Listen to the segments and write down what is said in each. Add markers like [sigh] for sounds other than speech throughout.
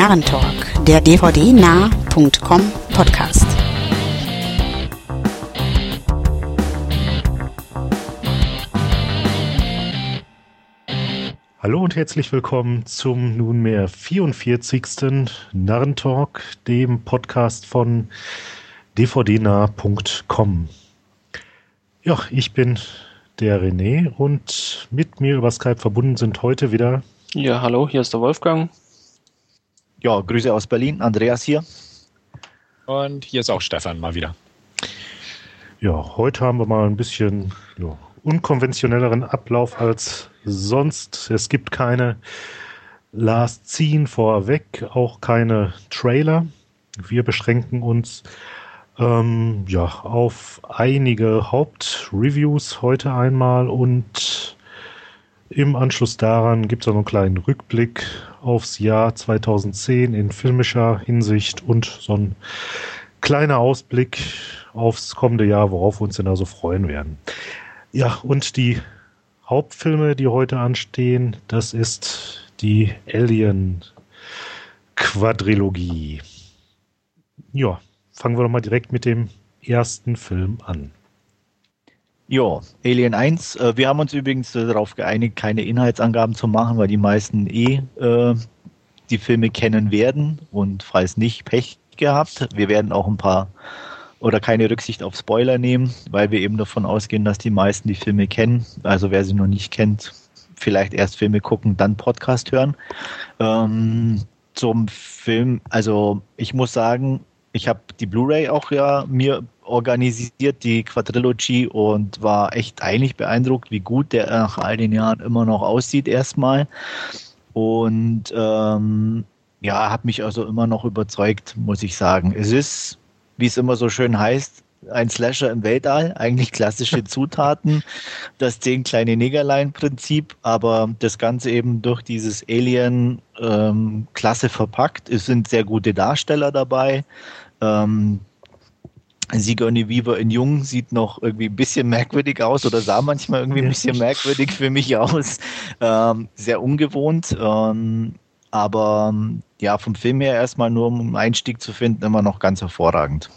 Narrentalk, der dvdnah.com Podcast. Hallo und herzlich willkommen zum nunmehr 44. Narrentalk, dem Podcast von dvdnah.com. Ja, ich bin der René und mit mir über Skype verbunden sind heute wieder. Ja, hallo, hier ist der Wolfgang. Ja, Grüße aus Berlin, Andreas hier. Und hier ist auch Stefan mal wieder. Ja, heute haben wir mal ein bisschen ja, unkonventionelleren Ablauf als sonst. Es gibt keine Last Scene vorweg, auch keine Trailer. Wir beschränken uns ähm, ja, auf einige Hauptreviews heute einmal und im Anschluss daran gibt es noch einen kleinen Rückblick aufs Jahr 2010 in filmischer Hinsicht und so ein kleiner Ausblick aufs kommende Jahr, worauf wir uns denn also freuen werden. Ja, und die Hauptfilme, die heute anstehen, das ist die Alien Quadrilogie. Ja, fangen wir doch mal direkt mit dem ersten Film an. Ja, Alien 1. Äh, wir haben uns übrigens darauf geeinigt, keine Inhaltsangaben zu machen, weil die meisten eh äh, die Filme kennen werden und falls nicht, Pech gehabt. Wir werden auch ein paar oder keine Rücksicht auf Spoiler nehmen, weil wir eben davon ausgehen, dass die meisten die Filme kennen. Also wer sie noch nicht kennt, vielleicht erst Filme gucken, dann Podcast hören. Ähm, zum Film, also ich muss sagen, ich habe die Blu-ray auch ja mir organisiert, die Quadrilogy, und war echt eigentlich beeindruckt, wie gut der nach all den Jahren immer noch aussieht erstmal. Und ähm, ja, hat mich also immer noch überzeugt, muss ich sagen. Es ist, wie es immer so schön heißt, ein Slasher im Weltall, eigentlich klassische [laughs] Zutaten, das zehn kleine Negerlein-Prinzip, aber das Ganze eben durch dieses Alien-Klasse ähm, verpackt. Es sind sehr gute Darsteller dabei. Ähm, Sigourney Weaver in Jung sieht noch irgendwie ein bisschen merkwürdig aus oder sah manchmal irgendwie ein bisschen merkwürdig für mich aus. Ähm, sehr ungewohnt. Ähm, aber ja, vom Film her erstmal nur um einen Einstieg zu finden, immer noch ganz hervorragend.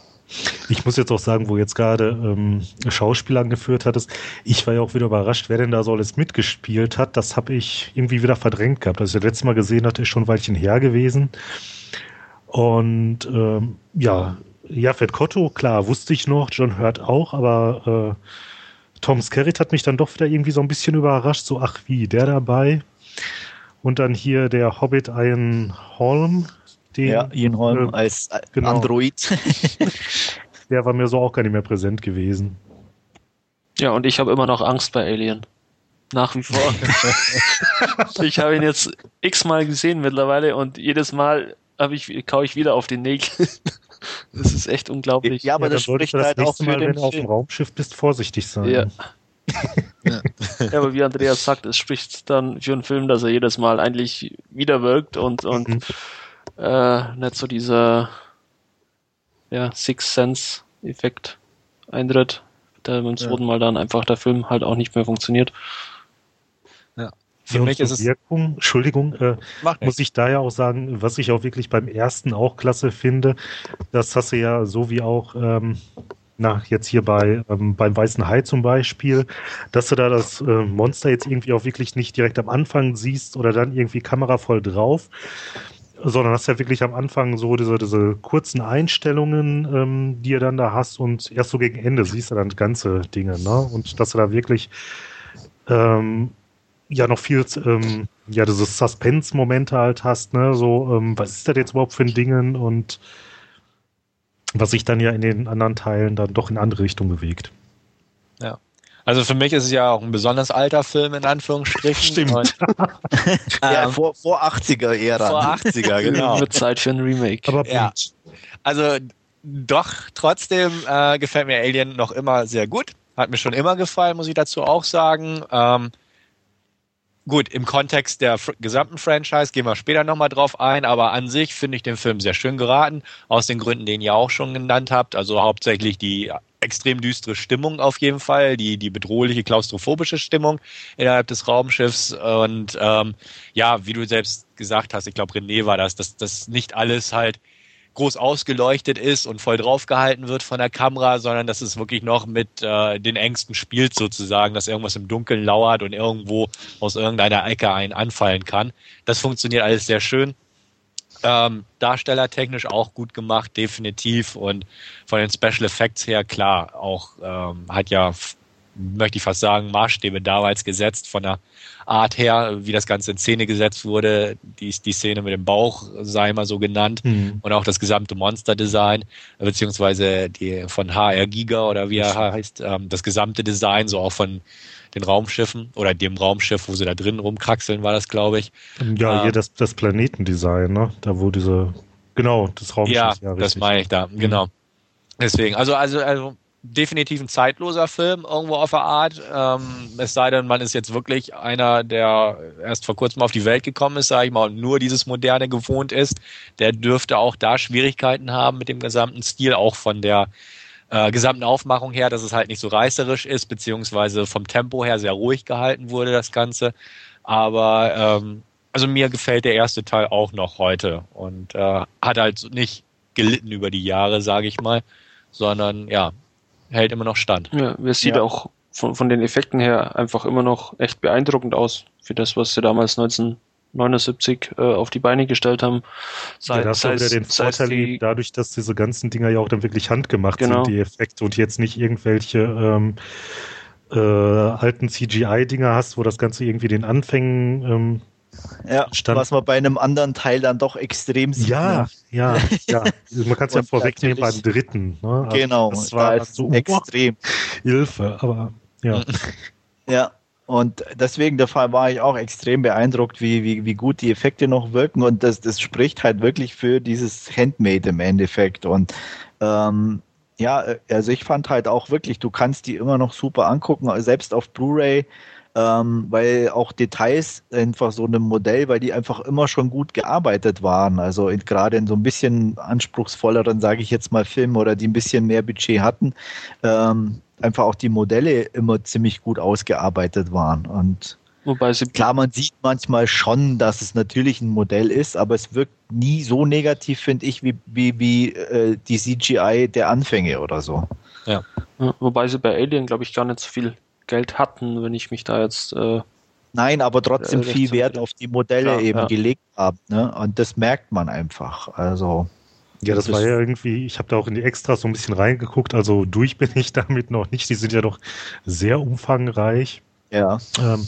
Ich muss jetzt auch sagen, wo jetzt gerade ähm, Schauspiel angeführt hattest, ich war ja auch wieder überrascht, wer denn da so alles mitgespielt hat. Das habe ich irgendwie wieder verdrängt gehabt. Als ich das letzte Mal gesehen hatte, ist schon ein Weilchen her gewesen. Und ähm, ja, Jafet Kotto, klar, wusste ich noch, John Hurt auch, aber äh, Tom Skerritt hat mich dann doch wieder irgendwie so ein bisschen überrascht, so ach wie, der dabei. Und dann hier der Hobbit Ian Holm. Den, ja, Ian Holm äh, als genau, Android. [laughs] der war mir so auch gar nicht mehr präsent gewesen. Ja, und ich habe immer noch Angst bei Alien. Nach wie vor. [laughs] ich habe ihn jetzt x-mal gesehen mittlerweile und jedes Mal habe ich, kau ich wieder auf den Nägeln. [laughs] Das ist echt unglaublich. Ja, aber ja, das spricht halt auch für Mal, den wenn du auf dem Raumschiff bist, vorsichtig sein. Ja. ja. ja. aber wie Andreas sagt, es spricht dann für einen Film, dass er jedes Mal eigentlich wieder wirkt und, und mhm. Äh, nicht so dieser ja, Six Sense Effekt eintritt, der beim zweiten Mal dann einfach der Film halt auch nicht mehr funktioniert. Für mich ist es Wirkung, Entschuldigung, äh, muss ich da ja auch sagen, was ich auch wirklich beim ersten auch klasse finde, das hast du ja so wie auch ähm, na, jetzt hier bei ähm, beim Weißen Hai zum Beispiel, dass du da das äh, Monster jetzt irgendwie auch wirklich nicht direkt am Anfang siehst oder dann irgendwie kameravoll drauf, sondern hast ja wirklich am Anfang so diese, diese kurzen Einstellungen, ähm, die ihr dann da hast und erst so gegen Ende siehst du dann ganze Dinge, ne? Und dass du da wirklich ähm, ja noch viel, ähm, ja, diese Suspense-Momente halt hast, ne, so, ähm, was ist das jetzt überhaupt für ein Dingen und was sich dann ja in den anderen Teilen dann doch in andere Richtung bewegt. Ja. Also für mich ist es ja auch ein besonders alter Film in Anführungsstrichen. Stimmt. [laughs] ja, ähm, vor, vor 80er-Ära. Vor 80er, [laughs] genau. Wird Zeit für ein Remake. Aber ja. Also doch, trotzdem äh, gefällt mir Alien noch immer sehr gut. Hat mir schon immer gefallen, muss ich dazu auch sagen. Ähm, Gut, im Kontext der gesamten Franchise gehen wir später nochmal drauf ein, aber an sich finde ich den Film sehr schön geraten, aus den Gründen, den ihr auch schon genannt habt. Also hauptsächlich die extrem düstere Stimmung auf jeden Fall, die, die bedrohliche klaustrophobische Stimmung innerhalb des Raumschiffs und ähm, ja, wie du selbst gesagt hast, ich glaube René war das, dass das nicht alles halt groß ausgeleuchtet ist und voll draufgehalten wird von der Kamera, sondern dass es wirklich noch mit äh, den Ängsten spielt sozusagen, dass irgendwas im Dunkeln lauert und irgendwo aus irgendeiner Ecke einen anfallen kann. Das funktioniert alles sehr schön. Ähm, darstellertechnisch auch gut gemacht, definitiv. Und von den Special Effects her, klar, auch ähm, hat ja, möchte ich fast sagen, Maßstäbe damals gesetzt von der Art her, wie das Ganze in Szene gesetzt wurde. Die, die Szene mit dem Bauch sei mal so genannt. Mhm. Und auch das gesamte Monster-Design, beziehungsweise die von HR Giga oder wie er heißt, ähm, das gesamte Design, so auch von den Raumschiffen oder dem Raumschiff, wo sie da drin rumkraxeln, war das, glaube ich. Ja, ähm, hier das, das Planetendesign, ne? Da wo diese, genau, das Raumschiff. Ja, ja das meine ich da, mhm. genau. Deswegen, also, also, also definitiv ein zeitloser Film, irgendwo auf der Art. Ähm, es sei denn, man ist jetzt wirklich einer, der erst vor kurzem auf die Welt gekommen ist, sage ich mal, und nur dieses Moderne gewohnt ist. Der dürfte auch da Schwierigkeiten haben mit dem gesamten Stil, auch von der äh, gesamten Aufmachung her, dass es halt nicht so reißerisch ist, beziehungsweise vom Tempo her sehr ruhig gehalten wurde, das Ganze. Aber ähm, also mir gefällt der erste Teil auch noch heute und äh, hat halt nicht gelitten über die Jahre, sage ich mal, sondern ja, hält immer noch stand. Ja, es sieht ja. auch von, von den Effekten her einfach immer noch echt beeindruckend aus für das, was sie damals 19 79 äh, auf die Beine gestellt haben. Sei, ja, das hat wieder den Vorteil, die, dadurch, dass diese ganzen Dinger ja auch dann wirklich handgemacht genau. sind, die Effekte und jetzt nicht irgendwelche ähm, äh, alten CGI-Dinger hast, wo das Ganze irgendwie den Anfängen ähm, ja, stand. was man bei einem anderen Teil dann doch extrem sieht. Ja, ne? ja, ja. [laughs] Man kann es ja vorwegnehmen beim dritten. Ne? Also genau, das war da so extrem. Hilfe, aber ja. [laughs] ja, und deswegen der Fall war ich auch extrem beeindruckt, wie, wie, wie gut die Effekte noch wirken. Und das, das spricht halt wirklich für dieses Handmade im Endeffekt. Und ähm, ja, also ich fand halt auch wirklich, du kannst die immer noch super angucken, selbst auf Blu-ray, ähm, weil auch Details einfach so einem Modell, weil die einfach immer schon gut gearbeitet waren. Also gerade in so ein bisschen anspruchsvolleren, sage ich jetzt mal, Filmen oder die ein bisschen mehr Budget hatten, ähm, einfach auch die Modelle immer ziemlich gut ausgearbeitet waren. Und Wobei sie klar, man sieht manchmal schon, dass es natürlich ein Modell ist, aber es wirkt nie so negativ, finde ich, wie, wie, wie äh, die CGI der Anfänge oder so. Ja. Wobei sie bei Alien, glaube ich, gar nicht so viel Geld hatten, wenn ich mich da jetzt. Äh, Nein, aber trotzdem äh, viel Wert auf die Modelle ja, eben ja. gelegt haben. Ne? Und das merkt man einfach. Also. Ja, das, das war ja irgendwie, ich habe da auch in die Extras so ein bisschen reingeguckt, also durch bin ich [laughs] damit noch nicht. Die sind ja doch sehr umfangreich. Ja. Ähm,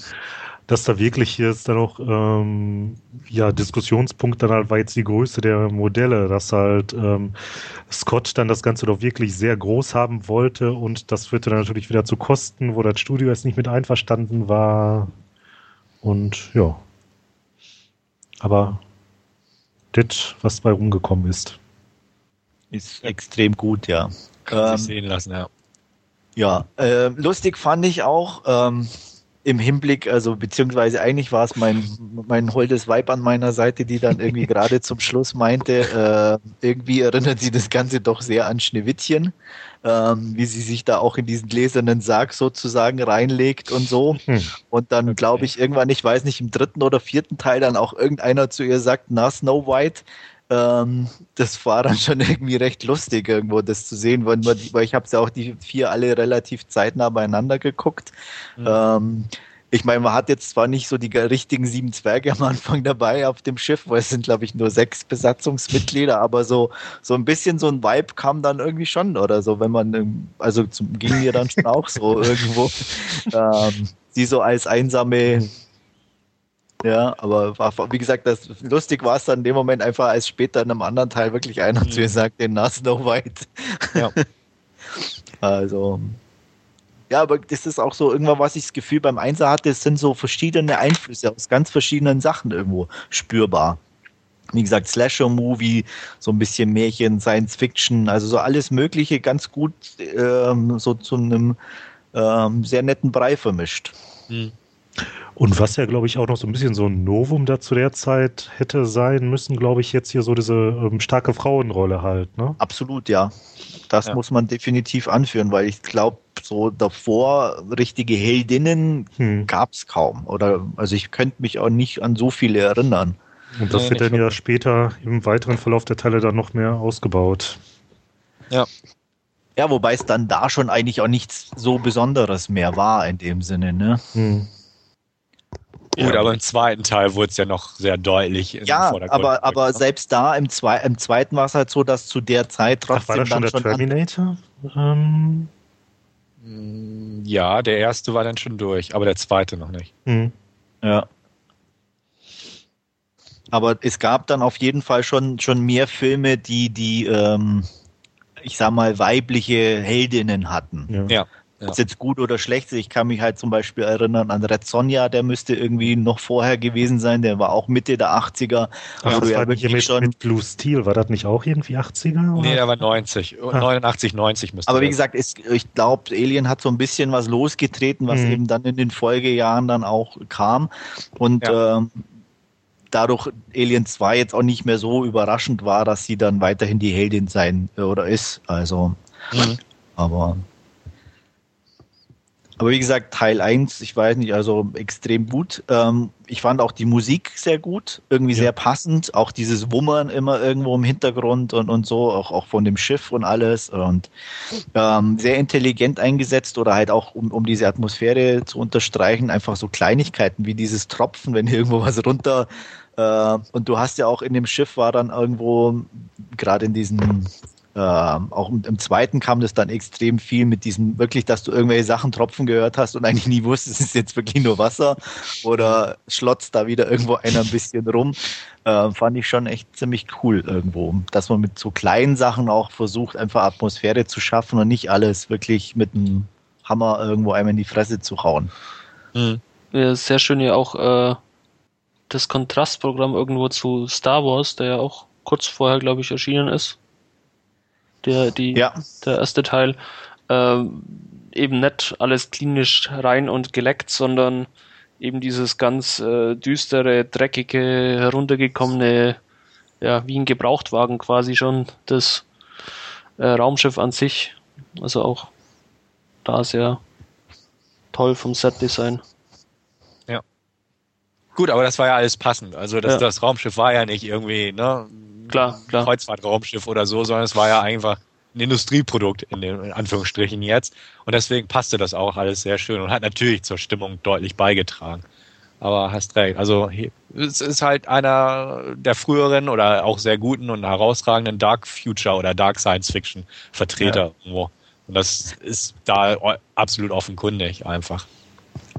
dass da wirklich jetzt dann noch ähm, ja Diskussionspunkt dann halt war jetzt die Größe der Modelle, dass halt ähm, Scott dann das Ganze doch wirklich sehr groß haben wollte und das führte dann natürlich wieder zu Kosten, wo das Studio jetzt nicht mit einverstanden war und ja. Aber das, was bei rumgekommen ist. Ist extrem gut, ja. Kann ähm, sich sehen lassen, ja. Ja, äh, lustig fand ich auch ähm, im Hinblick, also beziehungsweise eigentlich war es mein, mein holdes Weib an meiner Seite, die dann irgendwie [laughs] gerade zum Schluss meinte, äh, irgendwie erinnert sie das Ganze doch sehr an Schneewittchen, ähm, wie sie sich da auch in diesen gläsernen Sarg sozusagen reinlegt und so. Hm. Und dann okay. glaube ich irgendwann, ich weiß nicht, im dritten oder vierten Teil dann auch irgendeiner zu ihr sagt, na Snow White, ähm, das war dann schon irgendwie recht lustig, irgendwo das zu sehen, weil, weil ich habe ja auch die vier alle relativ zeitnah beieinander geguckt. Mhm. Ähm, ich meine, man hat jetzt zwar nicht so die richtigen sieben Zwerge am Anfang dabei auf dem Schiff, weil es sind, glaube ich, nur sechs Besatzungsmitglieder, aber so, so ein bisschen so ein Vibe kam dann irgendwie schon oder so, wenn man, also zum, ging mir dann schon auch so [laughs] irgendwo, ähm, die so als einsame ja, aber war, wie gesagt, das lustig war es dann in dem Moment einfach, als später in einem anderen Teil wirklich einer mhm. zu ihr sagt, den Na Snow White. Ja. [laughs] also. Ja, aber das ist auch so irgendwann, was ich das Gefühl beim Einser hatte, es sind so verschiedene Einflüsse aus ganz verschiedenen Sachen irgendwo spürbar. Wie gesagt, Slasher-Movie, so ein bisschen Märchen, Science Fiction, also so alles Mögliche ganz gut ähm, so zu einem ähm, sehr netten Brei vermischt. Mhm. Und was ja, glaube ich, auch noch so ein bisschen so ein Novum da zu der Zeit hätte sein müssen, glaube ich, jetzt hier so diese ähm, starke Frauenrolle halt, ne? Absolut, ja. Das ja. muss man definitiv anführen, weil ich glaube, so davor richtige Heldinnen hm. gab es kaum. Oder also ich könnte mich auch nicht an so viele erinnern. Und das nee, wird dann ja später im weiteren Verlauf der Teile dann noch mehr ausgebaut. Ja. Ja, wobei es dann da schon eigentlich auch nichts so Besonderes mehr war in dem Sinne, ne? Hm. Gut, ja. aber im zweiten Teil wurde es ja noch sehr deutlich. Ja, aber, aber selbst da im, Zwe im zweiten war es halt so, dass zu der Zeit trotzdem. Ach, war das schon der schon Terminator? Ähm. Ja, der erste war dann schon durch, aber der zweite noch nicht. Mhm. Ja. Aber es gab dann auf jeden Fall schon, schon mehr Filme, die, die, ähm, ich sag mal, weibliche Heldinnen hatten. Ja. ja. Ja. Ist jetzt gut oder schlecht? Ich kann mich halt zum Beispiel erinnern an Red Sonja, der müsste irgendwie noch vorher gewesen sein, der war auch Mitte der 80er. Ach, das war ja mit, schon mit Blue Steel, war das nicht auch irgendwie 80er? Oder? Nee, er war 90, ah. 89, 90 müsste Aber wie gesagt, ist, ich glaube, Alien hat so ein bisschen was losgetreten, was mhm. eben dann in den Folgejahren dann auch kam. Und ja. ähm, dadurch Alien 2 jetzt auch nicht mehr so überraschend war, dass sie dann weiterhin die Heldin sein äh, oder ist. Also, mhm. aber aber wie gesagt, Teil 1, ich weiß nicht, also extrem gut. Ähm, ich fand auch die Musik sehr gut, irgendwie ja. sehr passend. Auch dieses Wummern immer irgendwo im Hintergrund und, und so, auch, auch von dem Schiff und alles. Und ähm, sehr intelligent eingesetzt oder halt auch, um, um diese Atmosphäre zu unterstreichen, einfach so Kleinigkeiten wie dieses Tropfen, wenn [laughs] irgendwo was runter. Äh, und du hast ja auch in dem Schiff war dann irgendwo, gerade in diesen ähm, auch im, im, zweiten kam das dann extrem viel mit diesem, wirklich, dass du irgendwelche Sachen tropfen gehört hast und eigentlich nie [laughs] wusstest, es ist jetzt wirklich nur Wasser oder schlotzt da wieder irgendwo einer ein bisschen rum. Äh, fand ich schon echt ziemlich cool irgendwo, dass man mit so kleinen Sachen auch versucht, einfach Atmosphäre zu schaffen und nicht alles wirklich mit einem Hammer irgendwo einem in die Fresse zu hauen. Mhm. Ja, sehr schön ja auch äh, das Kontrastprogramm irgendwo zu Star Wars, der ja auch kurz vorher, glaube ich, erschienen ist der, die, ja. der erste Teil. Ähm, eben nicht alles klinisch rein und geleckt, sondern eben dieses ganz äh, düstere, dreckige, heruntergekommene, ja, wie ein Gebrauchtwagen quasi schon, das äh, Raumschiff an sich. Also auch da sehr toll vom Set-Design. Ja. Gut, aber das war ja alles passend. Also das, ja. das Raumschiff war ja nicht irgendwie, ne, klar, klar. Kreuzfahrtraumschiff oder so, sondern es war ja einfach ein Industrieprodukt in den in Anführungsstrichen jetzt. Und deswegen passte das auch alles sehr schön und hat natürlich zur Stimmung deutlich beigetragen. Aber hast recht. Also es ist halt einer der früheren oder auch sehr guten und herausragenden Dark Future oder Dark Science Fiction Vertreter ja. irgendwo. Und das ist da absolut offenkundig einfach.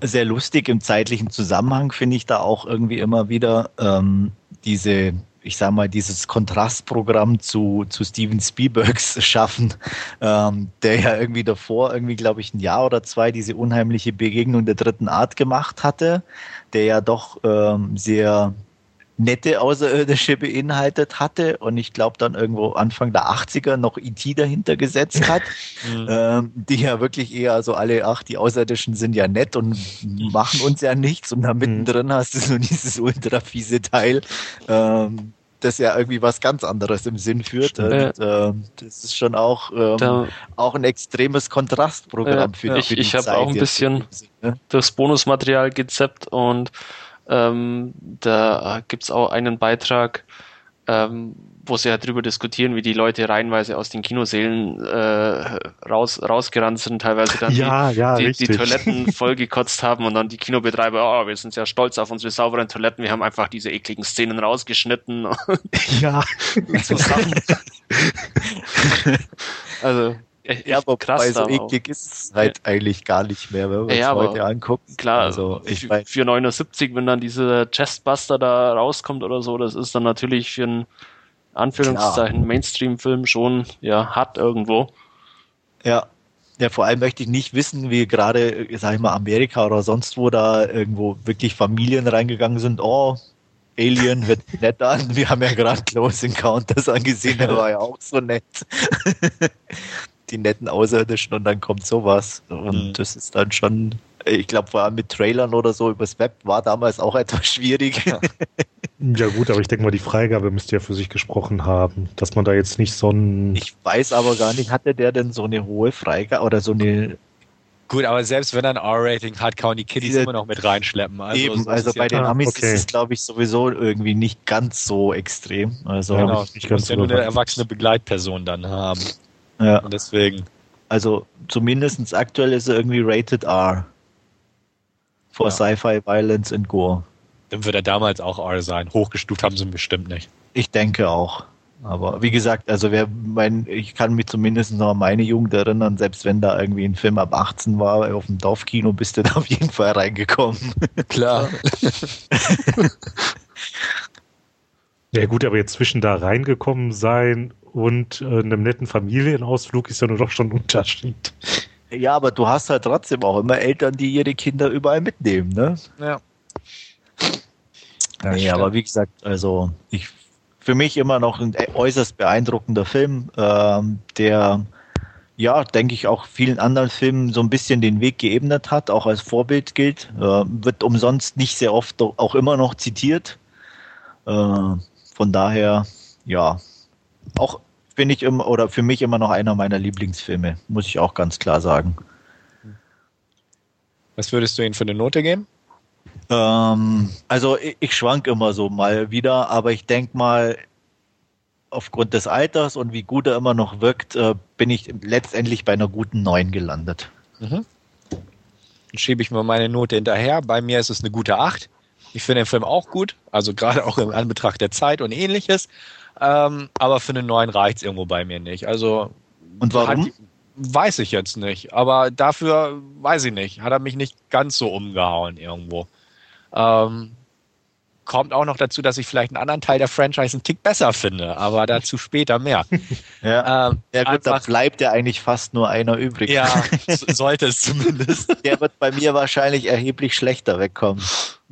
Sehr lustig im zeitlichen Zusammenhang finde ich da auch irgendwie immer wieder ähm, diese ich sag mal, dieses Kontrastprogramm zu, zu Steven Spielbergs [laughs] schaffen, ähm, der ja irgendwie davor, irgendwie, glaube ich, ein Jahr oder zwei diese unheimliche Begegnung der dritten Art gemacht hatte, der ja doch ähm, sehr nette Außerirdische beinhaltet hatte und ich glaube dann irgendwo Anfang der 80er noch IT e dahinter gesetzt hat, [laughs] mhm. ähm, die ja wirklich eher so alle, ach, die Außerirdischen sind ja nett und machen uns ja nichts und da mhm. mittendrin hast du so [laughs] dieses ultra fiese Teil, ähm, das ja irgendwie was ganz anderes im Sinn führt. Und, äh, das ist schon auch, ähm, da, auch ein extremes Kontrastprogramm äh, für, ja, für Ich, ich habe auch ein bisschen ne? das Bonusmaterial gezappt und ähm, da gibt's auch einen Beitrag, ähm, wo sie ja halt drüber diskutieren, wie die Leute reihenweise aus den Kinosälen äh, raus, rausgerannt sind, teilweise dann [laughs] ja, die, ja, die, die, Toiletten [laughs] vollgekotzt haben und dann die Kinobetreiber, oh, wir sind sehr stolz auf unsere sauberen Toiletten, wir haben einfach diese ekligen Szenen rausgeschnitten. Ja. [laughs] so Sachen. also ja, aber krass so eklig ist es halt ja. eigentlich gar nicht mehr, wenn wir ja, uns heute angucken. Klar, also ich für, für 79, wenn dann dieser Chestbuster da rauskommt oder so, das ist dann natürlich für einen Anführungszeichen Mainstream-Film schon ja hart irgendwo. Ja. Ja, vor allem möchte ich nicht wissen, wie gerade, sag ich mal, Amerika oder sonst wo da irgendwo wirklich Familien reingegangen sind. Oh, Alien wird [laughs] nett an. Wir haben ja gerade Close Encounters angesehen, der war ja auch so nett. Die netten Außerirdischen und dann kommt sowas. Und mhm. das ist dann schon Ich glaube, vor allem mit Trailern oder so übers Web war damals auch [laughs] etwas schwierig. Ja. ja gut, aber ich denke mal, die Freigabe müsste ja für sich gesprochen haben, dass man da jetzt nicht so ein... Ich weiß aber gar nicht, hatte der denn so eine hohe Freigabe oder so eine Gut, aber selbst wenn er ein R-Rating hat, kann man die Kiddies immer noch mit reinschleppen. Also, eben, so also bei den Amis okay. ist es, glaube ich, sowieso irgendwie nicht ganz so extrem. Also genau, nicht ganz ja nur eine erwachsene Begleitperson dann haben. Ja. Und deswegen. Also zumindest aktuell ist er irgendwie rated R. For ja. Sci-Fi, Violence and Gore. Dann wird er damals auch R sein. Hochgestuft haben sie ihn bestimmt nicht. Ich denke auch. Aber wie gesagt, also wer mein, ich kann mich zumindest noch an meine Jugend erinnern, selbst wenn da irgendwie ein Film ab 18 war, auf dem Dorfkino bist du da auf jeden Fall reingekommen. [laughs] Klar. [laughs] ja gut, aber jetzt zwischen da reingekommen sein und äh, einem netten Familienausflug ist ja nur doch schon ein Unterschied. Ja, aber du hast halt trotzdem auch immer Eltern, die ihre Kinder überall mitnehmen, ne? Ja. ja nee, aber wie gesagt, also ich für mich immer noch ein äußerst beeindruckender Film, ähm, der ja, denke ich, auch vielen anderen Filmen so ein bisschen den Weg geebnet hat, auch als Vorbild gilt. Äh, wird umsonst nicht sehr oft auch immer noch zitiert. Äh, von daher, ja, auch finde ich immer, oder für mich immer noch einer meiner Lieblingsfilme, muss ich auch ganz klar sagen. Was würdest du ihm für eine Note geben? Ähm, also ich, ich schwank immer so mal wieder, aber ich denke mal, aufgrund des Alters und wie gut er immer noch wirkt, äh, bin ich letztendlich bei einer guten 9 gelandet. Mhm. Dann schiebe ich mal meine Note hinterher. Bei mir ist es eine gute 8. Ich finde den Film auch gut, also gerade auch im Anbetracht der Zeit und ähnliches. Ähm, aber für eine 9 reicht es irgendwo bei mir nicht. Also und warum? Hat, weiß ich jetzt nicht. Aber dafür weiß ich nicht. Hat er mich nicht ganz so umgehauen irgendwo. Ähm, kommt auch noch dazu, dass ich vielleicht einen anderen Teil der Franchise einen Tick besser finde, aber dazu später mehr. ja, ähm, ja gut, da bleibt ja eigentlich fast nur einer übrig. Ja, [laughs] sollte es zumindest. Der wird bei mir wahrscheinlich erheblich schlechter wegkommen.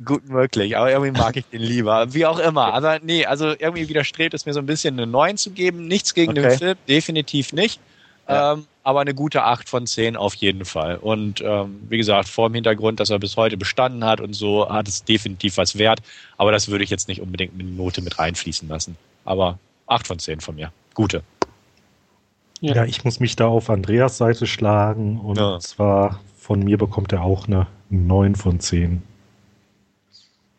Gut möglich, aber irgendwie mag ich den lieber. Wie auch immer. Aber nee, also irgendwie widerstrebt es mir so ein bisschen eine 9 zu geben. Nichts gegen okay. den Film, definitiv nicht. Ja. Ähm, aber eine gute 8 von 10 auf jeden Fall. Und ähm, wie gesagt, vor dem Hintergrund, dass er bis heute bestanden hat und so, hat es definitiv was wert. Aber das würde ich jetzt nicht unbedingt mit Note mit einfließen lassen. Aber 8 von 10 von mir. Gute. Ja. ja, ich muss mich da auf Andreas Seite schlagen und ja. zwar von mir bekommt er auch eine 9 von 10.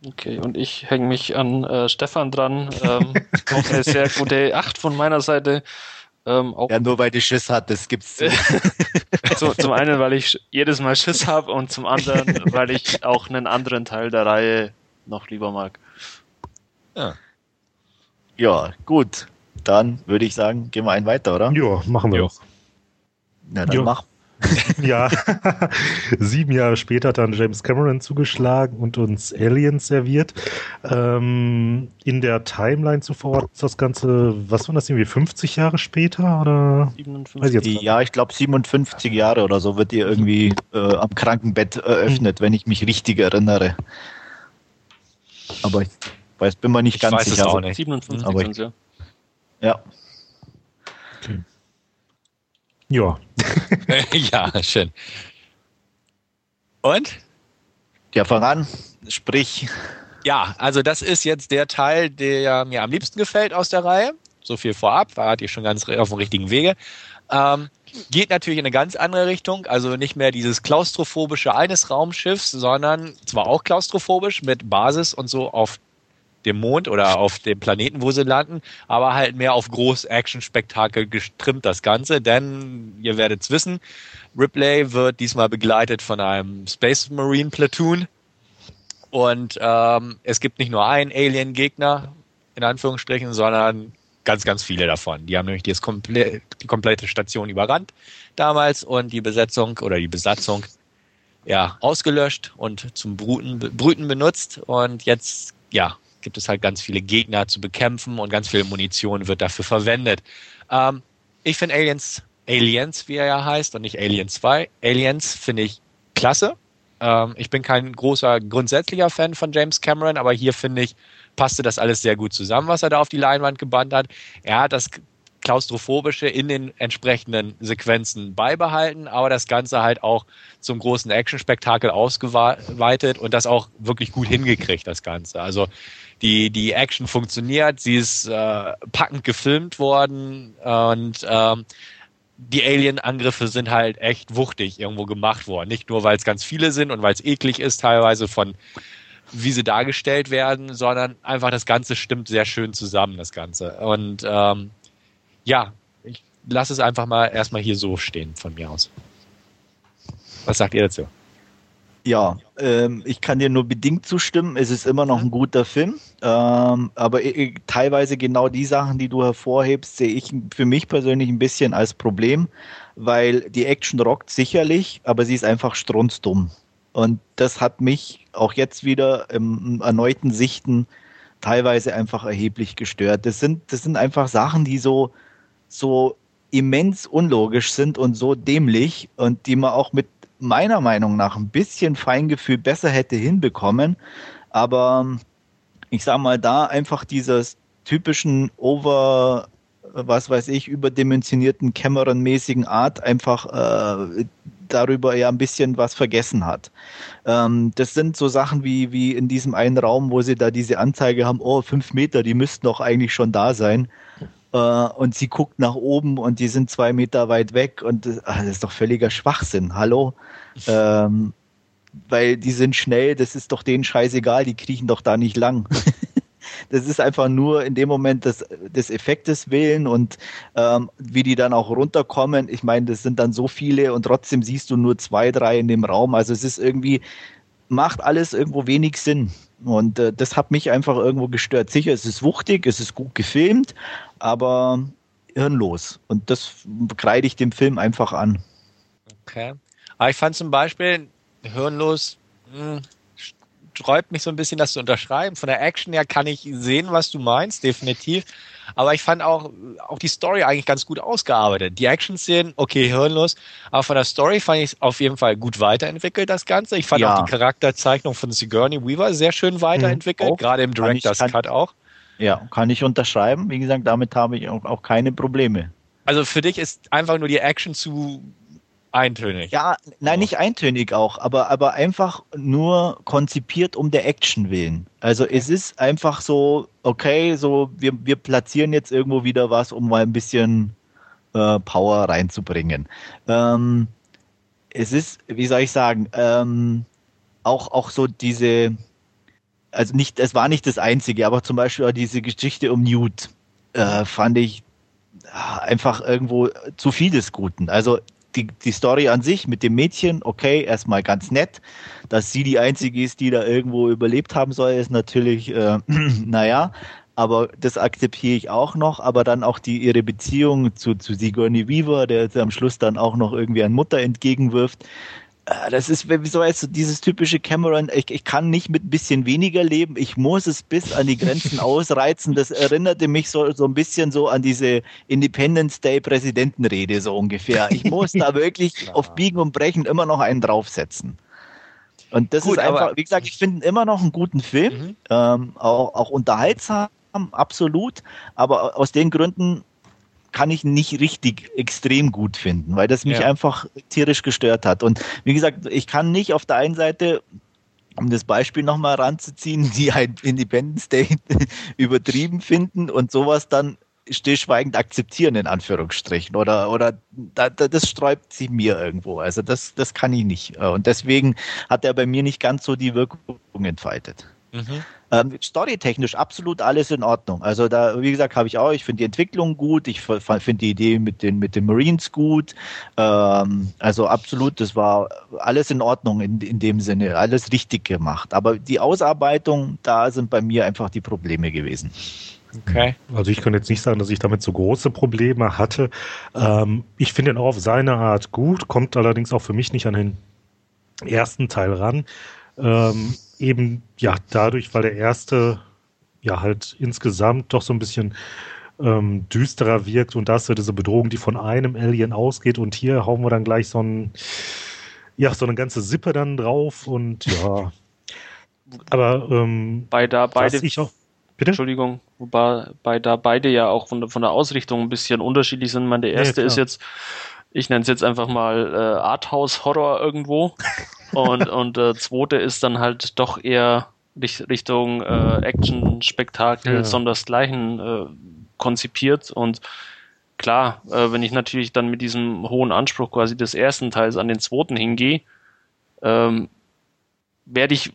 Okay, und ich hänge mich an äh, Stefan dran. Ähm, [laughs] auch eine sehr gute 8 von meiner Seite. Ähm, ja, nur weil die Schiss hat, das gibt's. [laughs] so, zum einen, weil ich jedes Mal Schiss habe und zum anderen, [laughs] weil ich auch einen anderen Teil der Reihe noch lieber mag. Ja. Ja, gut. Dann würde ich sagen, gehen wir einen weiter, oder? Ja, machen wir. Jo. Na, dann jo. mach. Ja, [laughs] sieben Jahre später hat dann James Cameron zugeschlagen und uns Aliens serviert. Ähm, in der Timeline zuvor ist das Ganze, was war das irgendwie, 50 Jahre später oder? 57. Ja, ich glaube 57 Jahre oder so wird ihr irgendwie äh, am Krankenbett eröffnet, hm. wenn ich mich richtig erinnere. Aber ich weiß, bin mir nicht ich ganz sicher. Es auch nicht. 57 aber ich, ja. Ja. Okay. Ja. [laughs] ja, schön. Und? Ja, voran, sprich. Ja, also das ist jetzt der Teil, der mir am liebsten gefällt aus der Reihe. So viel vorab, war ihr schon ganz auf dem richtigen Wege. Ähm, geht natürlich in eine ganz andere Richtung, also nicht mehr dieses klaustrophobische eines Raumschiffs, sondern zwar auch klaustrophobisch mit Basis und so auf dem Mond oder auf dem Planeten, wo sie landen, aber halt mehr auf Groß-Action-Spektakel gestrimmt das Ganze, denn ihr werdet es wissen, Ripley wird diesmal begleitet von einem Space Marine Platoon und ähm, es gibt nicht nur einen Alien-Gegner, in Anführungsstrichen, sondern ganz, ganz viele davon. Die haben nämlich das komple die komplette Station überrannt damals und die Besetzung oder die Besatzung ja, ausgelöscht und zum Bruten, Brüten benutzt. Und jetzt, ja, gibt es halt ganz viele Gegner zu bekämpfen und ganz viel Munition wird dafür verwendet. Ähm, ich finde Aliens, Aliens, wie er ja heißt, und nicht Alien 2. Aliens finde ich klasse. Ähm, ich bin kein großer grundsätzlicher Fan von James Cameron, aber hier finde ich, passte das alles sehr gut zusammen, was er da auf die Leinwand gebannt hat. Er hat das klaustrophobische in den entsprechenden Sequenzen beibehalten, aber das Ganze halt auch zum großen Action-Spektakel ausgeweitet und das auch wirklich gut hingekriegt, das Ganze. Also die, die Action funktioniert, sie ist äh, packend gefilmt worden und ähm, die Alien-Angriffe sind halt echt wuchtig irgendwo gemacht worden. Nicht nur, weil es ganz viele sind und weil es eklig ist, teilweise von wie sie dargestellt werden, sondern einfach das Ganze stimmt sehr schön zusammen, das Ganze. Und ähm, ja, ich lasse es einfach mal erstmal hier so stehen von mir aus. Was sagt ihr dazu? Ja, ähm, ich kann dir nur bedingt zustimmen. Es ist immer noch ein guter Film, ähm, aber äh, teilweise genau die Sachen, die du hervorhebst, sehe ich für mich persönlich ein bisschen als Problem, weil die Action rockt sicherlich, aber sie ist einfach strunzdumm. Und das hat mich auch jetzt wieder im erneuten Sichten teilweise einfach erheblich gestört. Das sind, das sind einfach Sachen, die so, so immens unlogisch sind und so dämlich und die man auch mit meiner Meinung nach ein bisschen Feingefühl besser hätte hinbekommen. Aber ich sag mal, da einfach dieses typischen Over, was weiß ich, überdimensionierten Cameron-mäßigen Art einfach äh, darüber ja ein bisschen was vergessen hat. Ähm, das sind so Sachen wie, wie in diesem einen Raum, wo sie da diese Anzeige haben, oh, fünf Meter, die müssten doch eigentlich schon da sein. Äh, und sie guckt nach oben und die sind zwei Meter weit weg und das, ach, das ist doch völliger Schwachsinn. Hallo? Ähm, weil die sind schnell, das ist doch denen scheißegal, die kriechen doch da nicht lang. [laughs] das ist einfach nur in dem Moment des, des Effektes willen und ähm, wie die dann auch runterkommen. Ich meine, das sind dann so viele und trotzdem siehst du nur zwei, drei in dem Raum. Also es ist irgendwie, macht alles irgendwo wenig Sinn. Und äh, das hat mich einfach irgendwo gestört. Sicher, es ist wuchtig, es ist gut gefilmt, aber hirnlos. Und das kreide ich dem Film einfach an. Okay. Aber ich fand zum Beispiel hirnlos, mh, hm, sträubt mich so ein bisschen, das zu unterschreiben. Von der Action her kann ich sehen, was du meinst, definitiv. Aber ich fand auch, auch die Story eigentlich ganz gut ausgearbeitet. Die Action-Szenen, okay, hirnlos. Aber von der Story fand ich es auf jeden Fall gut weiterentwickelt, das Ganze. Ich fand ja. auch die Charakterzeichnung von Sigourney Weaver sehr schön weiterentwickelt, mhm. gerade im Director's Cut auch. Ja, kann ich unterschreiben. Wie gesagt, damit habe ich auch, auch keine Probleme. Also für dich ist einfach nur die Action zu eintönig. Ja, nein, nicht eintönig auch, aber, aber einfach nur konzipiert um der Action willen. Also okay. es ist einfach so, okay, so wir, wir platzieren jetzt irgendwo wieder was, um mal ein bisschen äh, Power reinzubringen. Ähm, es ist, wie soll ich sagen, ähm, auch, auch so diese, also nicht, es war nicht das Einzige, aber zum Beispiel auch diese Geschichte um Newt äh, fand ich einfach irgendwo zu viel des Guten. Also die, die Story an sich mit dem Mädchen, okay, erstmal ganz nett. Dass sie die einzige ist, die da irgendwo überlebt haben soll, ist natürlich, äh, [clears throat] naja, aber das akzeptiere ich auch noch, aber dann auch die ihre Beziehung zu, zu Sigourney Weaver, der am Schluss dann auch noch irgendwie an Mutter entgegenwirft, äh, das ist, wie so heißt dieses typische Cameron, ich, ich kann nicht mit ein bisschen weniger leben, ich muss es bis an die Grenzen [laughs] ausreizen. Das erinnerte mich so, so ein bisschen so an diese Independence Day Präsidentenrede, so ungefähr. Ich muss da [laughs] wirklich auf Biegen und Brechen immer noch einen draufsetzen. Und das Gut, ist einfach, wie gesagt, ich finde immer noch einen guten Film, mhm. ähm, auch, auch unterhaltsam, absolut, aber aus den Gründen kann ich nicht richtig extrem gut finden, weil das mich ja. einfach tierisch gestört hat. Und wie gesagt, ich kann nicht auf der einen Seite um das Beispiel nochmal ranzuziehen, [laughs] die ein Independence Day [laughs] übertrieben finden und sowas dann stillschweigend akzeptieren, in Anführungsstrichen. Oder, oder da, da, das sträubt sich mir irgendwo. Also das, das kann ich nicht. Und deswegen hat er bei mir nicht ganz so die Wirkung entfaltet. Mhm. Ähm, Storytechnisch absolut alles in Ordnung. Also da, wie gesagt, habe ich auch, ich finde die Entwicklung gut, ich finde die Idee mit den, mit den Marines gut. Ähm, also absolut, das war alles in Ordnung in, in dem Sinne, alles richtig gemacht. Aber die Ausarbeitung, da sind bei mir einfach die Probleme gewesen. Okay. Also ich kann jetzt nicht sagen, dass ich damit so große Probleme hatte. Ähm, ich finde ihn auch auf seine Art gut, kommt allerdings auch für mich nicht an den ersten Teil ran. Ähm, eben ja dadurch, weil der erste ja halt insgesamt doch so ein bisschen ähm, düsterer wirkt und da ist ja diese Bedrohung, die von einem Alien ausgeht und hier hauen wir dann gleich so ein ja so eine ganze Sippe dann drauf und ja [laughs] aber ähm, Bei da beide ich auch Bitte? Entschuldigung, wobei bei da beide ja auch von, von der Ausrichtung ein bisschen unterschiedlich sind. Man, der erste ja, ist jetzt, ich nenne es jetzt einfach mal äh, Arthouse-Horror irgendwo. [laughs] und und äh, zweite ist dann halt doch eher Richtung äh, Action-Spektakel ja. sondersgleichen äh, konzipiert. Und klar, äh, wenn ich natürlich dann mit diesem hohen Anspruch quasi des ersten Teils an den zweiten hingehe, ähm, werde ich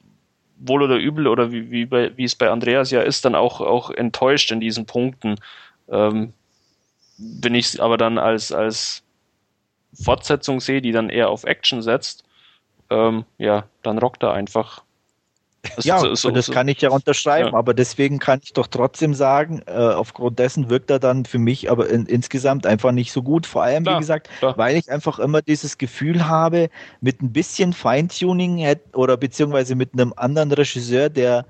wohl oder übel oder wie, wie, bei, wie es bei Andreas ja ist, dann auch, auch enttäuscht in diesen Punkten. Ähm, wenn ich es aber dann als, als Fortsetzung sehe, die dann eher auf Action setzt, ähm, ja, dann rockt er einfach das ja, so, so, das kann ich ja unterschreiben, ja. aber deswegen kann ich doch trotzdem sagen, äh, aufgrund dessen wirkt er dann für mich aber in, insgesamt einfach nicht so gut. Vor allem, klar, wie gesagt, klar. weil ich einfach immer dieses Gefühl habe, mit ein bisschen Feintuning oder beziehungsweise mit einem anderen Regisseur, der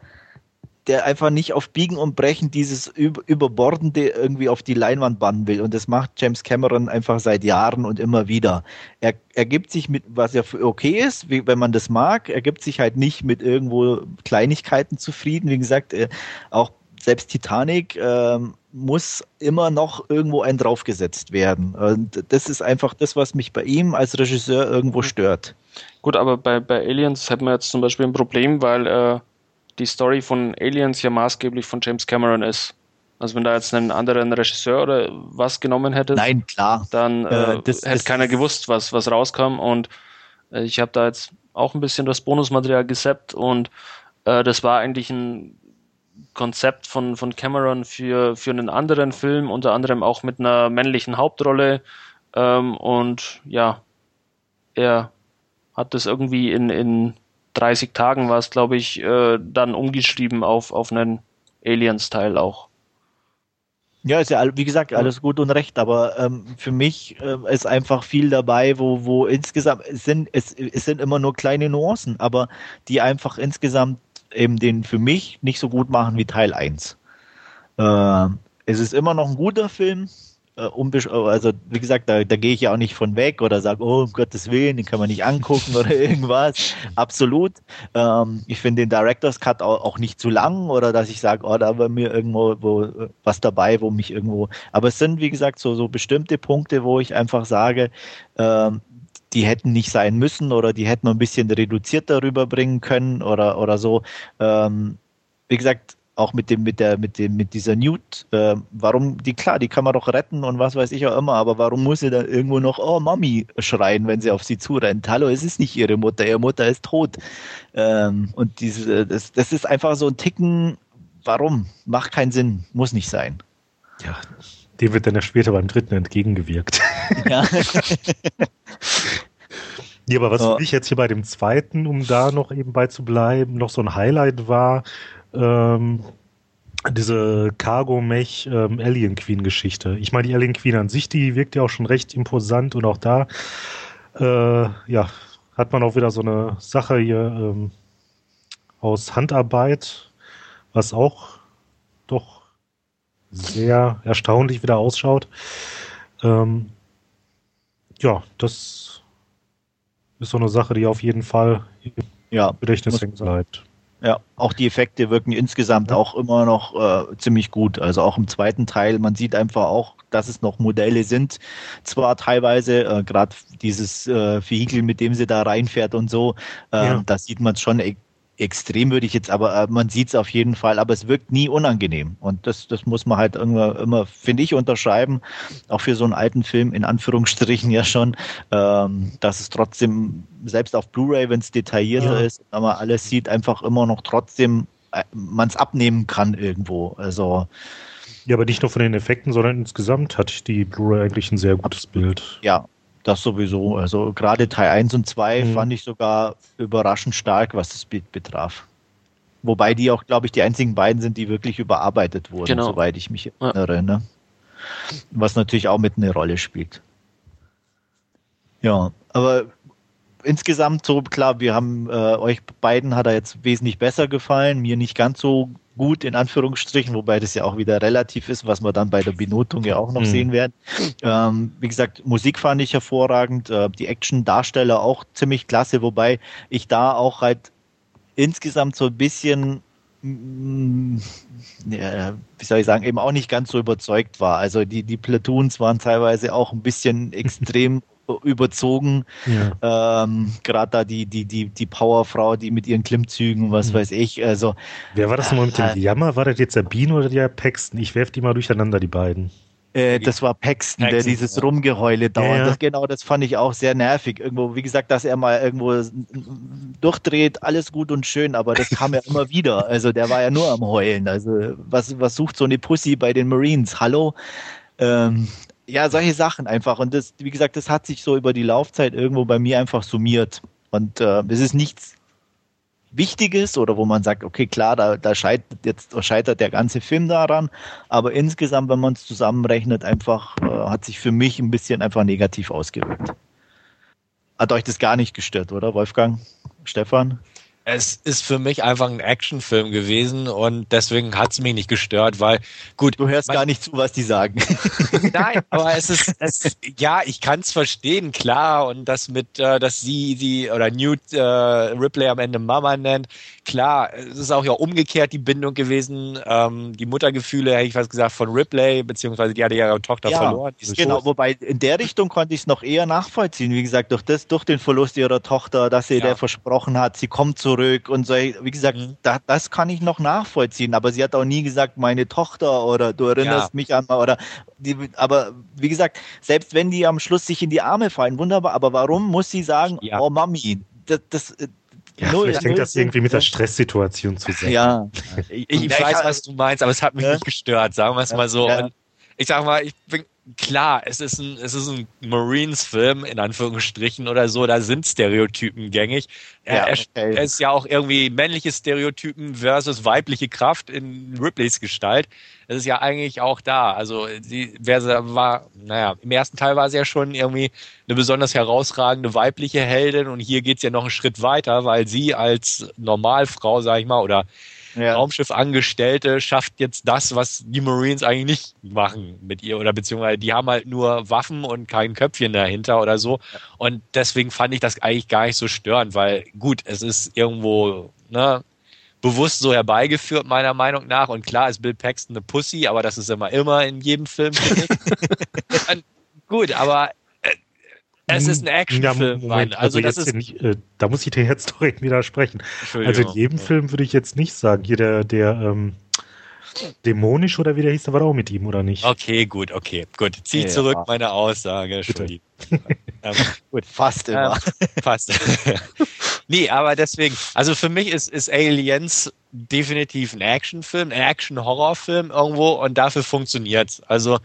der einfach nicht auf Biegen und Brechen dieses Überbordende irgendwie auf die Leinwand bannen will. Und das macht James Cameron einfach seit Jahren und immer wieder. Er, er gibt sich mit, was ja okay ist, wie, wenn man das mag, er gibt sich halt nicht mit irgendwo Kleinigkeiten zufrieden. Wie gesagt, äh, auch selbst Titanic äh, muss immer noch irgendwo ein draufgesetzt werden. Und das ist einfach das, was mich bei ihm als Regisseur irgendwo mhm. stört. Gut, aber bei, bei Aliens hat man jetzt zum Beispiel ein Problem, weil äh, die Story von Aliens ja maßgeblich von James Cameron ist. Also wenn da jetzt einen anderen Regisseur oder was genommen hätte, Nein, klar. dann äh, äh das, hätte das keiner gewusst, was, was rauskam. Und äh, ich habe da jetzt auch ein bisschen das Bonusmaterial gesappt und äh, das war eigentlich ein Konzept von, von Cameron für, für einen anderen Film, unter anderem auch mit einer männlichen Hauptrolle. Ähm, und ja, er hat das irgendwie in, in 30 Tagen war es, glaube ich, äh, dann umgeschrieben auf, auf einen Aliens-Teil auch. Ja, ist ja, wie gesagt, alles gut und recht, aber ähm, für mich äh, ist einfach viel dabei, wo, wo insgesamt, es sind, es, es sind immer nur kleine Nuancen, aber die einfach insgesamt eben den für mich nicht so gut machen wie Teil 1. Äh, es ist immer noch ein guter Film, äh, also wie gesagt, da, da gehe ich ja auch nicht von weg oder sage, oh, um Gottes Willen, den kann man nicht angucken oder [laughs] irgendwas. Absolut. Ähm, ich finde den Director's Cut auch, auch, nicht zu lang oder dass ich sage, oh, da war mir irgendwo wo, was dabei, wo mich irgendwo. Aber es sind, wie gesagt, so, so bestimmte Punkte, wo ich einfach sage, ähm, die hätten nicht sein müssen oder die hätten ein bisschen reduzierter rüberbringen können oder, oder so. Ähm, wie gesagt, auch mit dem, mit der, mit dem, mit dieser Newt, äh, warum, die, klar, die kann man doch retten und was weiß ich auch immer, aber warum muss sie dann irgendwo noch, oh, Mami, schreien, wenn sie auf sie zurennt? Hallo, es ist nicht ihre Mutter, ihre Mutter ist tot. Ähm, und diese, das, das ist einfach so ein Ticken, warum? Macht keinen Sinn, muss nicht sein. Ja, dem wird dann ja später beim dritten entgegengewirkt. Ja. [laughs] Ja, aber was für mich jetzt hier bei dem zweiten, um da noch eben bei zu bleiben, noch so ein Highlight war, ähm, diese Cargo-Mech ähm, Alien Queen-Geschichte. Ich meine, die Alien Queen an sich, die wirkt ja auch schon recht imposant und auch da, äh, ja, hat man auch wieder so eine Sache hier ähm, aus Handarbeit, was auch doch sehr erstaunlich wieder ausschaut. Ähm, ja, das ist so eine Sache, die auf jeden Fall ja, Gedächtnis hängen bleibt. Ja, auch die Effekte wirken insgesamt ja. auch immer noch äh, ziemlich gut. Also auch im zweiten Teil, man sieht einfach auch, dass es noch Modelle sind. Zwar teilweise, äh, gerade dieses äh, Vehikel, mit dem sie da reinfährt und so, äh, ja. da sieht man schon extrem würde ich jetzt, aber äh, man sieht es auf jeden Fall, aber es wirkt nie unangenehm. Und das, das muss man halt immer, immer finde ich, unterschreiben, auch für so einen alten Film, in Anführungsstrichen [laughs] ja schon, ähm, dass es trotzdem, selbst auf Blu-ray, wenn es detaillierter ja. ist, aber alles sieht, einfach immer noch trotzdem, äh, man es abnehmen kann irgendwo. Also ja, aber nicht nur von den Effekten, sondern insgesamt hat die Blu-ray eigentlich ein sehr gutes Bild. Ja, das sowieso. Also gerade Teil 1 und 2 mhm. fand ich sogar überraschend stark, was das Bild betraf. Wobei die auch, glaube ich, die einzigen beiden sind, die wirklich überarbeitet wurden, genau. soweit ich mich erinnere. Ja. Ne? Was natürlich auch mit eine Rolle spielt. Ja, aber insgesamt so klar, wir haben äh, euch beiden hat er jetzt wesentlich besser gefallen, mir nicht ganz so gut, in Anführungsstrichen, wobei das ja auch wieder relativ ist, was wir dann bei der Benotung ja auch noch mhm. sehen werden. Ähm, wie gesagt, Musik fand ich hervorragend, äh, die Action-Darsteller auch ziemlich klasse, wobei ich da auch halt insgesamt so ein bisschen mm, ja, wie soll ich sagen, eben auch nicht ganz so überzeugt war. Also die, die Platoons waren teilweise auch ein bisschen [laughs] extrem überzogen. Ja. Ähm, Gerade da die, die, die, die Powerfrau, die mit ihren Klimmzügen, was mhm. weiß ich. Also, Wer war das nochmal mit dem äh, Jammer? War das jetzt der Bean oder der Paxton? Ich werfe die mal durcheinander, die beiden. Äh, das war Paxton, Paxton, der dieses ja. Rumgeheule dauert. Ja, ja. Das, genau, das fand ich auch sehr nervig. Irgendwo, wie gesagt, dass er mal irgendwo durchdreht, alles gut und schön, aber das kam ja [laughs] immer wieder. Also der war ja nur am Heulen. Also was, was sucht so eine Pussy bei den Marines? Hallo? Ähm, ja, solche Sachen einfach. Und das, wie gesagt, das hat sich so über die Laufzeit irgendwo bei mir einfach summiert. Und äh, es ist nichts Wichtiges oder wo man sagt, okay, klar, da, da scheitert jetzt scheitert der ganze Film daran. Aber insgesamt, wenn man es zusammenrechnet, einfach äh, hat sich für mich ein bisschen einfach negativ ausgewirkt. Hat euch das gar nicht gestört, oder Wolfgang? Stefan? Es ist für mich einfach ein Actionfilm gewesen und deswegen hat es mich nicht gestört, weil gut. Du hörst gar nicht zu, was die sagen. [laughs] Nein, aber es ist, [laughs] es, ja, ich kann es verstehen, klar. Und das mit, äh, dass sie die oder Newt äh, Ripley am Ende Mama nennt, klar, es ist auch ja umgekehrt die Bindung gewesen. Ähm, die Muttergefühle, hätte ich was gesagt, von Ripley, beziehungsweise die hatte ja ihre Tochter ja, verloren. Genau, Schoß. wobei in der Richtung konnte ich es noch eher nachvollziehen. Wie gesagt, durch das, durch den Verlust ihrer Tochter, dass sie ja. der versprochen hat, sie kommt zurück und so. Wie gesagt, mhm. da, das kann ich noch nachvollziehen. Aber sie hat auch nie gesagt, meine Tochter oder du erinnerst ja. mich an oder die, aber wie gesagt, selbst wenn die am Schluss sich in die Arme fallen, wunderbar. Aber warum muss sie sagen, oh Mami, das, das, ja, null, vielleicht hängt das irgendwie mit der Stresssituation zusammen. Ja, ich, ich weiß, was du meinst, aber es hat mich ja? nicht gestört, sagen wir es mal so. Ja. ich sag mal, ich bin klar, es ist ein, es ist ein Marines-Film, in Anführungsstrichen oder so, da sind Stereotypen gängig. Ja, okay. er, ist ja auch irgendwie männliche Stereotypen versus weibliche Kraft in Ripleys Gestalt. Das ist ja eigentlich auch da. Also, sie wer war, naja, im ersten Teil war sie ja schon irgendwie eine besonders herausragende weibliche Heldin und hier geht's ja noch einen Schritt weiter, weil sie als Normalfrau, sag ich mal, oder ja. Raumschiffangestellte schafft jetzt das, was die Marines eigentlich nicht machen mit ihr oder beziehungsweise die haben halt nur Waffen und kein Köpfchen dahinter oder so. Und deswegen fand ich das eigentlich gar nicht so störend, weil gut, es ist irgendwo, ne, bewusst so herbeigeführt, meiner Meinung nach. Und klar ist Bill Paxton eine Pussy, aber das ist immer, immer in jedem Film, [laughs] gut, aber es ist ein Actionfilm, ja, Moment, also, also das ist nicht, äh, da muss ich dir jetzt direkt widersprechen. Also in jedem ja. Film würde ich jetzt nicht sagen, hier der, der ähm, dämonisch oder wie der hieß, der war auch mit ihm, oder nicht? Okay, gut, okay, gut. Zieh ja. zurück meine Aussage, [laughs] ähm, gut, fast immer. Ähm, fast. [laughs] nee, aber deswegen, also für mich ist, ist Aliens definitiv ein Actionfilm, ein Action-Horrorfilm irgendwo und dafür funktioniert Also,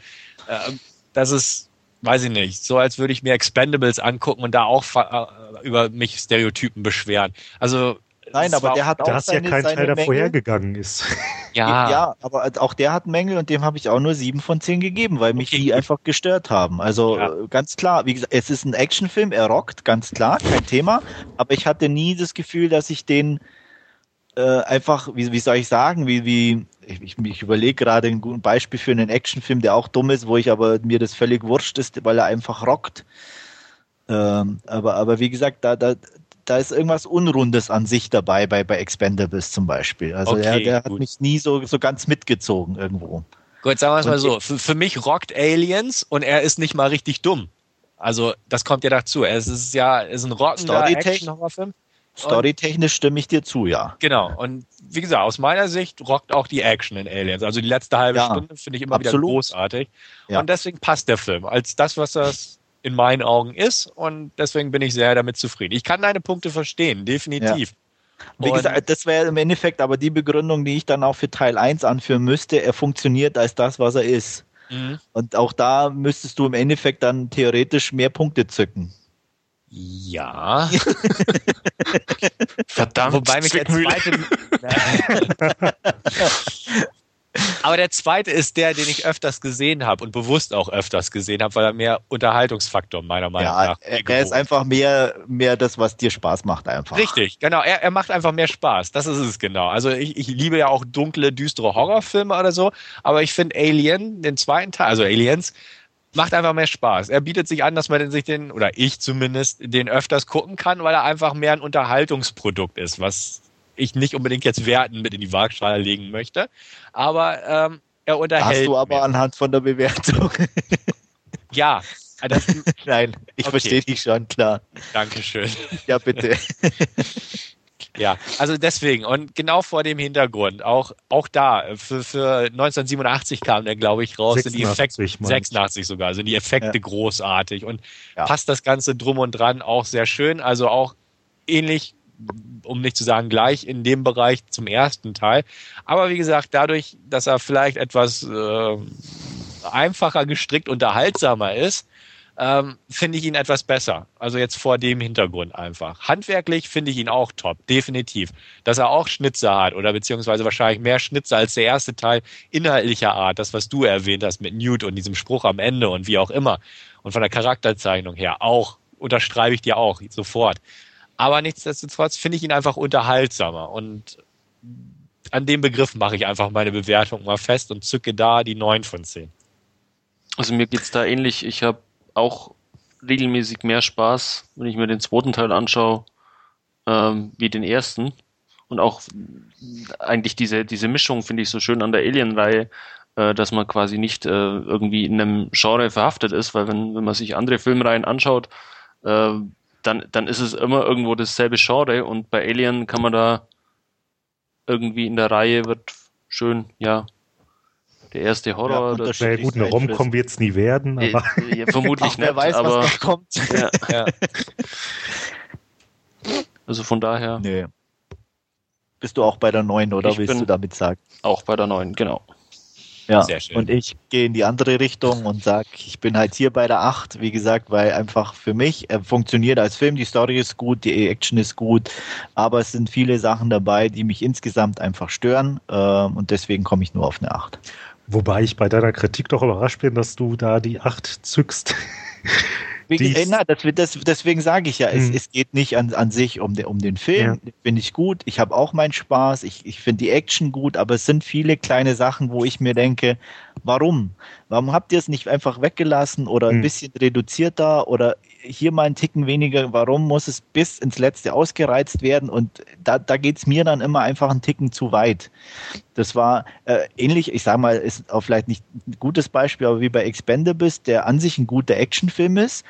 äh, das ist weiß ich nicht, so als würde ich mir Expendables angucken und da auch äh, über mich Stereotypen beschweren. Also Nein, aber der hat auch da seine, ja kein Teil, der vorhergegangen ist. [laughs] Ja. ja, aber auch der hat Mängel und dem habe ich auch nur sieben von zehn gegeben, weil mich okay. die einfach gestört haben. Also ja. Äh, ganz klar, wie gesagt, es ist ein Actionfilm, er rockt, ganz klar, kein Thema. Aber ich hatte nie das Gefühl, dass ich den äh, einfach, wie, wie soll ich sagen, wie, wie, ich, ich überlege gerade ein gutes Beispiel für einen Actionfilm, der auch dumm ist, wo ich aber mir das völlig wurscht ist, weil er einfach rockt. Ähm, aber, aber wie gesagt, da, da, da ist irgendwas Unrundes an sich dabei bei, bei Expendables zum Beispiel. Also okay, der, der hat mich nie so, so ganz mitgezogen irgendwo. Gut, sagen wir es mal so. Für, für mich rockt Aliens und er ist nicht mal richtig dumm. Also das kommt ja dazu. Es ist ja ist ein rockender Action-Horrorfilm. Storytechnisch stimme ich dir zu, ja. Genau. Und wie gesagt, aus meiner Sicht rockt auch die Action in Aliens. Also die letzte halbe ja, Stunde finde ich immer absolut. wieder großartig. Ja. Und deswegen passt der Film als das, was das in meinen Augen ist. Und deswegen bin ich sehr damit zufrieden. Ich kann deine Punkte verstehen, definitiv. Ja. Wie gesagt, das wäre im Endeffekt aber die Begründung, die ich dann auch für Teil 1 anführen müsste. Er funktioniert als das, was er ist. Mhm. Und auch da müsstest du im Endeffekt dann theoretisch mehr Punkte zücken. Ja. [laughs] Verdammt. Wobei mich der zweite. [laughs] Aber der zweite ist der, den ich öfters gesehen habe und bewusst auch öfters gesehen habe, weil er mehr Unterhaltungsfaktor meiner Meinung ja, nach. Er, er ist einfach mehr, mehr das, was dir Spaß macht einfach. Richtig, genau. Er, er macht einfach mehr Spaß. Das ist es genau. Also ich, ich liebe ja auch dunkle, düstere Horrorfilme oder so, aber ich finde Alien, den zweiten Teil, also Aliens, macht einfach mehr Spaß. Er bietet sich an, dass man sich den, oder ich zumindest, den öfters gucken kann, weil er einfach mehr ein Unterhaltungsprodukt ist, was ich nicht unbedingt jetzt Werten mit in die Waagschale legen möchte. Aber ähm, er unterhält. Hast du aber mich. anhand von der Bewertung. [laughs] ja. Das, [laughs] Nein, ich okay. verstehe dich schon, klar. Dankeschön. Ja, bitte. [laughs] Ja, also deswegen und genau vor dem Hintergrund, auch, auch da, für, für 1987 kam der, glaube ich, raus, 86, sind die Effekte, 86 sogar, sind die Effekte ja. großartig und ja. passt das Ganze drum und dran auch sehr schön, also auch ähnlich, um nicht zu sagen gleich in dem Bereich zum ersten Teil, aber wie gesagt, dadurch, dass er vielleicht etwas äh, einfacher gestrickt, unterhaltsamer ist, ähm, finde ich ihn etwas besser. Also jetzt vor dem Hintergrund einfach. Handwerklich finde ich ihn auch top, definitiv. Dass er auch Schnitzer hat oder beziehungsweise wahrscheinlich mehr Schnitzer als der erste Teil inhaltlicher Art, das was du erwähnt hast mit Newt und diesem Spruch am Ende und wie auch immer. Und von der Charakterzeichnung her auch, unterschreibe ich dir auch sofort. Aber nichtsdestotrotz finde ich ihn einfach unterhaltsamer und an dem Begriff mache ich einfach meine Bewertung mal fest und zücke da die 9 von 10. Also mir geht's da ähnlich. Ich habe auch regelmäßig mehr Spaß, wenn ich mir den zweiten Teil anschaue, ähm, wie den ersten. Und auch eigentlich diese, diese Mischung finde ich so schön an der Alien-Reihe, äh, dass man quasi nicht äh, irgendwie in einem Genre verhaftet ist, weil wenn, wenn man sich andere Filmreihen anschaut, äh, dann, dann ist es immer irgendwo dasselbe Genre und bei Alien kann man da irgendwie in der Reihe wird schön, ja, der erste Horror. Ja, das ja, gut, eine Rom-Com wird es nie werden. Aber ja, vermutlich [laughs] Ach, nicht. Wer weiß, aber, was da kommt. [laughs] Ja. Also von daher. Nee. Bist du auch bei der neuen oder ich willst du damit sagen? Auch bei der neuen, genau. Ja, und ich gehe in die andere Richtung und sage, ich bin halt hier bei der 8, wie gesagt, weil einfach für mich er funktioniert als Film, die Story ist gut, die Action ist gut, aber es sind viele Sachen dabei, die mich insgesamt einfach stören äh, und deswegen komme ich nur auf eine 8. Wobei ich bei deiner Kritik doch überrascht bin, dass du da die 8 zückst. Äh, na, das, das, deswegen sage ich ja, es, hm. es geht nicht an, an sich um, de, um den Film. Ja. Finde ich gut. Ich habe auch meinen Spaß. Ich, ich finde die Action gut, aber es sind viele kleine Sachen, wo ich mir denke, warum? Warum habt ihr es nicht einfach weggelassen oder ein hm. bisschen reduzierter oder hier mal einen Ticken weniger? Warum muss es bis ins Letzte ausgereizt werden? Und da, da geht es mir dann immer einfach einen Ticken zu weit. Das war äh, ähnlich, ich sage mal, ist auch vielleicht nicht ein gutes Beispiel, aber wie bei Expendables, der an sich ein guter Actionfilm ist,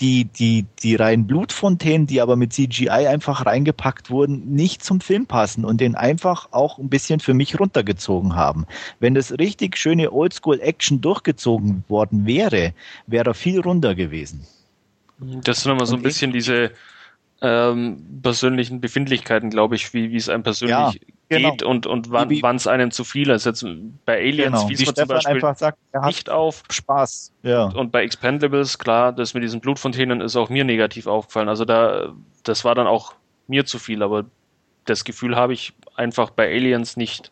die, die, die reinen Blutfontänen, die aber mit CGI einfach reingepackt wurden, nicht zum Film passen und den einfach auch ein bisschen für mich runtergezogen haben. Wenn das richtig schöne Oldschool-Action durchgezogen worden wäre, wäre er viel runder gewesen. Das sind immer so ein bisschen diese ähm, persönlichen Befindlichkeiten, glaube ich, wie, wie es einem persönlich ja, genau. geht und, und wann es einem zu viel ist. Jetzt bei Aliens genau. fiel es zum Beispiel sagt, nicht auf. Spaß. Ja. Und, und bei Expendables, klar, das mit diesen Blutfontänen ist auch mir negativ aufgefallen. Also da, das war dann auch mir zu viel, aber das Gefühl habe ich einfach bei Aliens nicht.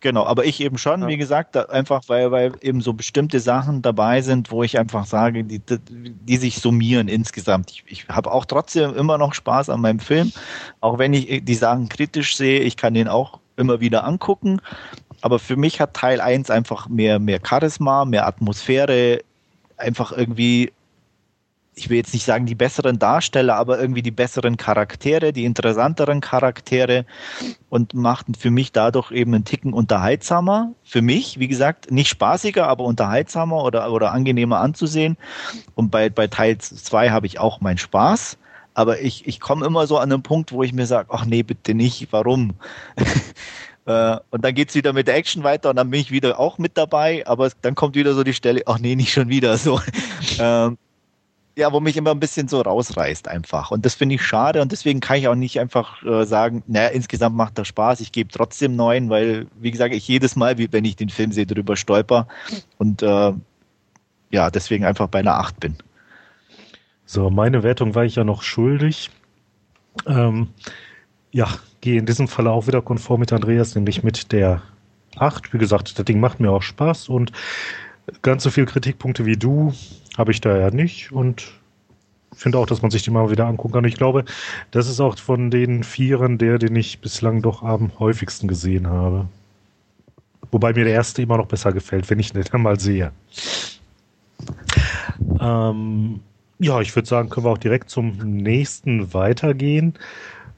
Genau, aber ich eben schon, ja. wie gesagt, einfach weil, weil eben so bestimmte Sachen dabei sind, wo ich einfach sage, die, die, sich summieren insgesamt. Ich, ich habe auch trotzdem immer noch Spaß an meinem Film, auch wenn ich die Sachen kritisch sehe, ich kann den auch immer wieder angucken. Aber für mich hat Teil 1 einfach mehr, mehr Charisma, mehr Atmosphäre, einfach irgendwie ich will jetzt nicht sagen die besseren Darsteller, aber irgendwie die besseren Charaktere, die interessanteren Charaktere und machten für mich dadurch eben einen Ticken unterhaltsamer. Für mich, wie gesagt, nicht spaßiger, aber unterhaltsamer oder, oder angenehmer anzusehen. Und bei, bei Teil 2 habe ich auch meinen Spaß. Aber ich, ich komme immer so an einen Punkt, wo ich mir sage, ach nee, bitte nicht, warum? [laughs] Äh, und dann geht es wieder mit der Action weiter und dann bin ich wieder auch mit dabei, aber dann kommt wieder so die Stelle, ach nee, nicht schon wieder so. [laughs] Ja, wo mich immer ein bisschen so rausreißt einfach. Und das finde ich schade und deswegen kann ich auch nicht einfach äh, sagen, naja, insgesamt macht das Spaß, ich gebe trotzdem neun, weil, wie gesagt, ich jedes Mal, wenn ich den Film sehe, drüber stolper und äh, ja, deswegen einfach bei einer acht bin. So, meine Wertung war ich ja noch schuldig. Ähm, ja, gehe in diesem Fall auch wieder konform mit Andreas, nämlich mit der 8. Wie gesagt, das Ding macht mir auch Spaß und ganz so viele Kritikpunkte wie du habe ich da ja nicht und finde auch, dass man sich die mal wieder angucken kann. Ich glaube, das ist auch von den Vieren der, den ich bislang doch am häufigsten gesehen habe. Wobei mir der erste immer noch besser gefällt, wenn ich den dann mal sehe. Ähm, ja, ich würde sagen, können wir auch direkt zum nächsten weitergehen.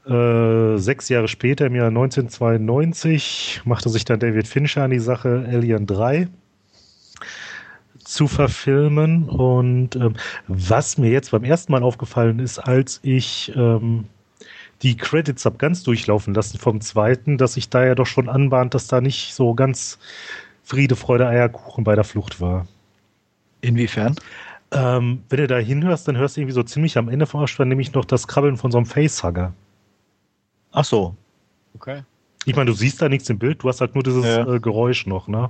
Äh, sechs Jahre später, im Jahr 1992, machte sich dann David Fincher an die Sache, Alien 3 zu verfilmen. Und ähm, was mir jetzt beim ersten Mal aufgefallen ist, als ich ähm, die Credits habe ganz durchlaufen lassen vom zweiten, dass sich da ja doch schon anbahnt, dass da nicht so ganz Friede, Freude, Eierkuchen bei der Flucht war. Inwiefern? Ähm, wenn du da hinhörst, dann hörst du irgendwie so ziemlich am Ende vom Abspann nämlich noch das Krabbeln von so einem Facehugger. Ach so. Okay. Ich meine, du siehst da nichts im Bild, du hast halt nur dieses ja. äh, Geräusch noch, ne?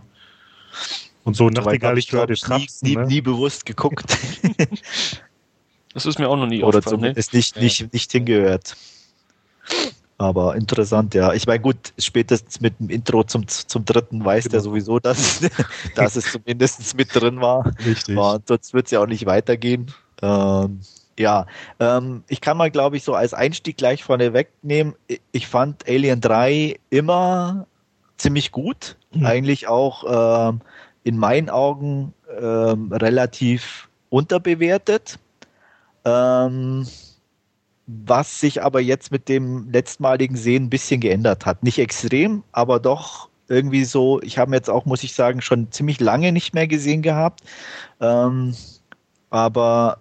Und so Nachtigall, ich höre nie, nie, ne? nie bewusst geguckt. [laughs] das ist mir auch noch nie Oder zumindest ne? nicht, nicht, nicht hingehört. Aber interessant, ja. Ich meine, gut, spätestens mit dem Intro zum, zum dritten weiß genau. der sowieso, dass, [laughs] dass es zumindest mit drin war. Richtig. Und sonst wird es ja auch nicht weitergehen. Ähm, ja, ähm, ich kann mal, glaube ich, so als Einstieg gleich vorne wegnehmen. Ich fand Alien 3 immer ziemlich gut. Mhm. Eigentlich auch ähm, in meinen Augen ähm, relativ unterbewertet. Ähm, was sich aber jetzt mit dem letztmaligen Sehen ein bisschen geändert hat. Nicht extrem, aber doch irgendwie so, ich habe jetzt auch, muss ich sagen, schon ziemlich lange nicht mehr gesehen gehabt. Ähm, aber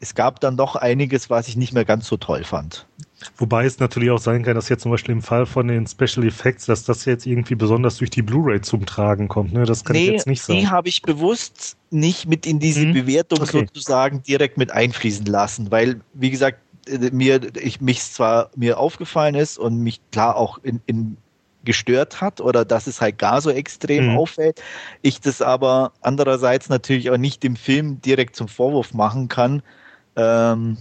es gab dann doch einiges, was ich nicht mehr ganz so toll fand. Wobei es natürlich auch sein kann, dass jetzt zum Beispiel im Fall von den Special Effects, dass das jetzt irgendwie besonders durch die Blu-ray zum Tragen kommt. Ne? Das kann nee, ich jetzt nicht sagen. Die habe ich bewusst nicht mit in diese hm? Bewertung okay. sozusagen direkt mit einfließen lassen, weil, wie gesagt, äh, mir, ich mich zwar mir aufgefallen ist und mich klar auch in, in gestört hat oder dass es halt gar so extrem mhm. auffällt. Ich das aber andererseits natürlich auch nicht dem Film direkt zum Vorwurf machen kann, ähm,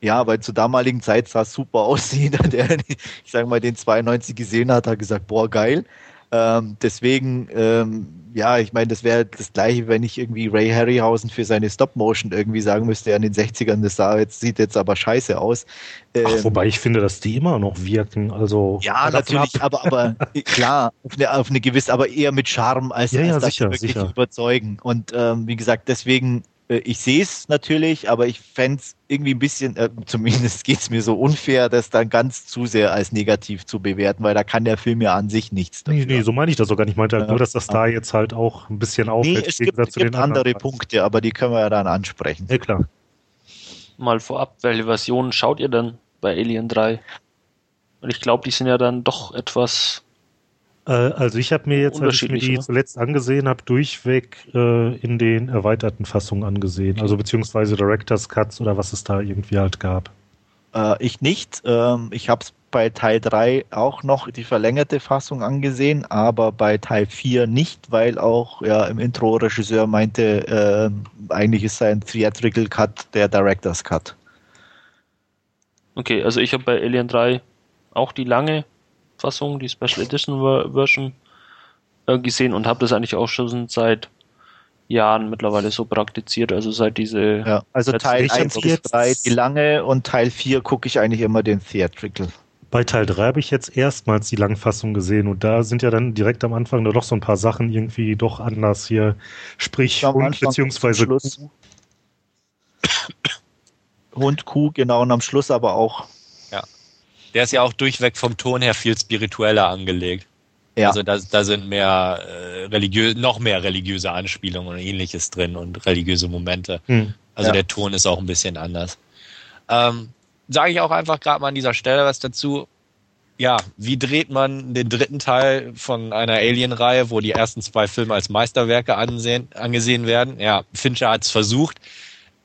ja, weil zur damaligen Zeit sah es super aus. Jeder, der, ich sage mal, den 92 gesehen hat, hat gesagt, boah, geil. Ähm, deswegen, ähm, ja, ich meine, das wäre das gleiche, wenn ich irgendwie Ray Harryhausen für seine Stop-Motion irgendwie sagen müsste, in den 60ern, das sah jetzt, sieht jetzt aber scheiße aus. Ähm, Ach, wobei ich finde, dass die immer noch wirken. Also ja, natürlich, aber, aber [laughs] klar, auf eine, auf eine gewisse, aber eher mit Charme als, ja, als ja, sicher, wirklich sicher. überzeugen. Und ähm, wie gesagt, deswegen äh, ich sehe es natürlich, aber ich fände es irgendwie ein bisschen, äh, zumindest [laughs] geht es mir so unfair, das dann ganz zu sehr als negativ zu bewerten, weil da kann der Film ja an sich nichts dafür. Nee, nee, so meine ich das sogar nicht. Ich meinte halt nur, dass das da jetzt halt auch ein bisschen auffällt. Nee, es gibt, es gibt andere Punkte, aber die können wir ja dann ansprechen. Ja, klar. Mal vorab, welche Version schaut ihr denn bei Alien 3? Und ich glaube, die sind ja dann doch etwas äh, also ich habe mir jetzt, als ich mir die zuletzt angesehen habe, durchweg äh, in den erweiterten Fassungen angesehen. Also beziehungsweise Director's Cuts oder was es da irgendwie halt gab. Äh, ich nicht. Ähm, ich habe es bei Teil 3 auch noch die verlängerte Fassung angesehen, aber bei Teil 4 nicht, weil auch ja, im Intro Regisseur meinte, äh, eigentlich ist sein Theatrical Cut der Director's Cut. Okay, also ich habe bei Alien 3 auch die lange Fassung, die Special Edition Version äh, gesehen und habe das eigentlich auch schon seit Jahren mittlerweile so praktiziert, also seit diese ja, also Teil 1 bis 3 die lange und Teil 4 gucke ich eigentlich immer den Theatrical. Bei Teil 3 habe ich jetzt erstmals die Langfassung gesehen und da sind ja dann direkt am Anfang doch so ein paar Sachen irgendwie doch anders hier. Sprich Hund beziehungsweise Kuh. Hund, Kuh, genau, und am Schluss aber auch der ist ja auch durchweg vom Ton her viel spiritueller angelegt. Ja. Also da, da sind mehr äh, religiös, noch mehr religiöse Anspielungen und ähnliches drin und religiöse Momente. Hm. Also ja. der Ton ist auch ein bisschen anders. Ähm, Sage ich auch einfach gerade mal an dieser Stelle was dazu. Ja, wie dreht man den dritten Teil von einer Alien-Reihe, wo die ersten zwei Filme als Meisterwerke ansehen, angesehen werden? Ja, Fincher hat es versucht.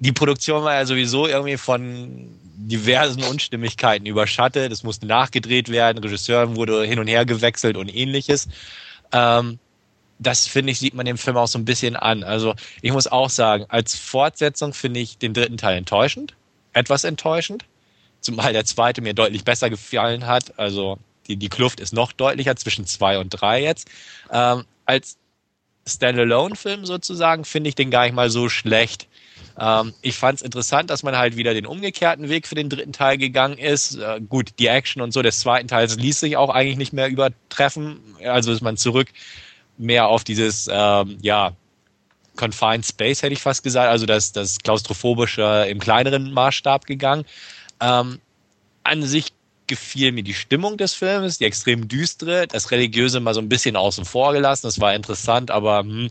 Die Produktion war ja sowieso irgendwie von diversen Unstimmigkeiten überschattet. Es musste nachgedreht werden, Regisseur wurde hin und her gewechselt und ähnliches. Ähm, das finde ich, sieht man dem Film auch so ein bisschen an. Also ich muss auch sagen, als Fortsetzung finde ich den dritten Teil enttäuschend, etwas enttäuschend, zumal der zweite mir deutlich besser gefallen hat. Also die, die Kluft ist noch deutlicher zwischen zwei und drei jetzt. Ähm, als Standalone-Film sozusagen finde ich den gar nicht mal so schlecht. Ähm, ich fand es interessant, dass man halt wieder den umgekehrten Weg für den dritten Teil gegangen ist. Äh, gut, die Action und so des zweiten Teils ließ sich auch eigentlich nicht mehr übertreffen. Also ist man zurück mehr auf dieses, ähm, ja, Confined Space, hätte ich fast gesagt, also das, das klaustrophobische im kleineren Maßstab gegangen. Ähm, an sich gefiel mir die Stimmung des Films, die extrem düstere, das Religiöse mal so ein bisschen außen vor gelassen. Das war interessant, aber hm,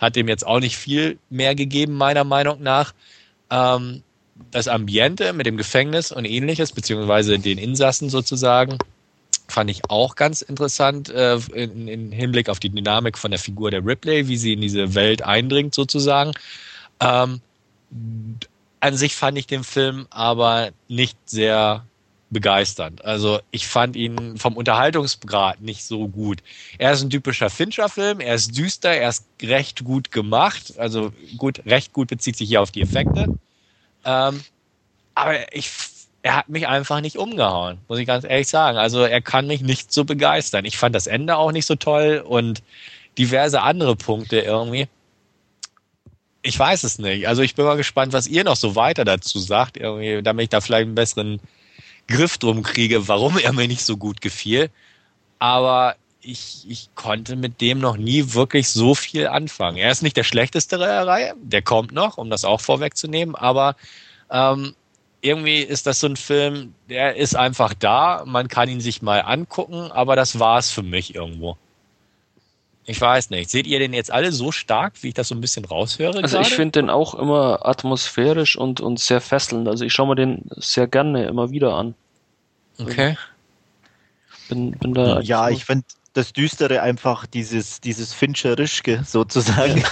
hat dem jetzt auch nicht viel mehr gegeben, meiner Meinung nach. Ähm, das Ambiente mit dem Gefängnis und ähnliches, beziehungsweise den Insassen sozusagen, fand ich auch ganz interessant äh, in, in, Hinblick auf die Dynamik von der Figur der Ripley, wie sie in diese Welt eindringt sozusagen. Ähm, an sich fand ich den Film aber nicht sehr begeisternd. Also ich fand ihn vom Unterhaltungsgrad nicht so gut. Er ist ein typischer Fincher-Film, er ist düster, er ist recht gut gemacht. Also gut, recht gut bezieht sich hier auf die Effekte. Ähm, aber ich, er hat mich einfach nicht umgehauen, muss ich ganz ehrlich sagen. Also er kann mich nicht so begeistern. Ich fand das Ende auch nicht so toll und diverse andere Punkte irgendwie. Ich weiß es nicht. Also ich bin mal gespannt, was ihr noch so weiter dazu sagt, irgendwie, damit ich da vielleicht einen besseren Griff drum kriege, warum er mir nicht so gut gefiel. Aber ich, ich konnte mit dem noch nie wirklich so viel anfangen. Er ist nicht der schlechteste der Reihe, der kommt noch, um das auch vorwegzunehmen, aber ähm, irgendwie ist das so ein Film, der ist einfach da, man kann ihn sich mal angucken, aber das war es für mich irgendwo. Ich weiß nicht. Seht ihr den jetzt alle so stark, wie ich das so ein bisschen raushöre? Also gerade? ich finde den auch immer atmosphärisch und, und sehr fesselnd. Also ich schaue mir den sehr gerne immer wieder an. Okay. Bin, bin da ja, ich finde das Düstere einfach dieses, dieses Fincherischke [laughs] sozusagen.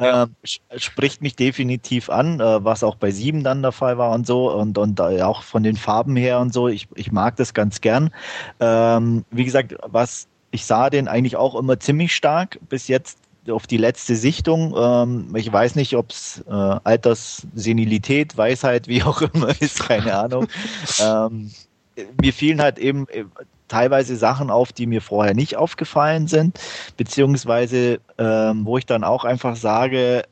Ja. [laughs] ähm, spricht mich definitiv an, äh, was auch bei sieben dann der Fall war und so und, und äh, auch von den Farben her und so. Ich, ich mag das ganz gern. Ähm, wie gesagt, was ich sah den eigentlich auch immer ziemlich stark bis jetzt auf die letzte Sichtung. Ähm, ich weiß nicht, ob es äh, Alterssenilität, Weisheit, wie auch immer [laughs] ist, keine Ahnung. ähm, mir fielen halt eben äh, teilweise Sachen auf, die mir vorher nicht aufgefallen sind, beziehungsweise ähm, wo ich dann auch einfach sage,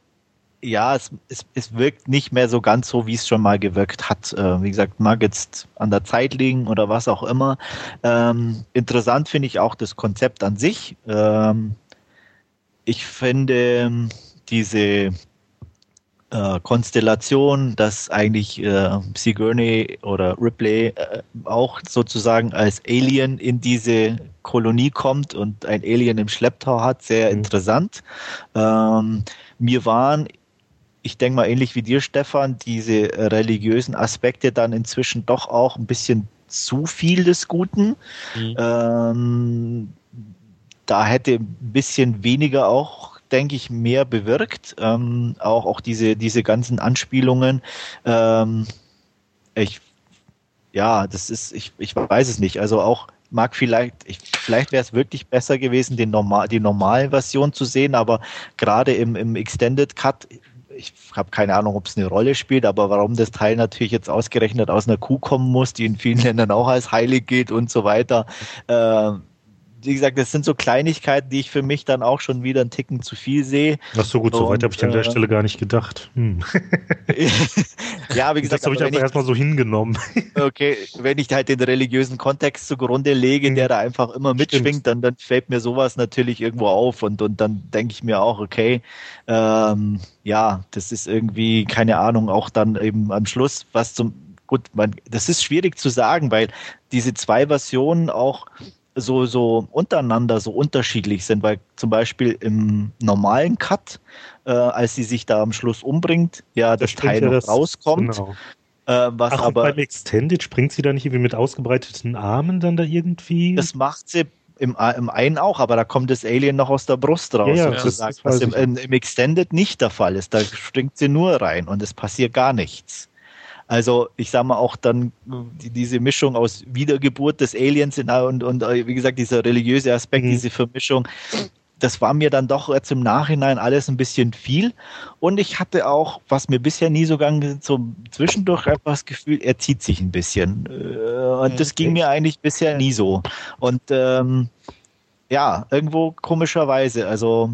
ja, es, es, es wirkt nicht mehr so ganz so, wie es schon mal gewirkt hat. Äh, wie gesagt, mag jetzt an der Zeit liegen oder was auch immer. Ähm, interessant finde ich auch das Konzept an sich. Ähm, ich finde diese äh, Konstellation, dass eigentlich äh, Sigourney oder Ripley äh, auch sozusagen als Alien in diese Kolonie kommt und ein Alien im Schlepptau hat, sehr mhm. interessant. Ähm, mir waren ich denke mal ähnlich wie dir, Stefan, diese religiösen Aspekte dann inzwischen doch auch ein bisschen zu viel des Guten. Mhm. Ähm, da hätte ein bisschen weniger auch, denke ich, mehr bewirkt. Ähm, auch, auch diese, diese ganzen Anspielungen. Ähm, ich, ja, das ist, ich, ich weiß es nicht. Also auch mag vielleicht, ich, vielleicht wäre es wirklich besser gewesen, den normal, die normale Version zu sehen, aber gerade im, im Extended Cut ich habe keine Ahnung, ob es eine Rolle spielt, aber warum das Teil natürlich jetzt ausgerechnet aus einer Kuh kommen muss, die in vielen Ländern auch als heilig gilt und so weiter. Äh, wie gesagt, das sind so Kleinigkeiten, die ich für mich dann auch schon wieder einen Ticken zu viel sehe. Ach so gut, so weit habe ich an der äh, Stelle gar nicht gedacht. Hm. [laughs] ja, wie gesagt, das habe ich einfach erstmal so hingenommen. [laughs] okay, wenn ich halt den religiösen Kontext zugrunde lege, der hm. da einfach immer mitschwingt, dann, dann fällt mir sowas natürlich irgendwo auf und, und dann denke ich mir auch, okay, ähm, ja, das ist irgendwie, keine Ahnung, auch dann eben am Schluss, was zum gut, man, das ist schwierig zu sagen, weil diese zwei Versionen auch so, so untereinander so unterschiedlich sind, weil zum Beispiel im normalen Cut, äh, als sie sich da am Schluss umbringt, ja, das, das Teil ja, das, rauskommt. Genau. Äh, was Ach, aber beim Extended springt sie da nicht irgendwie mit ausgebreiteten Armen dann da irgendwie? Das macht sie im, äh, im einen auch, aber da kommt das Alien noch aus der Brust raus, ja, sozusagen, das, das was im, im, Extended nicht der Fall ist. Da springt sie nur rein und es passiert gar nichts. Also ich sage mal auch dann die, diese Mischung aus Wiedergeburt des Aliens und, und äh, wie gesagt dieser religiöse Aspekt, mhm. diese Vermischung, das war mir dann doch jetzt im Nachhinein alles ein bisschen viel. Und ich hatte auch, was mir bisher nie so gegangen ist, so zwischendurch einfach das Gefühl, er zieht sich ein bisschen. Äh, und das ging mir eigentlich bisher nie so. Und ähm, ja, irgendwo komischerweise. Also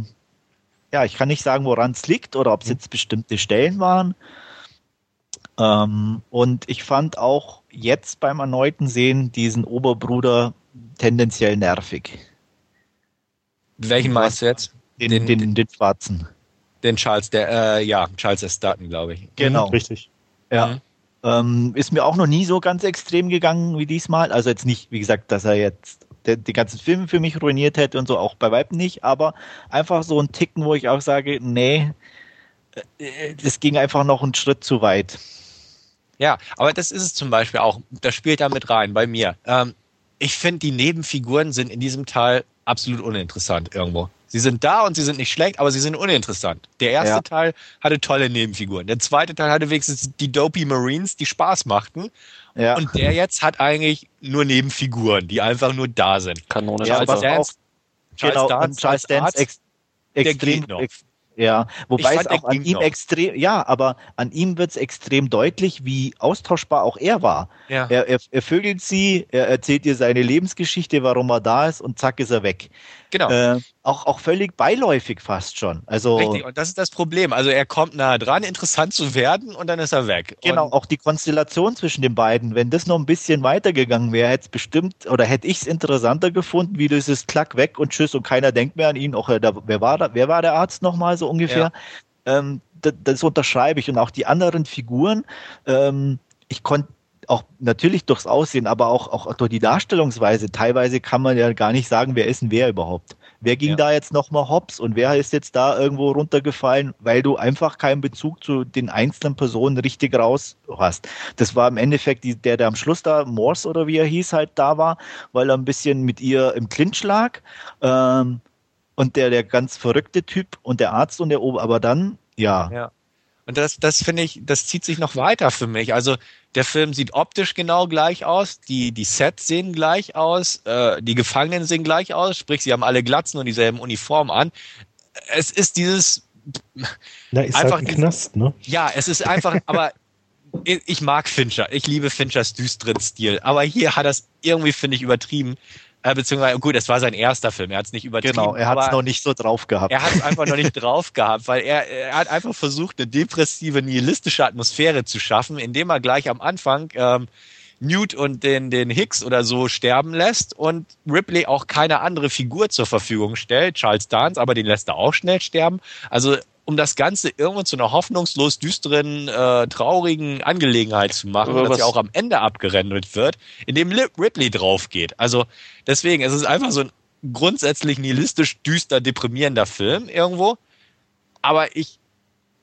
ja, ich kann nicht sagen, woran es liegt oder ob es mhm. jetzt bestimmte Stellen waren. Ähm, und ich fand auch jetzt beim erneuten Sehen diesen Oberbruder tendenziell nervig. Welchen meinst du jetzt? Den, den, den, den schwarzen. Den Charles, der, äh, ja, Charles S. Dutton, glaube ich. Genau. Mhm, richtig. Ja. Mhm. Ähm, ist mir auch noch nie so ganz extrem gegangen wie diesmal. Also jetzt nicht, wie gesagt, dass er jetzt die ganzen Filme für mich ruiniert hätte und so, auch bei Weitem nicht, aber einfach so ein Ticken, wo ich auch sage, nee, äh, das ging einfach noch einen Schritt zu weit. Ja, aber das ist es zum Beispiel auch, das spielt da mit rein bei mir. Ähm, ich finde, die Nebenfiguren sind in diesem Teil absolut uninteressant irgendwo. Sie sind da und sie sind nicht schlecht, aber sie sind uninteressant. Der erste ja. Teil hatte tolle Nebenfiguren. Der zweite Teil hatte wenigstens die Dopey Marines, die Spaß machten. Ja. Und der jetzt hat eigentlich nur Nebenfiguren, die einfach nur da sind. Kanone. Ja, Charles Dance, Charles genau, Dance, Charles Dance ex extrem, ex ja, wobei es auch an ihm noch. extrem, ja, aber an ihm wird es extrem deutlich, wie austauschbar auch er war. Ja. Er, er, er vögelt sie, er erzählt ihr seine Lebensgeschichte, warum er da ist und zack ist er weg. Genau. Äh, auch, auch völlig beiläufig fast schon. Also, Richtig, und das ist das Problem. Also er kommt nah dran, interessant zu werden und dann ist er weg. Genau, und auch die Konstellation zwischen den beiden, wenn das noch ein bisschen weitergegangen wäre, hätte es bestimmt, oder hätte ich es interessanter gefunden, wie ist klack weg und tschüss und keiner denkt mehr an ihn. Auch, da, wer, war da, wer war der Arzt nochmal so ungefähr? Ja. Ähm, das, das, unterschreibe ich. Und auch die anderen Figuren, ähm, ich konnte auch natürlich durchs Aussehen, aber auch, auch durch die Darstellungsweise. Teilweise kann man ja gar nicht sagen, wer ist denn wer überhaupt. Wer ging ja. da jetzt nochmal hops und wer ist jetzt da irgendwo runtergefallen, weil du einfach keinen Bezug zu den einzelnen Personen richtig raus hast. Das war im Endeffekt die, der, der am Schluss da, Morse oder wie er hieß, halt da war, weil er ein bisschen mit ihr im Clinch lag. Ähm, und der, der ganz verrückte Typ und der Arzt und der Ober, aber dann, ja. Ja. Und das, das finde ich, das zieht sich noch weiter für mich. Also der Film sieht optisch genau gleich aus, die, die Sets sehen gleich aus, äh, die Gefangenen sehen gleich aus, sprich, sie haben alle Glatzen und dieselben Uniformen an. Es ist dieses Na, ist einfach halt ein Knast, ne? Ja, es ist einfach, aber ich mag Fincher. Ich liebe Finchers düsteren Stil. Aber hier hat das irgendwie, finde ich, übertrieben. Äh, beziehungsweise, gut, es war sein erster Film, er hat es nicht übertrieben. Genau, er hat es noch nicht so drauf gehabt. Er hat es einfach noch nicht drauf gehabt, weil er, er hat einfach versucht, eine depressive, nihilistische Atmosphäre zu schaffen, indem er gleich am Anfang ähm, Newt und den, den Hicks oder so sterben lässt und Ripley auch keine andere Figur zur Verfügung stellt. Charles Dance, aber den lässt er auch schnell sterben. Also um das Ganze irgendwo zu einer hoffnungslos düsteren, äh, traurigen Angelegenheit zu machen, dass ja auch am Ende abgerendelt wird, indem Ripley drauf geht. Also deswegen, es ist einfach so ein grundsätzlich nihilistisch düster, deprimierender Film irgendwo. Aber ich,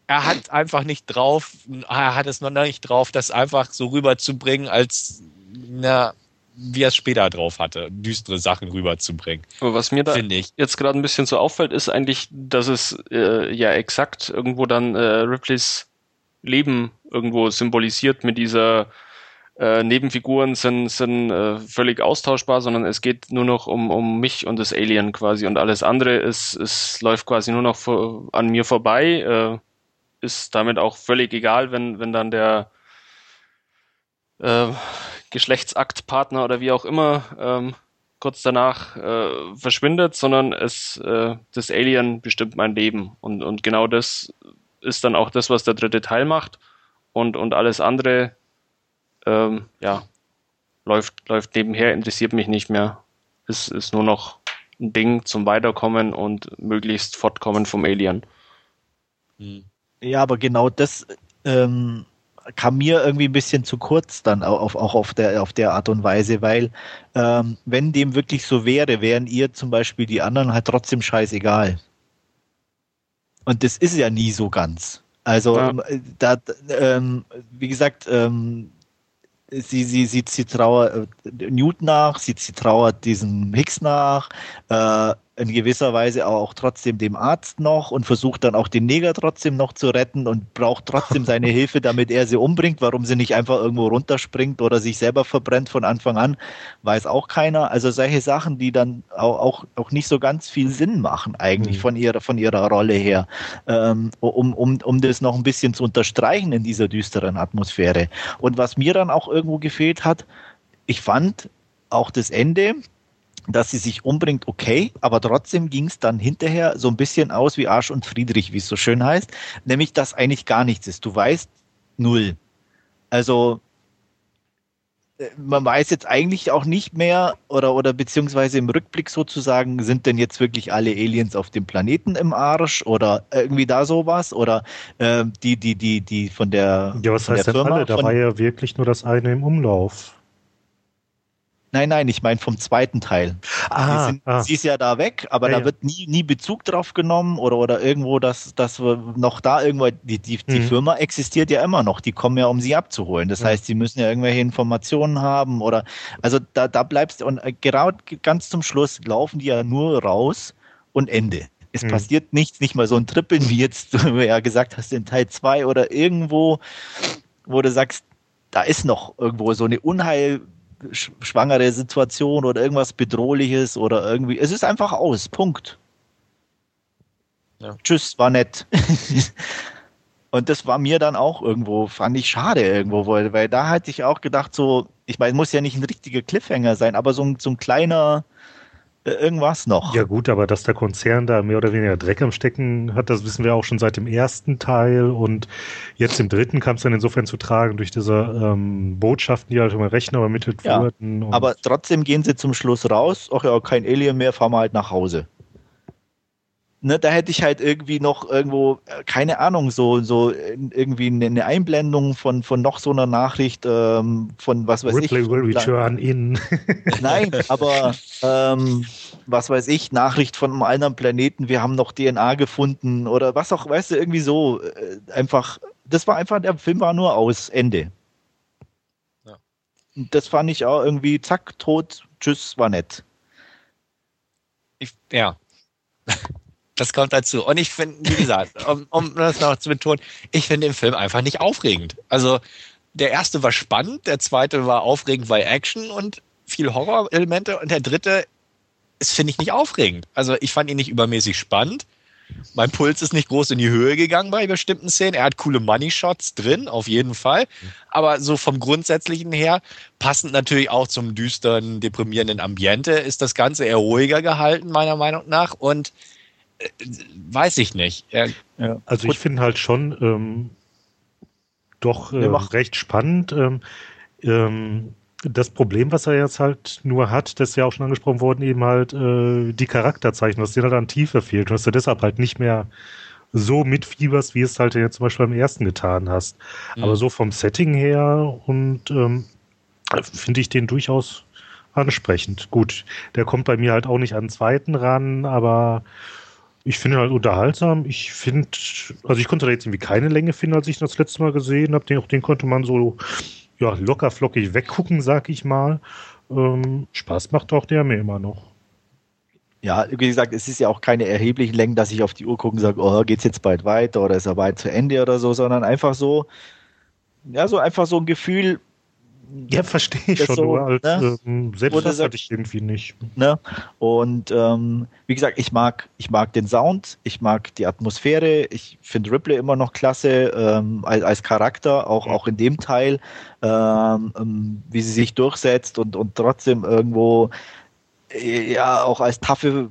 er hat einfach nicht drauf, er hat es noch nicht drauf, das einfach so rüberzubringen, als, na, wie er es später drauf hatte, düstere Sachen rüberzubringen. Aber was mir da jetzt gerade ein bisschen so auffällt, ist eigentlich, dass es äh, ja exakt irgendwo dann äh, Ripleys Leben irgendwo symbolisiert mit dieser äh, Nebenfiguren sind, sind äh, völlig austauschbar, sondern es geht nur noch um, um mich und das Alien quasi und alles andere ist, es läuft quasi nur noch vor, an mir vorbei, äh, ist damit auch völlig egal, wenn, wenn dann der äh, Geschlechtsaktpartner oder wie auch immer ähm, kurz danach äh, verschwindet, sondern es äh, das Alien bestimmt mein Leben und und genau das ist dann auch das, was der dritte Teil macht und und alles andere ähm, ja läuft läuft nebenher interessiert mich nicht mehr. Es ist nur noch ein Ding zum Weiterkommen und möglichst Fortkommen vom Alien. Ja, aber genau das ähm, kam mir irgendwie ein bisschen zu kurz dann auch, auch auf, der, auf der Art und Weise, weil ähm, wenn dem wirklich so wäre, wären ihr zum Beispiel die anderen halt trotzdem scheißegal. Und das ist ja nie so ganz. Also ja. da, ähm, wie gesagt, ähm, sie, sie, sie, sie trauert äh, Newt nach, sie, sie trauert diesem Hicks nach, äh, in gewisser Weise auch trotzdem dem Arzt noch und versucht dann auch den Neger trotzdem noch zu retten und braucht trotzdem seine [laughs] Hilfe, damit er sie umbringt. Warum sie nicht einfach irgendwo runterspringt oder sich selber verbrennt von Anfang an, weiß auch keiner. Also solche Sachen, die dann auch, auch, auch nicht so ganz viel Sinn machen eigentlich mhm. von ihrer, von ihrer Rolle her, ähm, um, um, um das noch ein bisschen zu unterstreichen in dieser düsteren Atmosphäre. Und was mir dann auch irgendwo gefehlt hat, ich fand auch das Ende, dass sie sich umbringt, okay, aber trotzdem ging es dann hinterher so ein bisschen aus wie Arsch und Friedrich, wie es so schön heißt, nämlich dass eigentlich gar nichts ist. Du weißt null. Also man weiß jetzt eigentlich auch nicht mehr oder, oder beziehungsweise im Rückblick sozusagen, sind denn jetzt wirklich alle Aliens auf dem Planeten im Arsch oder irgendwie da sowas oder äh, die, die, die, die von der. Ja, was heißt denn Firma, alle? Da war ja wirklich nur das eine im Umlauf. Nein, nein, ich meine vom zweiten Teil. Ah, sind, ah. Sie ist ja da weg, aber ja, da ja. wird nie, nie Bezug drauf genommen oder, oder irgendwo, dass, dass wir noch da irgendwo, die, die, die mhm. Firma existiert ja immer noch, die kommen ja, um sie abzuholen. Das mhm. heißt, sie müssen ja irgendwelche Informationen haben oder, also da, da bleibst du, und äh, gerade ganz zum Schluss laufen die ja nur raus und Ende. Es mhm. passiert nichts, nicht mal so ein Trippeln, wie jetzt [laughs] du ja gesagt hast in Teil 2 oder irgendwo, wo du sagst, da ist noch irgendwo so eine Unheil, schwangere Situation oder irgendwas Bedrohliches oder irgendwie. Es ist einfach aus. Punkt. Ja. Tschüss, war nett. [laughs] Und das war mir dann auch irgendwo, fand ich schade irgendwo, weil, weil da hatte ich auch gedacht, so, ich meine, muss ja nicht ein richtiger Cliffhanger sein, aber so ein, so ein kleiner, irgendwas noch. Ja gut, aber dass der Konzern da mehr oder weniger Dreck am Stecken hat, das wissen wir auch schon seit dem ersten Teil und jetzt im dritten kam es dann insofern zu tragen durch diese ähm, Botschaften, die halt immer Rechner übermittelt ja, wurden. aber trotzdem gehen sie zum Schluss raus, ach ja, kein Alien mehr, fahren wir halt nach Hause ne, da hätte ich halt irgendwie noch irgendwo, äh, keine Ahnung, so, so irgendwie eine Einblendung von, von noch so einer Nachricht ähm, von was weiß Ripley ich. Will return in. [laughs] Nein, aber ähm, was weiß ich, Nachricht von einem anderen Planeten, wir haben noch DNA gefunden oder was auch, weißt du, irgendwie so. Äh, einfach, das war einfach, der Film war nur aus, Ende. Ja. Das fand ich auch irgendwie, zack, tot, tschüss, war nett. Ich, ja das kommt dazu. Und ich finde, wie gesagt, [laughs] um, um das noch zu betonen, ich finde den Film einfach nicht aufregend. Also der erste war spannend, der zweite war aufregend, weil Action und viel Horror-Elemente und der dritte ist, finde ich, nicht aufregend. Also ich fand ihn nicht übermäßig spannend. Mein Puls ist nicht groß in die Höhe gegangen bei bestimmten Szenen. Er hat coole Money-Shots drin, auf jeden Fall. Aber so vom Grundsätzlichen her, passend natürlich auch zum düsteren, deprimierenden Ambiente, ist das Ganze eher ruhiger gehalten, meiner Meinung nach. Und weiß ich nicht. Ja, also ich finde halt schon ähm, doch äh, recht spannend. Ähm, ähm, das Problem, was er jetzt halt nur hat, das ist ja auch schon angesprochen worden, eben halt äh, die Charakterzeichen, was dir halt an Tiefe fehlt und dass du deshalb halt nicht mehr so mitfieberst, wie es halt jetzt zum Beispiel beim ersten getan hast. Mhm. Aber so vom Setting her und ähm, finde ich den durchaus ansprechend. Gut, der kommt bei mir halt auch nicht an den zweiten ran, aber ich finde halt unterhaltsam. Ich finde, also ich konnte da jetzt irgendwie keine Länge finden, als ich das letzte Mal gesehen habe. Den, den konnte man so ja, locker flockig weggucken, sag ich mal. Ähm, Spaß macht auch der mir immer noch. Ja, wie gesagt, es ist ja auch keine erheblichen Längen, dass ich auf die Uhr gucke und sage, oh, geht's jetzt bald weiter oder ist er bald zu Ende oder so, sondern einfach so, ja, so einfach so ein Gefühl, ja, verstehe ich schon, so, nur als, ne? ähm, selbst das hatte ich irgendwie nicht. Ne? Und ähm, wie gesagt, ich mag, ich mag den Sound, ich mag die Atmosphäre, ich finde Ripley immer noch klasse ähm, als, als Charakter, auch, ja. auch in dem Teil, ähm, ähm, wie sie sich durchsetzt und, und trotzdem irgendwo äh, ja auch als taffe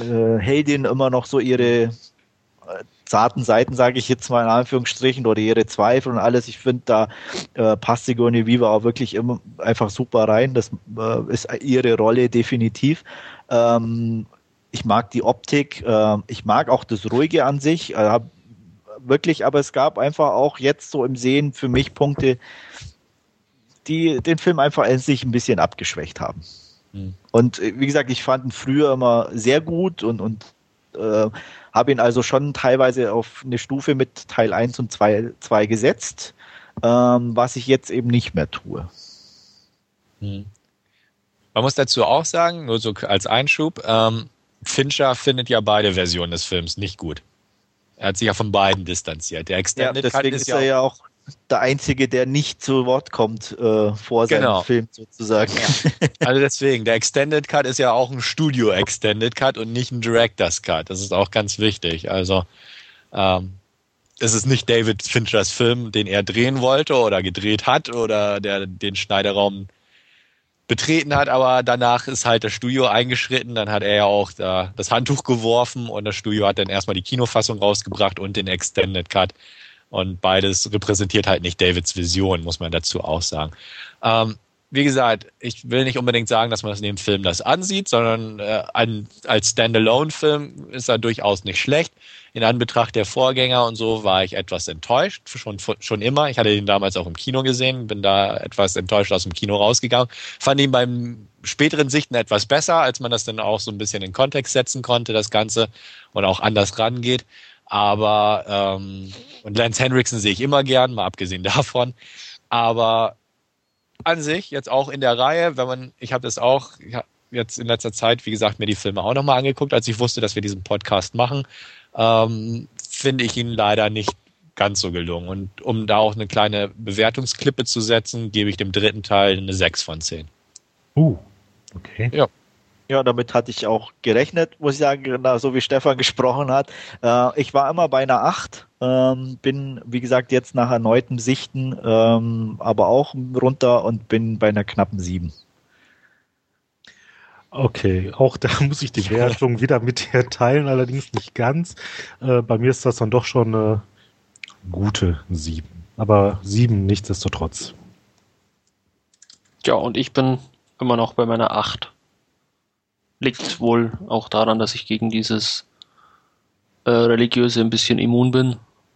äh, Heldin immer noch so ihre zarten Seiten, sage ich jetzt mal in Anführungsstrichen, oder ihre Zweifel und alles. Ich finde, da äh, passt Sigourney Viva auch wirklich immer einfach super rein. Das äh, ist ihre Rolle definitiv. Ähm, ich mag die Optik, äh, ich mag auch das Ruhige an sich. Äh, wirklich, aber es gab einfach auch jetzt so im Sehen für mich Punkte, die den Film einfach endlich ein bisschen abgeschwächt haben. Mhm. Und äh, wie gesagt, ich fand ihn früher immer sehr gut und, und äh, habe ihn also schon teilweise auf eine Stufe mit Teil 1 und 2, 2 gesetzt, ähm, was ich jetzt eben nicht mehr tue. Hm. Man muss dazu auch sagen, nur so als Einschub, ähm, Fincher findet ja beide Versionen des Films nicht gut. Er hat sich ja von beiden distanziert. Der Extended ja, deswegen ist, ist er ja auch der Einzige, der nicht zu Wort kommt äh, vor genau. seinem Film sozusagen. Ja. Also deswegen, der Extended Cut ist ja auch ein Studio Extended Cut und nicht ein Director's Cut. Das ist auch ganz wichtig. Also ähm, es ist nicht David Finchers Film, den er drehen wollte oder gedreht hat oder der den Schneiderraum betreten hat, aber danach ist halt das Studio eingeschritten, dann hat er ja auch da das Handtuch geworfen und das Studio hat dann erstmal die Kinofassung rausgebracht und den Extended Cut. Und beides repräsentiert halt nicht Davids Vision, muss man dazu auch sagen. Ähm, wie gesagt, ich will nicht unbedingt sagen, dass man das in dem Film das ansieht, sondern äh, ein, als Standalone-Film ist er durchaus nicht schlecht. In Anbetracht der Vorgänger und so war ich etwas enttäuscht, schon, schon immer. Ich hatte ihn damals auch im Kino gesehen, bin da etwas enttäuscht aus dem Kino rausgegangen. Fand ihn beim späteren Sichten etwas besser, als man das dann auch so ein bisschen in Kontext setzen konnte, das Ganze, und auch anders rangeht. Aber, ähm, und Lance Henriksen sehe ich immer gern, mal abgesehen [laughs] davon. Aber an sich, jetzt auch in der Reihe, wenn man, ich habe das auch jetzt in letzter Zeit, wie gesagt, mir die Filme auch nochmal angeguckt, als ich wusste, dass wir diesen Podcast machen, ähm, finde ich ihn leider nicht ganz so gelungen. Und um da auch eine kleine Bewertungsklippe zu setzen, gebe ich dem dritten Teil eine 6 von 10. Uh, okay. Ja. Ja, damit hatte ich auch gerechnet, muss ich sagen, genau, so wie Stefan gesprochen hat. Äh, ich war immer bei einer 8, ähm, bin, wie gesagt, jetzt nach erneutem Sichten ähm, aber auch runter und bin bei einer knappen 7. Okay, auch da [laughs] muss ich die Wertung [laughs] wieder mit dir teilen, allerdings nicht ganz. Äh, bei mir ist das dann doch schon eine gute 7. Aber 7 nichtsdestotrotz. Ja, und ich bin immer noch bei meiner 8 liegt wohl auch daran, dass ich gegen dieses äh, Religiöse ein bisschen immun bin,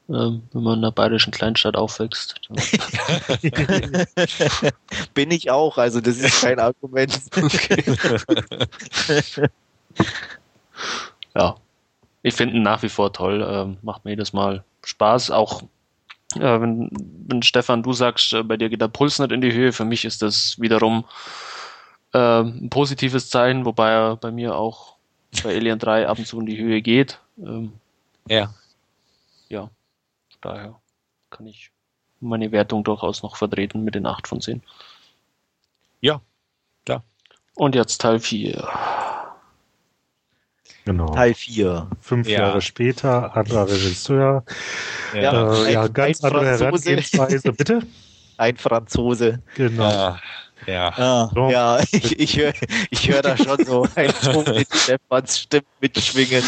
äh, wenn man in einer bayerischen Kleinstadt aufwächst. [laughs] bin ich auch, also das ist kein Argument. [laughs] ja, ich finde ihn nach wie vor toll, äh, macht mir jedes Mal Spaß, auch äh, wenn, wenn Stefan, du sagst, äh, bei dir geht der Puls nicht in die Höhe, für mich ist das wiederum äh, ein positives Zeichen, wobei er bei mir auch bei Alien 3 ab und zu in die Höhe geht. Ähm, ja. Ja, daher kann ich meine Wertung durchaus noch vertreten mit den 8 von 10. Ja, klar. Und jetzt Teil 4. Genau. Teil 4. Fünf ja. Jahre später, anderer Regisseur. Ja, äh, ja ganz andere Herangehensweise, bitte. Ein Franzose. Genau. Ja. Ja, ah, so. ja [laughs] ich, ich höre ich hör da schon so ein Ton mit Stefans Stimme mitschwingen.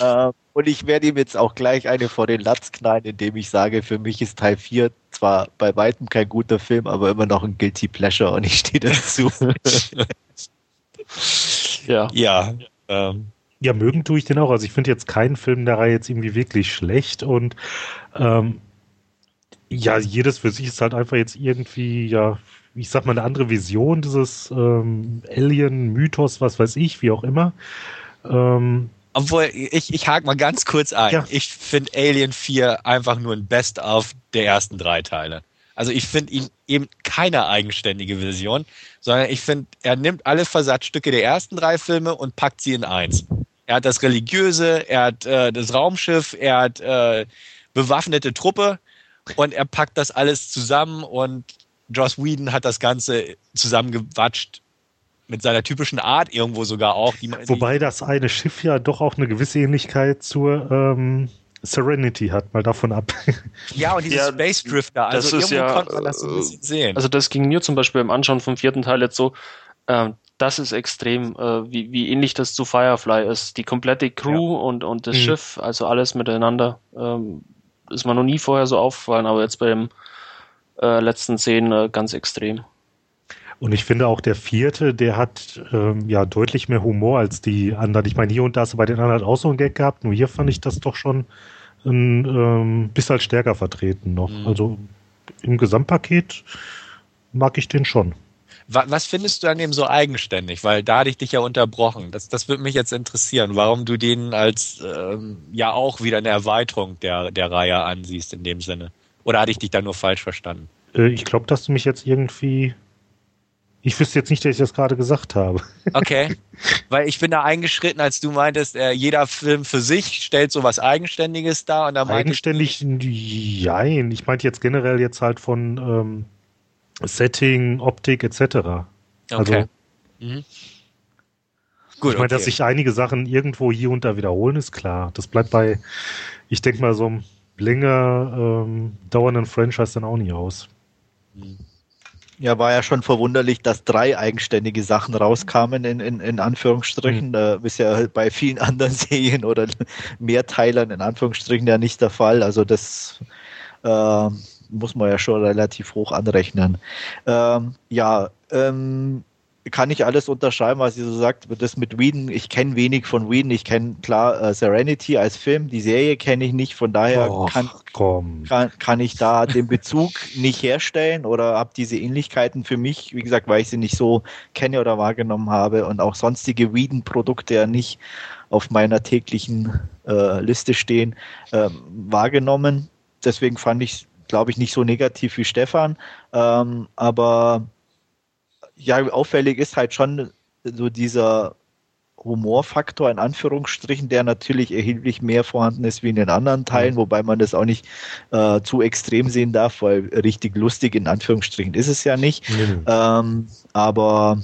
Ähm, und ich werde ihm jetzt auch gleich eine vor den Latz knallen, indem ich sage, für mich ist Teil 4 zwar bei weitem kein guter Film, aber immer noch ein Guilty Pleasure und ich stehe dazu. [laughs] ja. Ja. Ähm. Ja, mögen tue ich den auch. Also ich finde jetzt keinen Film der Reihe jetzt irgendwie wirklich schlecht und ähm, ja, jedes für sich ist halt einfach jetzt irgendwie, ja, ich sag mal, eine andere Vision dieses ähm, Alien-Mythos, was weiß ich, wie auch immer. Ähm, obwohl, ich, ich hake mal ganz kurz ein. Ja. Ich finde Alien 4 einfach nur ein Best-of der ersten drei Teile. Also ich finde ihn eben keine eigenständige Vision, sondern ich finde, er nimmt alle Versatzstücke der ersten drei Filme und packt sie in eins. Er hat das Religiöse, er hat äh, das Raumschiff, er hat äh, bewaffnete Truppe und er packt das alles zusammen und Joss Whedon hat das Ganze zusammengewatscht mit seiner typischen Art irgendwo sogar auch. Die, Wobei das eine Schiff ja doch auch eine gewisse Ähnlichkeit zur ähm, Serenity hat, mal davon ab. [laughs] Ja, und dieses ja, Space Drifter, also das irgendwo ja, konnte man das ein bisschen sehen. Also das ging mir zum Beispiel beim Anschauen vom vierten Teil jetzt so, ähm, das ist extrem, äh, wie, wie ähnlich das zu Firefly ist. Die komplette Crew ja. und, und das mhm. Schiff, also alles miteinander, ähm, ist mir noch nie vorher so aufgefallen, aber jetzt beim äh, letzten Szenen äh, ganz extrem. Und ich finde auch der vierte, der hat ähm, ja deutlich mehr Humor als die anderen. Ich meine, hier und da hast du bei den anderen auch so einen Gag gehabt, nur hier fand ich das doch schon ein ähm, bisschen halt stärker vertreten noch. Mhm. Also im Gesamtpaket mag ich den schon. Was findest du an dem so eigenständig? Weil da hatte ich dich ja unterbrochen. Das, das würde mich jetzt interessieren, warum du den als ähm, ja auch wieder eine Erweiterung der, der Reihe ansiehst in dem Sinne. Oder hatte ich dich da nur falsch verstanden? Äh, ich glaube, dass du mich jetzt irgendwie. Ich wüsste jetzt nicht, dass ich das gerade gesagt habe. [laughs] Okay. Weil ich bin da eingeschritten, als du meintest, äh, jeder Film für sich stellt so was Eigenständiges dar. Und da Eigenständig, nein. Ich meinte jetzt generell jetzt halt von ähm, Setting, Optik etc. Okay. Also, mhm. Gut, ich meine, okay. dass sich einige Sachen irgendwo hier und da wiederholen, ist klar. Das bleibt bei, ich denke mal, so einem länger ähm, dauernden Franchise dann auch nie aus. Ja, war ja schon verwunderlich, dass drei eigenständige Sachen rauskamen, in, in, in Anführungsstrichen. Mhm. Da ist ja bei vielen [laughs] anderen Serien oder Mehrteilern in Anführungsstrichen ja nicht der Fall. Also das äh, muss man ja schon relativ hoch anrechnen. Ähm, ja, ähm, kann ich alles unterschreiben, was ihr so sagt. Das mit Whedon, ich kenne wenig von Whedon. Ich kenne klar äh, Serenity als Film, die Serie kenne ich nicht. Von daher Och, kann, kann, kann, ich da den Bezug [laughs] nicht herstellen oder habe diese Ähnlichkeiten für mich, wie gesagt, weil ich sie nicht so kenne oder wahrgenommen habe und auch sonstige Whedon-Produkte ja nicht auf meiner täglichen äh, Liste stehen, äh, wahrgenommen. Deswegen fand ich glaube ich, nicht so negativ wie Stefan. Ähm, aber ja, auffällig ist halt schon so dieser Humorfaktor in Anführungsstrichen, der natürlich erheblich mehr vorhanden ist wie in den anderen Teilen, mhm. wobei man das auch nicht äh, zu extrem sehen darf, weil richtig lustig in Anführungsstrichen ist es ja nicht. Mhm. Ähm, aber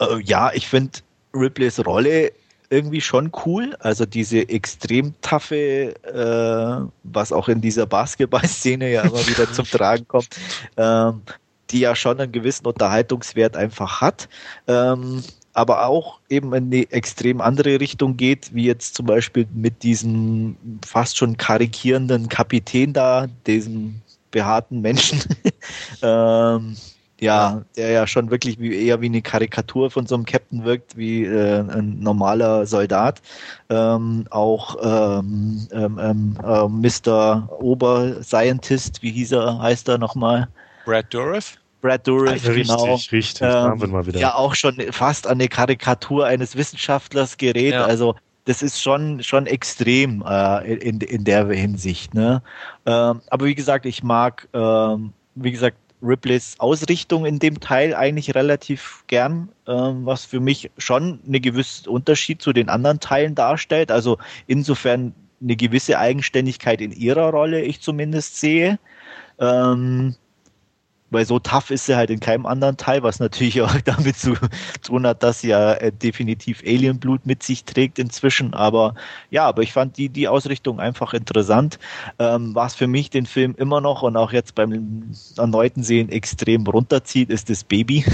äh, ja, ich finde Ripleys Rolle irgendwie schon cool. Also diese extrem taffe, äh, was auch in dieser Basketballszene ja immer wieder zum Tragen kommt, [laughs] ähm, die ja schon einen gewissen Unterhaltungswert einfach hat. Ähm, aber auch eben in eine extrem andere Richtung geht, wie jetzt zum Beispiel mit diesem fast schon karikierenden Kapitän da, diesem behaarten Menschen. [laughs] ähm, ja, der ja schon wirklich wie, eher wie eine Karikatur von so einem Captain wirkt, wie äh, ein normaler Soldat. Ähm, auch ähm, ähm, ähm äh, Mr. Ober-Scientist, wie hieß er, heißt er nochmal? Brad Dourif? Brad Dourif, also genau. Richtig, richtig. Ähm, mal wieder. Ja, auch schon fast an eine Karikatur eines Wissenschaftlers gerät. Ja. Also das ist schon schon extrem äh, in, in der Hinsicht. Ne? Ähm, aber wie gesagt, ich mag, ähm, wie gesagt, Ripleys Ausrichtung in dem Teil eigentlich relativ gern, ähm, was für mich schon eine gewisse Unterschied zu den anderen Teilen darstellt. Also insofern eine gewisse Eigenständigkeit in ihrer Rolle, ich zumindest sehe. Ähm, weil so tough ist sie halt in keinem anderen Teil, was natürlich [laughs] auch damit zu tun hat, dass sie ja äh, definitiv Alienblut mit sich trägt inzwischen. Aber ja, aber ich fand die, die Ausrichtung einfach interessant. Ähm, was für mich den Film immer noch und auch jetzt beim erneuten Sehen extrem runterzieht, ist das Baby.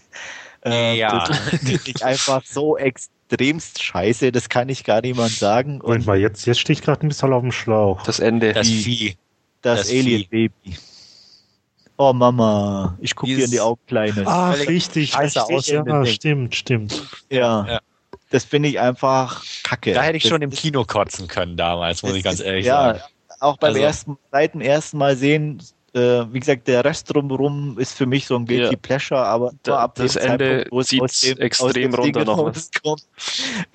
[laughs] ähm, ja. Das finde ich einfach so extremst scheiße, das kann ich gar niemand sagen. Und mal, jetzt, jetzt stehe ich gerade ein bisschen auf dem Schlauch. Das Ende. Das Vieh. Das, das Alien-Baby. Oh Mama, ich gucke dir in die Augen, Kleine. Ah, richtig, scheiße aus. Ja, stimmt, stimmt. Ja. ja. Das finde ich einfach kacke. Da hätte ich das, schon im Kino kotzen können damals, muss ich ganz ehrlich ja, sagen. Ja, auch beim also. ersten, seit dem ersten Mal sehen, äh, wie gesagt, der Rest drumherum ist für mich so ein Guilty ja. Pleasure, aber da, ab das Ende zieht extrem runter noch. Kommt,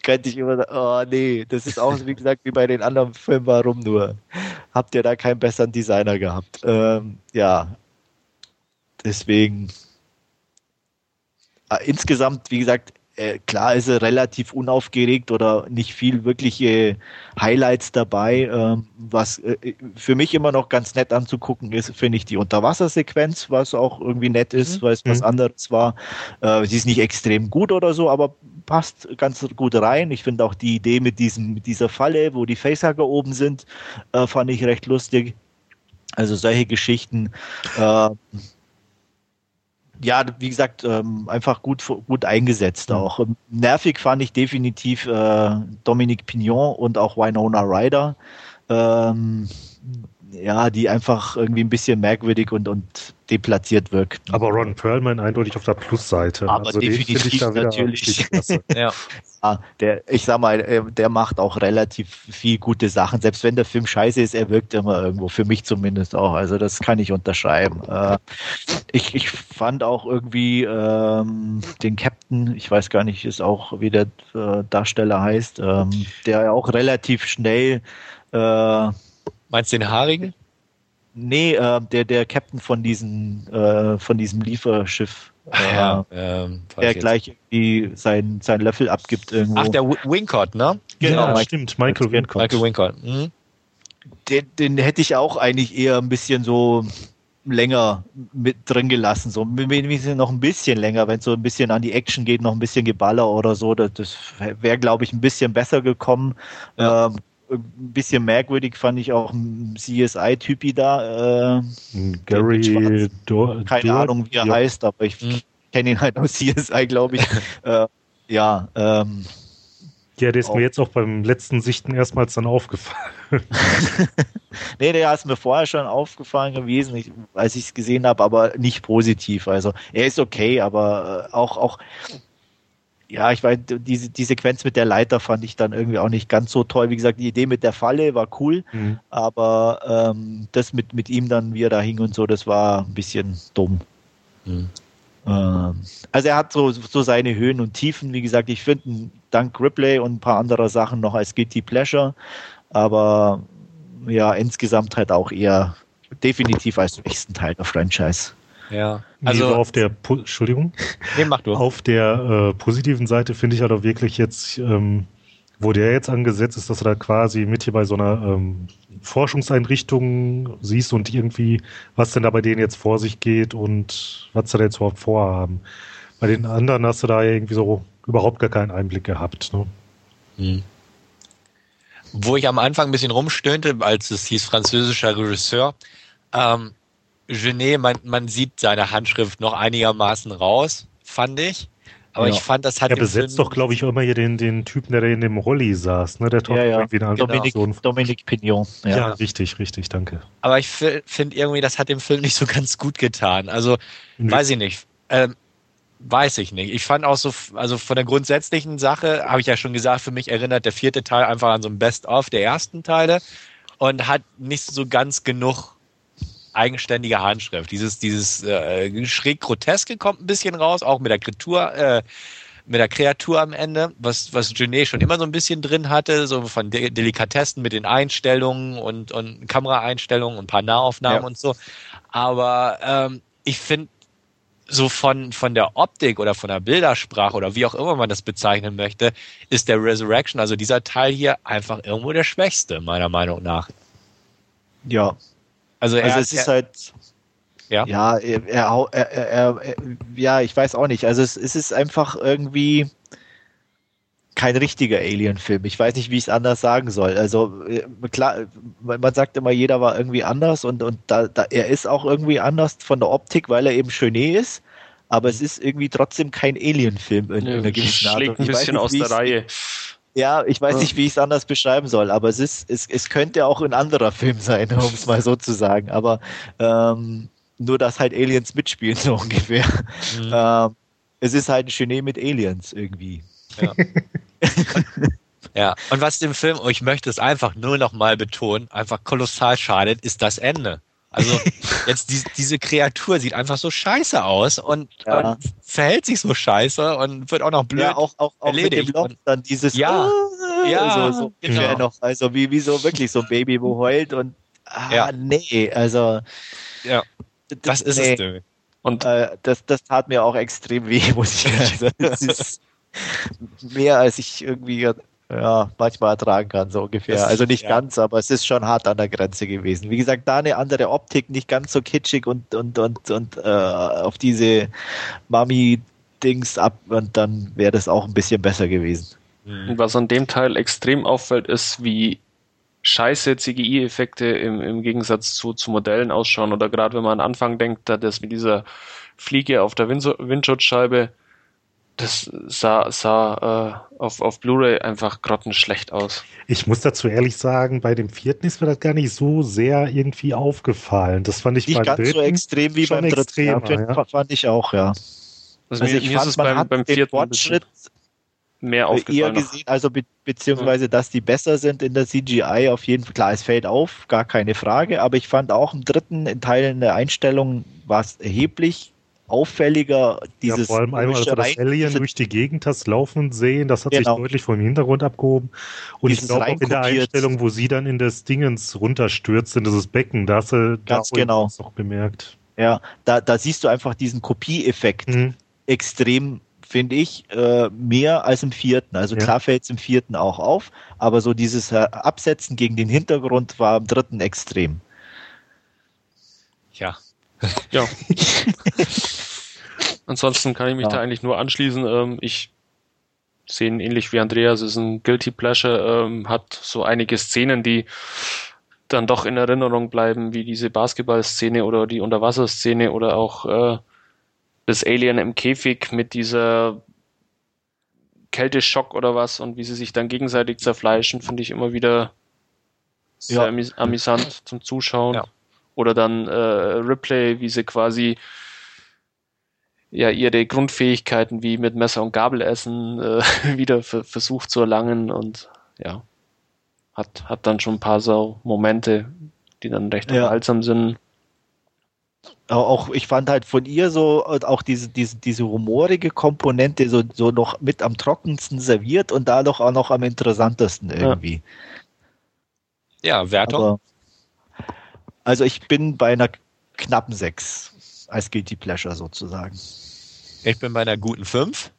könnte ich immer sagen, oh nee, das ist auch, wie gesagt, wie bei den anderen Filmen, warum nur? Habt ihr da keinen besseren Designer gehabt? Ähm, ja, Deswegen äh, insgesamt, wie gesagt, äh, klar ist er relativ unaufgeregt oder nicht viel wirkliche Highlights dabei. Äh, was äh, für mich immer noch ganz nett anzugucken ist, finde ich die Unterwassersequenz, was auch irgendwie nett ist, mhm. weil es was mhm. anderes war. Äh, sie ist nicht extrem gut oder so, aber passt ganz gut rein. Ich finde auch die Idee mit diesem, mit dieser Falle, wo die Facehacker oben sind, äh, fand ich recht lustig. Also solche Geschichten ja, wie gesagt, ähm, einfach gut, gut eingesetzt mhm. auch. Nervig fand ich definitiv äh, Dominic Pignon und auch Winona Ryder. Ähm, ja, die einfach irgendwie ein bisschen merkwürdig und, und deplatziert wirkt. Aber Ron Perlman eindeutig auf der Plusseite. Aber also definitiv natürlich. [laughs] ja. ja. der, ich sag mal, äh, der macht auch relativ viel gute Sachen. Selbst wenn der Film scheiße ist, er wirkt immer irgendwo, für mich zumindest auch. Also das kann ich unterschreiben. Äh, ich, ich fand auch irgendwie ähm, den Captain, ich weiß gar nicht, ist auch, wie der äh, Darsteller heißt, ähm, der ja auch relativ schnell äh, Meinst du den Haarigen? Nee, äh, der, der Captain von diesem, äh, von diesem Lieferschiff. Äh, ja, ähm, der gleich irgendwie sein, sein Löffel abgibt irgendwo. Ach, der Wincott, ne? Genau, ja, stimmt, Michael Wincott. Michael Wincott. Mhm. Den, den hätte ich auch eigentlich eher ein bisschen so länger mit drin gelassen, so noch ein bisschen länger, wenn es so ein bisschen an die Action geht, noch ein bisschen Geballer oder so, das, das wäre, glaube ich, ein bisschen besser gekommen. Ja. Ähm, ein bisschen merkwürdig fand ich auch ein CSI-Typi da. Äh, Gary Do Keine Do Ahnung, wie er ja. heißt, aber ich mhm. kenne ihn halt aus CSI, glaube ich. [laughs] äh, ja, ähm, Ja, der ist auch. mir jetzt auch beim letzten Sichten erstmals dann aufgefallen. [laughs] nee, der ist mir vorher schon aufgefallen gewesen, ich, als ich es gesehen habe, aber nicht positiv. Also er ist okay, aber äh, auch, auch ja, ich weiß, diese, die Sequenz mit der Leiter fand ich dann irgendwie auch nicht ganz so toll. Wie gesagt, die Idee mit der Falle war cool, mhm. aber ähm, das mit, mit ihm dann, wie er da hing und so, das war ein bisschen dumm. Mhm. Ähm, also er hat so, so seine Höhen und Tiefen. Wie gesagt, ich finde dank Ripley und ein paar anderer Sachen noch als Guilty Pleasure, aber ja, insgesamt halt auch eher definitiv als nächsten Teil der Franchise. Ja. Also nee, auf der, Entschuldigung. Nee, mach du. Auf der äh, positiven Seite finde ich halt auch wirklich jetzt, ähm, wo der jetzt angesetzt ist, dass du da quasi mit hier bei so einer ähm, Forschungseinrichtung siehst und irgendwie, was denn da bei denen jetzt vor sich geht und was sie da jetzt überhaupt vorhaben. Bei den anderen hast du da irgendwie so überhaupt gar keinen Einblick gehabt. Ne? Hm. Wo ich am Anfang ein bisschen rumstöhnte, als es hieß französischer Regisseur, ähm, Genet, man, man sieht seine Handschrift noch einigermaßen raus, fand ich. Aber ja. ich fand, das hat. Er besetzt Film doch, glaube ich, immer hier den, den Typen, der in dem Rolli saß, ne? Der taucht ja, ja. irgendwie eine Dominic, Person. Dominic Pignon. Ja. ja, richtig, richtig, danke. Aber ich finde irgendwie, das hat dem Film nicht so ganz gut getan. Also, mhm. weiß ich nicht. Ähm, weiß ich nicht. Ich fand auch so, also von der grundsätzlichen Sache, habe ich ja schon gesagt, für mich erinnert der vierte Teil einfach an so ein Best-of der ersten Teile und hat nicht so ganz genug eigenständige Handschrift. Dieses, dieses äh, schräg groteske kommt ein bisschen raus, auch mit der Kreatur, äh, mit der Kreatur am Ende, was, was Genet schon immer so ein bisschen drin hatte, so von De Delikatessen mit den Einstellungen und, und Kameraeinstellungen und ein paar Nahaufnahmen ja. und so. Aber ähm, ich finde, so von, von der Optik oder von der Bildersprache oder wie auch immer man das bezeichnen möchte, ist der Resurrection, also dieser Teil hier, einfach irgendwo der schwächste, meiner Meinung nach. Ja, also, er, also es ist er, halt. Ja, ja er, er, er, ja, ich weiß auch nicht. Also es, es ist einfach irgendwie kein richtiger Alien-Film. Ich weiß nicht, wie ich es anders sagen soll. Also äh, klar, man sagt immer, jeder war irgendwie anders und, und da, da, er ist auch irgendwie anders von der Optik, weil er eben Schöne ist. Aber es ist irgendwie trotzdem kein Alien-Film in, in einer gewissen Art. Schlägt ein bisschen nicht, aus der Reihe. Ja, ich weiß nicht, wie ich es anders beschreiben soll, aber es ist, es, es könnte auch ein anderer Film sein, um es mal so zu sagen. Aber ähm, nur, dass halt Aliens mitspielen, [laughs] so ungefähr. Mhm. Ähm, es ist halt ein Genie mit Aliens irgendwie. Ja. [laughs] ja, und was dem Film, ich möchte es einfach nur noch mal betonen, einfach kolossal schadet, ist das Ende. Also [laughs] jetzt die, diese Kreatur sieht einfach so scheiße aus und, ja. und, verhält sich so scheiße und wird auch noch blöd ja, auch, auch, auch erledigt. Mit dem Loch dann dieses ja, uh, ja so, so genau. noch, also wie, wie so wirklich so ein Baby, wo heult und ah, ja. nee, also ja, das ist nee. es. Denn. Und äh, das, das tat mir auch extrem weh, [laughs] muss ich sagen. Das ist [laughs] mehr als ich irgendwie ja, manchmal ertragen kann, so ungefähr. Das, also nicht ja. ganz, aber es ist schon hart an der Grenze gewesen. Wie gesagt, da eine andere Optik, nicht ganz so kitschig und, und, und, und äh, auf diese Mami-Dings ab und dann wäre das auch ein bisschen besser gewesen. Mhm. Was an dem Teil extrem auffällt, ist, wie scheiße CGI-Effekte im, im Gegensatz zu, zu Modellen ausschauen. Oder gerade wenn man an Anfang denkt, da das mit dieser Fliege auf der Windschutzscheibe, das sah, sah äh, auf, auf Blu-ray einfach grottenschlecht aus. Ich muss dazu ehrlich sagen, bei dem vierten ist mir das gar nicht so sehr irgendwie aufgefallen. Das fand ich nicht ganz dritten so extrem wie beim dritten. Ja, fand ich auch, ja. Also, also mir, ich mir fand, ist es beim, beim vierten Fortschritt mehr aufgefallen. Eher gesehen, also be beziehungsweise, dass die besser sind in der CGI auf jeden Fall. Klar, es fällt auf, gar keine Frage, aber ich fand auch im dritten in Teilen der Einstellung war es erheblich auffälliger. Dieses ja, vor allem einmal, als du das Alien durch die Gegend hast laufen sehen, das hat genau. sich deutlich vom Hintergrund abgehoben. Und Dieses ich glaube auch in der Einstellung, wo sie dann in das Dingens runterstürzt, in dieses Becken, da hast du Ganz da genau. noch bemerkt. Ja, da, da siehst du einfach diesen Kopieeffekt mhm. extrem finde ich, äh, mehr als im vierten. Also ja. klar fällt es im vierten auch auf, aber so dieses äh, Absetzen gegen den Hintergrund war im dritten extrem. Ja. Ja. [laughs] Ansonsten kann ich mich ja. da eigentlich nur anschließen. Ähm, ich sehe ihn ähnlich wie Andreas, ist ein Guilty Pleasure, ähm, hat so einige Szenen, die dann doch in Erinnerung bleiben, wie diese Basketball-Szene oder die Unterwasserszene oder auch äh, das Alien im Käfig mit dieser Kälteschock oder was und wie sie sich dann gegenseitig zerfleischen, finde ich immer wieder sehr ja. amüsant zum Zuschauen. Ja. Oder dann äh, Ripley, wie sie quasi ja ihre Grundfähigkeiten wie mit Messer und Gabel essen äh, [laughs] wieder versucht zu erlangen und ja hat hat dann schon ein paar so Momente, die dann recht ja. unterhaltsam sind. Auch ich fand halt von ihr so auch diese, diese, diese humorige Komponente so, so noch mit am trockensten serviert und dadurch auch noch am interessantesten irgendwie. Ja, ja Wertung. Aber, also ich bin bei einer knappen 6 als Guilty Pleasure sozusagen. Ich bin bei einer guten 5.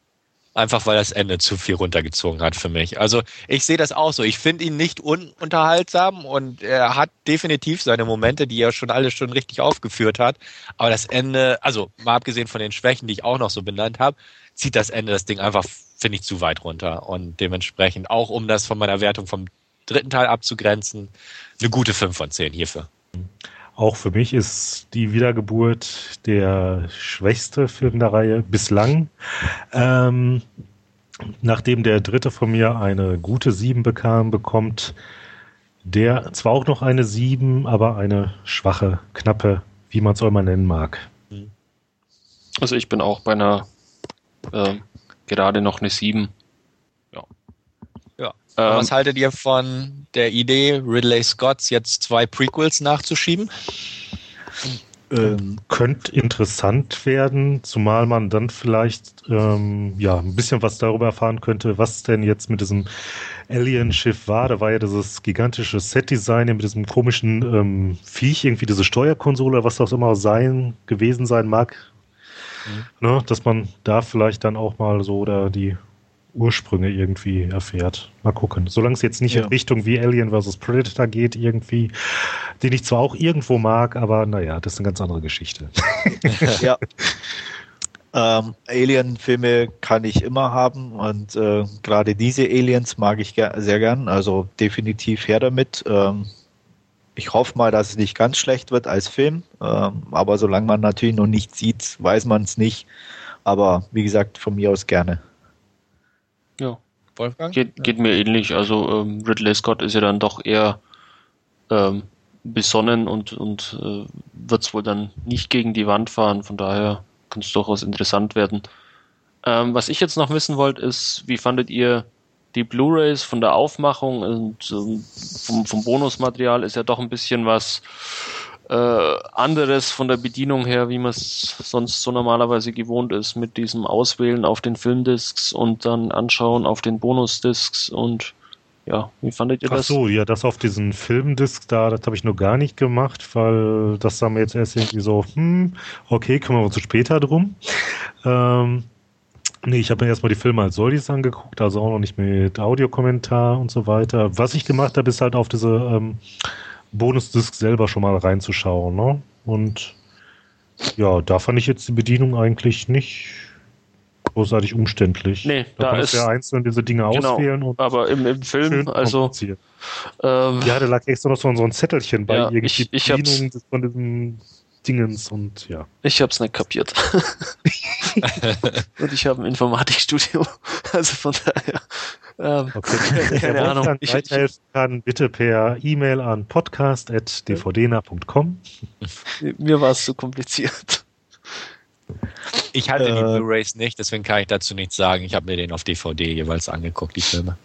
Einfach weil das Ende zu viel runtergezogen hat für mich. Also ich sehe das auch so. Ich finde ihn nicht ununterhaltsam und er hat definitiv seine Momente, die er schon alle schon richtig aufgeführt hat. Aber das Ende, also mal abgesehen von den Schwächen, die ich auch noch so benannt habe, zieht das Ende das Ding einfach, finde ich, zu weit runter. Und dementsprechend, auch um das von meiner Wertung vom dritten Teil abzugrenzen, eine gute 5 von 10 hierfür. Auch für mich ist die Wiedergeburt der schwächste Film der Reihe bislang. Ähm, nachdem der dritte von mir eine gute Sieben bekam, bekommt der zwar auch noch eine Sieben, aber eine schwache, knappe, wie man es auch immer nennen mag. Also ich bin auch bei einer äh, gerade noch eine Sieben. Ähm, was haltet ihr von der Idee, Ridley Scotts jetzt zwei Prequels nachzuschieben? Ähm, könnte interessant werden, zumal man dann vielleicht ähm, ja ein bisschen was darüber erfahren könnte, was denn jetzt mit diesem Alien-Schiff war. Da war ja dieses gigantische Set-Design mit diesem komischen ähm, Viech, irgendwie diese Steuerkonsole, was das immer sein gewesen sein mag. Mhm. Ne, dass man da vielleicht dann auch mal so oder die Ursprünge irgendwie erfährt. Mal gucken. Solange es jetzt nicht ja. in Richtung wie Alien vs. Predator geht, irgendwie, den ich zwar auch irgendwo mag, aber naja, das ist eine ganz andere Geschichte. [laughs] ja. Ähm, Alien-Filme kann ich immer haben und äh, gerade diese Aliens mag ich ger sehr gern, also definitiv her damit. Ähm, ich hoffe mal, dass es nicht ganz schlecht wird als Film, ähm, aber solange man natürlich noch nichts sieht, weiß man es nicht. Aber wie gesagt, von mir aus gerne. Ja. Wolfgang? Geht, geht mir ähnlich. Also ähm, Ridley Scott ist ja dann doch eher ähm, besonnen und, und äh, wird es wohl dann nicht gegen die Wand fahren. Von daher kann es durchaus interessant werden. Ähm, was ich jetzt noch wissen wollte, ist, wie fandet ihr die Blu-rays von der Aufmachung und ähm, vom, vom Bonusmaterial ist ja doch ein bisschen was äh, anderes von der Bedienung her, wie man es sonst so normalerweise gewohnt ist, mit diesem Auswählen auf den Filmdiscs und dann anschauen auf den Bonusdiscs und ja, wie fandet ihr das? Ach so, ja, das auf diesen Filmdisc da, das habe ich nur gar nicht gemacht, weil das haben wir jetzt erst irgendwie so, hm, okay, kümmern wir uns später drum. Ähm, nee, ich habe mir erstmal die Filme als solches angeguckt, also auch noch nicht mit Audiokommentar und so weiter. Was ich gemacht habe, ist halt auf diese ähm, Bonusdisk selber schon mal reinzuschauen. Ne? Und ja, da fand ich jetzt die Bedienung eigentlich nicht großartig umständlich. Nee, da, da ist ja einzeln diese Dinge genau, auswählen. Und aber im, im Film, also. Ähm, ja, da lag extra noch so, ein Zettelchen bei ja, irgendwie ich, ich Bedienung von diesem Dingens und ja. Ich hab's nicht kapiert. [laughs] und ich habe ein Informatikstudio. Also von daher. Ähm, okay. Keine, keine Ahnung. Ich weiterhelfen kann, bitte per E-Mail an podcast.dvdna.com. Mir war es zu kompliziert. Ich hatte äh, die Blu-rays nicht, deswegen kann ich dazu nichts sagen. Ich habe mir den auf DVD jeweils angeguckt, die Filme.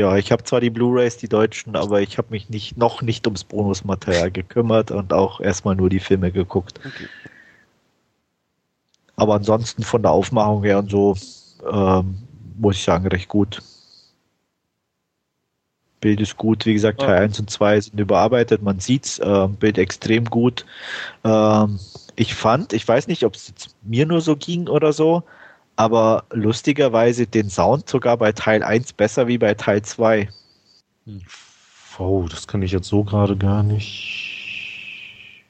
Ja, ich habe zwar die Blu-rays, die deutschen, aber ich habe mich nicht noch nicht ums Bonusmaterial gekümmert und auch erstmal nur die Filme geguckt. Okay. Aber ansonsten von der Aufmachung her und so ähm, muss ich sagen, recht gut. Bild ist gut, wie gesagt, Teil ja. 1 und 2 sind überarbeitet, man sieht's, äh, Bild extrem gut. Ähm, ich fand, ich weiß nicht, ob es mir nur so ging oder so, aber lustigerweise den Sound sogar bei Teil 1 besser wie bei Teil 2. Oh, das kann ich jetzt so gerade gar nicht.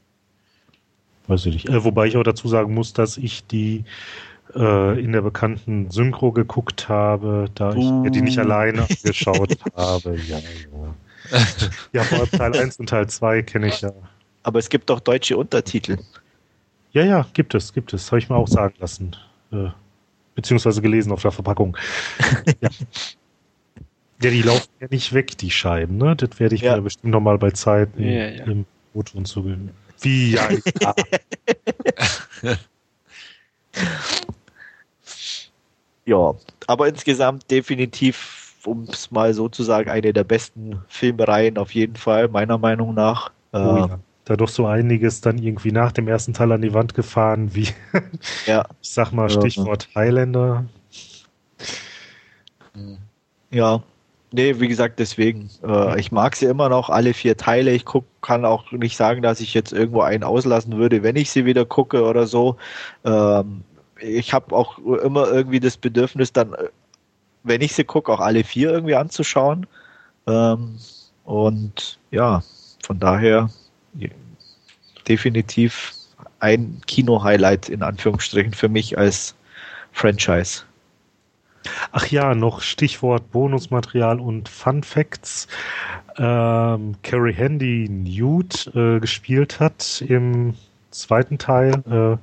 Weiß ich nicht. Äh, wobei ich auch dazu sagen muss, dass ich die äh, in der bekannten Synchro geguckt habe, da uh. ich die nicht alleine [laughs] angeschaut habe. Ja, ja. ja, vor Teil 1 und Teil 2 kenne ich ja. Aber es gibt auch deutsche Untertitel. Ja, ja, gibt es, gibt es. Habe ich mir auch sagen lassen. Äh, beziehungsweise gelesen auf der Verpackung. ja. [laughs] ja. die laufen ja nicht weg, die Scheiben, ne? Das werde ich ja. mir bestimmt nochmal bei Zeit ja, ja. im O-Ton zugeben. Wie, ja. [laughs] ja, aber insgesamt definitiv, um es mal so zu sagen, eine der besten Filmreihen auf jeden Fall, meiner Meinung nach. Oh, ja. Da doch so einiges dann irgendwie nach dem ersten Teil an die Wand gefahren, wie, ja. [laughs] ich sag mal, Stichwort Highlander. Ja, Nee, wie gesagt, deswegen. Äh, ich mag sie immer noch, alle vier Teile. Ich guck, kann auch nicht sagen, dass ich jetzt irgendwo einen auslassen würde, wenn ich sie wieder gucke oder so. Ähm, ich habe auch immer irgendwie das Bedürfnis, dann, äh, wenn ich sie gucke, auch alle vier irgendwie anzuschauen. Ähm, und ja, von daher definitiv ein Kino-Highlight in Anführungsstrichen für mich als Franchise. Ach ja, noch Stichwort Bonusmaterial und Fun Facts. Ähm, Carrie Handy Newt äh, gespielt hat im zweiten Teil. Äh,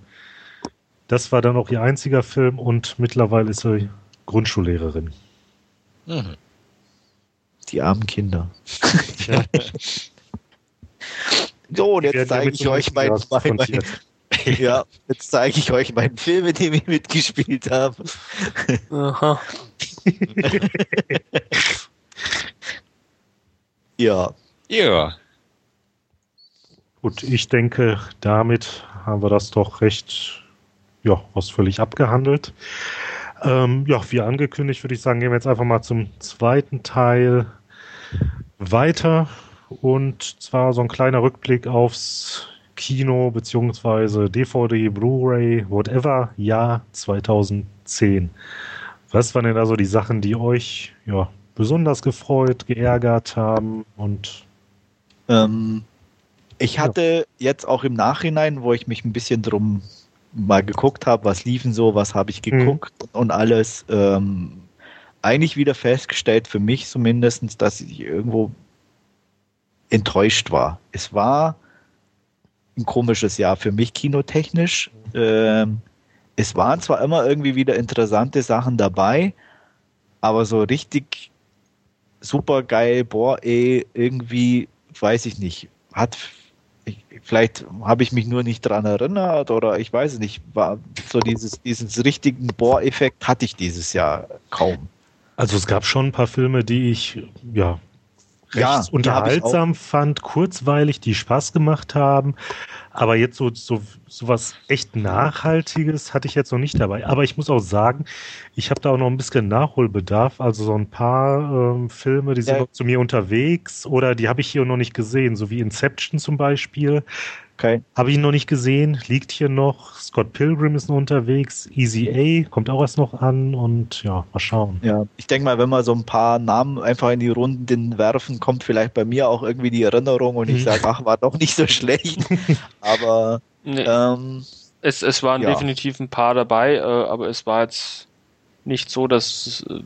das war dann auch ihr einziger Film und mittlerweile ist sie Grundschullehrerin. Mhm. Die armen Kinder. Ja. [laughs] so, und jetzt zeige ich euch mein, mein, mein, [laughs] ja, jetzt zeige ich euch meinen Film, in dem ich mitgespielt habe. Aha. [laughs] ja. Ja. Gut, ich denke, damit haben wir das doch recht ja, ausführlich abgehandelt. Ähm, ja, wie angekündigt, würde ich sagen, gehen wir jetzt einfach mal zum zweiten Teil weiter. Und zwar so ein kleiner Rückblick aufs Kino beziehungsweise DVD, Blu-ray, whatever, Jahr 2010. Was waren denn also die Sachen, die euch ja, besonders gefreut, geärgert haben und ähm, ich hatte ja. jetzt auch im Nachhinein, wo ich mich ein bisschen drum mal geguckt habe, was liefen so, was habe ich mhm. geguckt mhm. und alles, ähm, eigentlich wieder festgestellt, für mich zumindest, dass ich irgendwo enttäuscht war. Es war ein komisches Jahr für mich kinotechnisch. Ähm, es waren zwar immer irgendwie wieder interessante Sachen dabei, aber so richtig super geil, boah, ey, irgendwie, weiß ich nicht, hat ich, vielleicht habe ich mich nur nicht dran erinnert oder ich weiß es nicht, war so dieses, dieses richtigen Bohr-Effekt hatte ich dieses Jahr kaum. Also es gab schon ein paar Filme, die ich ja ja, unterhaltsam fand, kurzweilig, die Spaß gemacht haben. Aber jetzt so, so, so was echt Nachhaltiges hatte ich jetzt noch nicht dabei. Aber ich muss auch sagen, ich habe da auch noch ein bisschen Nachholbedarf. Also so ein paar ähm, Filme, die sind ja. zu mir unterwegs oder die habe ich hier noch nicht gesehen, so wie Inception zum Beispiel. Okay. Habe ich ihn noch nicht gesehen, liegt hier noch. Scott Pilgrim ist noch unterwegs. Easy A kommt auch erst noch an und ja, mal schauen. Ja, ich denke mal, wenn wir so ein paar Namen einfach in die Runden werfen, kommt vielleicht bei mir auch irgendwie die Erinnerung und ich mhm. sage, ach, war doch nicht so schlecht. [laughs] aber nee. ähm, es, es waren ja. definitiv ein paar dabei, äh, aber es war jetzt nicht so, dass, äh,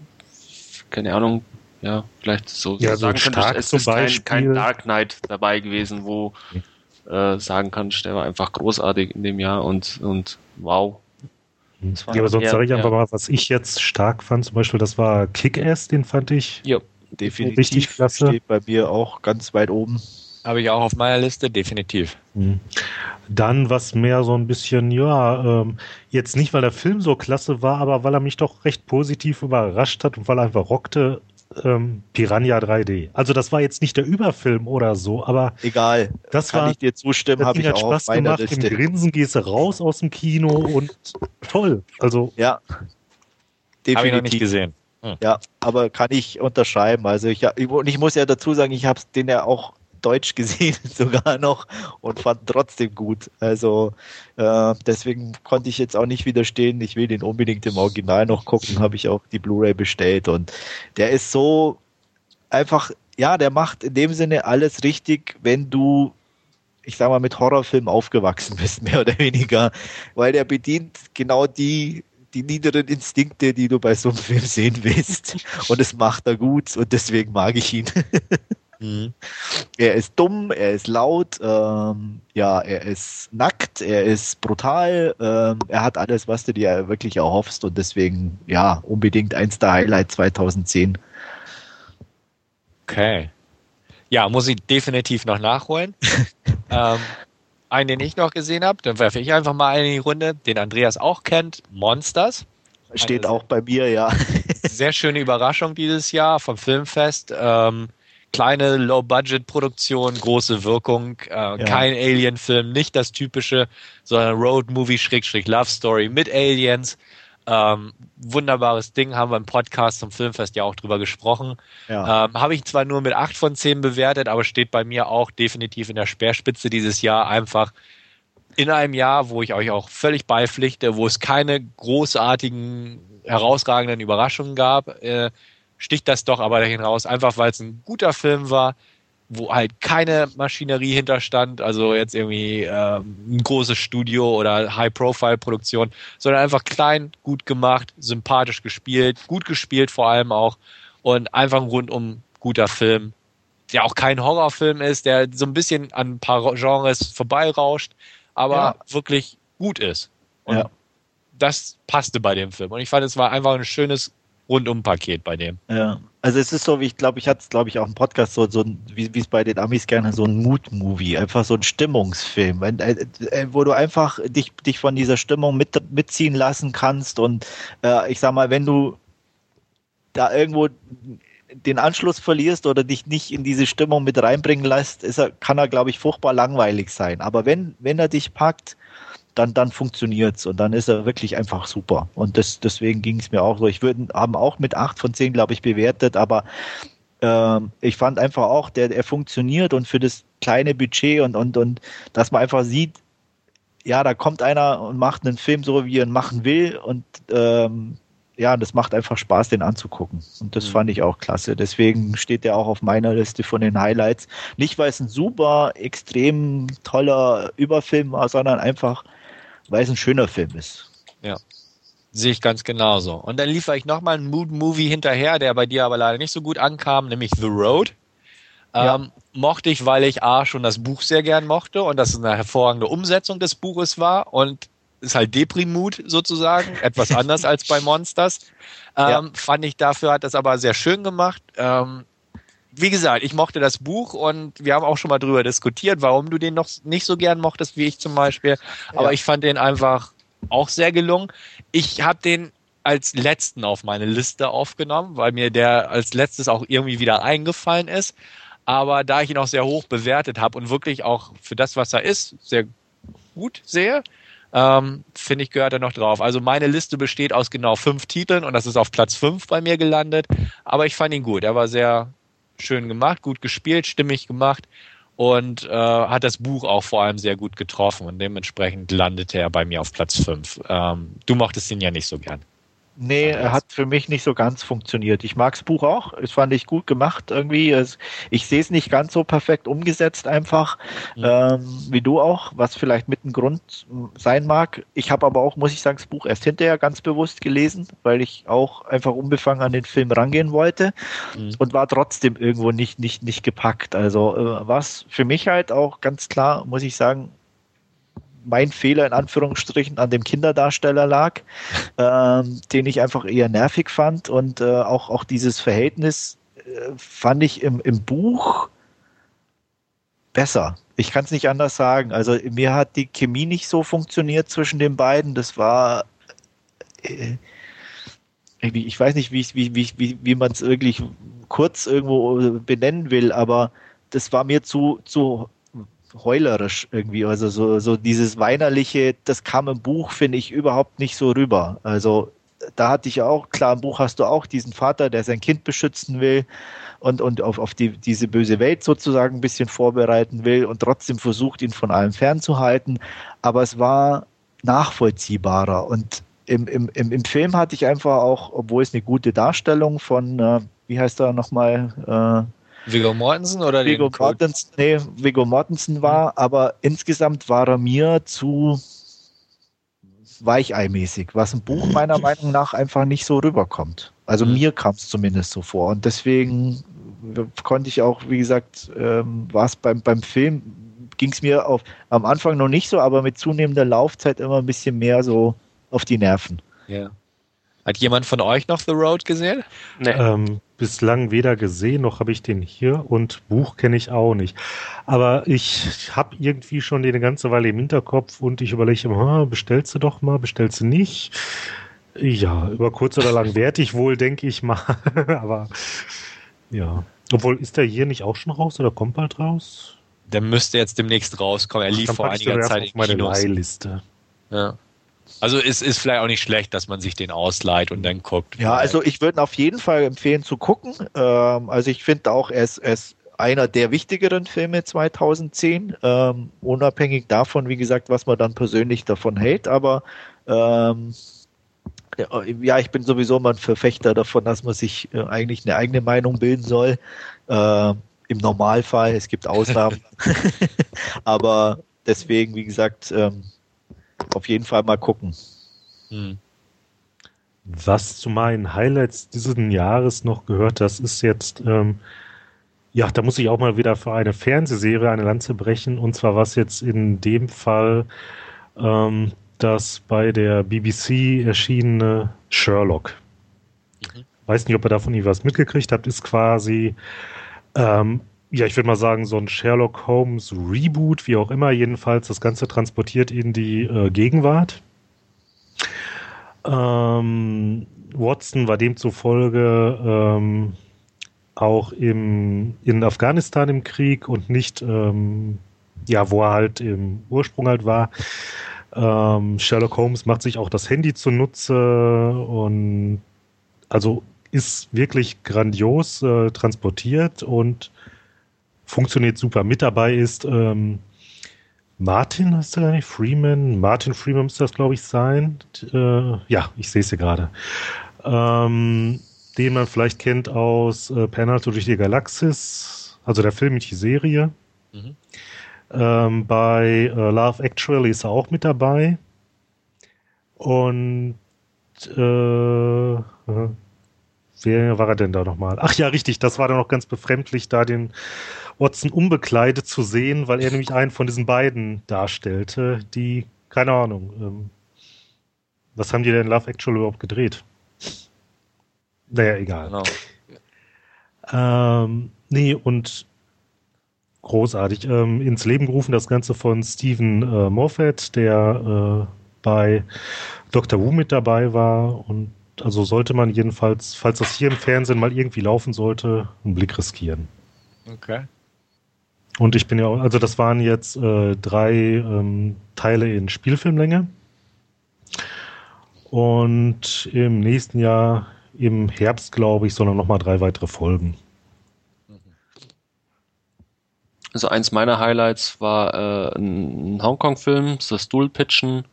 keine Ahnung, ja, vielleicht so, ja, so sagen könnte, es ist kein, kein Dark Knight dabei gewesen, wo äh, sagen kannst, der war einfach großartig in dem Jahr und, und wow. Ja, aber sonst sage ich einfach mal, was ich jetzt stark fand, zum Beispiel, das war Kick-Ass, den fand ich ja, definitiv richtig klasse. Steht bei mir auch ganz weit oben. Habe ich auch auf meiner Liste, definitiv. Mhm. Dann was mehr so ein bisschen, ja, ähm, jetzt nicht, weil der Film so klasse war, aber weil er mich doch recht positiv überrascht hat und weil er einfach rockte, ähm, Piranha 3D. Also das war jetzt nicht der Überfilm oder so, aber egal. Das kann war, ich dir zustimmen, habe ich hat auch Spaß gemacht. Liste. Im Grinsen gehst du raus aus dem Kino und toll. Also ja, definitiv. Habe ich noch nicht gesehen. Hm. Ja, aber kann ich unterschreiben. Also ich, und ich muss ja dazu sagen, ich habe den ja auch Deutsch gesehen [laughs] sogar noch und fand trotzdem gut. Also äh, deswegen konnte ich jetzt auch nicht widerstehen. Ich will den unbedingt im Original noch gucken. Habe ich auch die Blu-ray bestellt und der ist so einfach, ja, der macht in dem Sinne alles richtig, wenn du ich sag mal, mit Horrorfilmen aufgewachsen bist, [laughs] mehr oder weniger, weil der bedient genau die, die niederen Instinkte, die du bei so einem Film sehen willst. Und das macht er gut und deswegen mag ich ihn. [laughs] Mhm. Er ist dumm, er ist laut, ähm, ja, er ist nackt, er ist brutal, ähm, er hat alles, was du dir wirklich erhoffst und deswegen, ja, unbedingt eins der Highlights 2010. Okay. Ja, muss ich definitiv noch nachholen. [laughs] ähm, einen, den ich noch gesehen habe, dann werfe ich einfach mal einen in die Runde, den Andreas auch kennt, Monsters. Steht auch bei mir, ja. sehr schöne Überraschung dieses Jahr vom Filmfest. Ähm, kleine Low-Budget-Produktion, große Wirkung, äh, ja. kein Alien-Film, nicht das typische, sondern Road-Movie-Love-Story mit Aliens. Ähm, wunderbares Ding, haben wir im Podcast zum Filmfest ja auch drüber gesprochen. Ja. Ähm, Habe ich zwar nur mit acht von zehn bewertet, aber steht bei mir auch definitiv in der Speerspitze dieses Jahr einfach in einem Jahr, wo ich euch auch völlig beipflichte, wo es keine großartigen, herausragenden Überraschungen gab, äh, sticht das doch aber dahin raus, einfach weil es ein guter Film war, wo halt keine Maschinerie hinterstand, also jetzt irgendwie äh, ein großes Studio oder High-Profile-Produktion, sondern einfach klein, gut gemacht, sympathisch gespielt, gut gespielt vor allem auch und einfach ein rundum guter Film, der auch kein Horrorfilm ist, der so ein bisschen an ein paar Genres vorbeirauscht, aber ja. wirklich gut ist. Und ja. das passte bei dem Film. Und ich fand, es war einfach ein schönes Rundum-Paket bei dem. Ja, also es ist so, wie ich glaube, ich hatte es, glaube ich, auch im Podcast so, so wie es bei den Amis gerne so ein Mood-Movie, einfach so ein Stimmungsfilm, wenn, äh, äh, wo du einfach dich, dich von dieser Stimmung mit, mitziehen lassen kannst und äh, ich sag mal, wenn du da irgendwo den Anschluss verlierst oder dich nicht in diese Stimmung mit reinbringen lässt, ist er, kann er, glaube ich, furchtbar langweilig sein. Aber wenn, wenn er dich packt, dann, dann funktioniert's und dann ist er wirklich einfach super. Und das, deswegen ging es mir auch so. Ich würde haben auch mit acht von zehn, glaube ich, bewertet, aber ähm, ich fand einfach auch, der, er funktioniert und für das kleine Budget und, und, und dass man einfach sieht, ja, da kommt einer und macht einen Film so, wie er ihn machen will und ähm, ja, das macht einfach Spaß, den anzugucken. Und das mhm. fand ich auch klasse. Deswegen steht der auch auf meiner Liste von den Highlights. Nicht, weil es ein super, extrem toller Überfilm war, sondern einfach, weil es ein schöner Film ist. Ja. Sehe ich ganz genauso. Und dann liefere ich nochmal einen Mood-Movie hinterher, der bei dir aber leider nicht so gut ankam, nämlich The Road. Ja. Ähm, mochte ich, weil ich A schon das Buch sehr gern mochte und das eine hervorragende Umsetzung des Buches war und ist halt Deprimut sozusagen, [laughs] etwas anders als bei Monsters. Ähm, ja. Fand ich dafür, hat das aber sehr schön gemacht. Ähm, wie gesagt, ich mochte das Buch und wir haben auch schon mal drüber diskutiert, warum du den noch nicht so gern mochtest wie ich zum Beispiel. Aber ja. ich fand den einfach auch sehr gelungen. Ich habe den als letzten auf meine Liste aufgenommen, weil mir der als letztes auch irgendwie wieder eingefallen ist. Aber da ich ihn auch sehr hoch bewertet habe und wirklich auch für das, was er ist, sehr gut sehe, ähm, finde ich, gehört er noch drauf. Also meine Liste besteht aus genau fünf Titeln und das ist auf Platz fünf bei mir gelandet. Aber ich fand ihn gut. Er war sehr schön gemacht, gut gespielt, stimmig gemacht und äh, hat das Buch auch vor allem sehr gut getroffen und dementsprechend landete er bei mir auf Platz 5. Ähm, du mochtest ihn ja nicht so gern. Nee, er hat für mich nicht so ganz funktioniert. Ich mag das Buch auch. Es fand ich gut gemacht irgendwie. Es, ich sehe es nicht ganz so perfekt umgesetzt einfach, mhm. ähm, wie du auch, was vielleicht mit ein Grund sein mag. Ich habe aber auch, muss ich sagen, das Buch erst hinterher ganz bewusst gelesen, weil ich auch einfach unbefangen an den Film rangehen wollte mhm. und war trotzdem irgendwo nicht, nicht, nicht gepackt. Also äh, was für mich halt auch ganz klar, muss ich sagen, mein Fehler in Anführungsstrichen an dem Kinderdarsteller lag, [laughs] ähm, den ich einfach eher nervig fand und äh, auch, auch dieses Verhältnis äh, fand ich im, im Buch besser. Ich kann es nicht anders sagen. Also mir hat die Chemie nicht so funktioniert zwischen den beiden. Das war äh, ich weiß nicht, wie, wie, wie, wie, wie man es wirklich kurz irgendwo benennen will, aber das war mir zu, zu heulerisch irgendwie. Also so, so dieses Weinerliche, das kam im Buch, finde ich, überhaupt nicht so rüber. Also da hatte ich auch, klar, im Buch hast du auch diesen Vater, der sein Kind beschützen will und, und auf, auf die, diese böse Welt sozusagen ein bisschen vorbereiten will und trotzdem versucht, ihn von allem fernzuhalten. Aber es war nachvollziehbarer und im, im, im, Film hatte ich einfach auch, obwohl es eine gute Darstellung von, äh, wie heißt er nochmal, äh, Viggo Mortensen oder Viggo Mortensen, nee, Viggo Mortensen war, mhm. aber insgesamt war er mir zu weicheimäßig, was im Buch meiner Meinung nach einfach nicht so rüberkommt. Also mhm. mir kam es zumindest so vor und deswegen konnte ich auch, wie gesagt, ähm, war es beim, beim Film, ging es mir auf, am Anfang noch nicht so, aber mit zunehmender Laufzeit immer ein bisschen mehr so auf die Nerven. Ja. Hat jemand von euch noch The Road gesehen? Nee. Ähm, bislang weder gesehen, noch habe ich den hier und Buch kenne ich auch nicht. Aber ich habe irgendwie schon eine ganze Weile im Hinterkopf und ich überlege immer, bestellst du doch mal, bestellst du nicht? Ja, über kurz oder lang werde ich wohl, denke ich mal. [laughs] Aber ja. Obwohl, ist der hier nicht auch schon raus oder kommt bald raus? Der müsste jetzt demnächst rauskommen. Er lief vor einiger Zeit auf meine Leihliste. Ja. Also es ist vielleicht auch nicht schlecht, dass man sich den ausleiht und dann guckt. Ja, also ich würde auf jeden Fall empfehlen zu gucken. Ähm, also ich finde auch, er ist, er ist einer der wichtigeren Filme 2010, ähm, unabhängig davon, wie gesagt, was man dann persönlich davon hält. Aber ähm, ja, ich bin sowieso mal ein Verfechter davon, dass man sich äh, eigentlich eine eigene Meinung bilden soll. Äh, Im Normalfall, es gibt Ausnahmen. [laughs] [laughs] Aber deswegen, wie gesagt, ähm, auf jeden Fall mal gucken. Hm. Was zu meinen Highlights dieses Jahres noch gehört, das ist jetzt, ähm, ja, da muss ich auch mal wieder für eine Fernsehserie eine Lanze brechen. Und zwar was jetzt in dem Fall ähm, das bei der BBC erschienene Sherlock. Mhm. Weiß nicht, ob ihr davon nie was mitgekriegt habt, ist quasi ähm, ja, ich würde mal sagen, so ein Sherlock Holmes Reboot, wie auch immer, jedenfalls das Ganze transportiert in die äh, Gegenwart. Ähm, Watson war demzufolge ähm, auch im, in Afghanistan im Krieg und nicht, ähm, ja, wo er halt im Ursprung halt war. Ähm, Sherlock Holmes macht sich auch das Handy zunutze und also ist wirklich grandios äh, transportiert und funktioniert super. Mit dabei ist ähm, Martin, hast du gar nicht? Freeman? Martin Freeman müsste das, glaube ich, sein. Äh, ja, ich sehe es hier gerade. Ähm, den man vielleicht kennt aus äh, Penalty durch die Galaxis, also der Film, nicht die Serie. Mhm. Ähm, bei äh, Love Actually ist er auch mit dabei. Und äh, äh wer war er denn da nochmal? Ach ja, richtig, das war dann noch ganz befremdlich, da den Watson unbekleidet zu sehen, weil er nämlich einen von diesen beiden darstellte, die, keine Ahnung, ähm, was haben die denn Love Actual überhaupt gedreht? Naja, egal. Genau. Ähm, nee, und großartig. Ähm, ins Leben gerufen das Ganze von Stephen äh, Moffat, der äh, bei Dr. Who mit dabei war. Und also sollte man jedenfalls, falls das hier im Fernsehen mal irgendwie laufen sollte, einen Blick riskieren. Okay. Und ich bin ja also das waren jetzt äh, drei ähm, Teile in Spielfilmlänge. Und im nächsten Jahr, im Herbst, glaube ich, sollen noch mal drei weitere Folgen. Also eins meiner Highlights war äh, ein Hongkong-Film, The Stool Pitchen.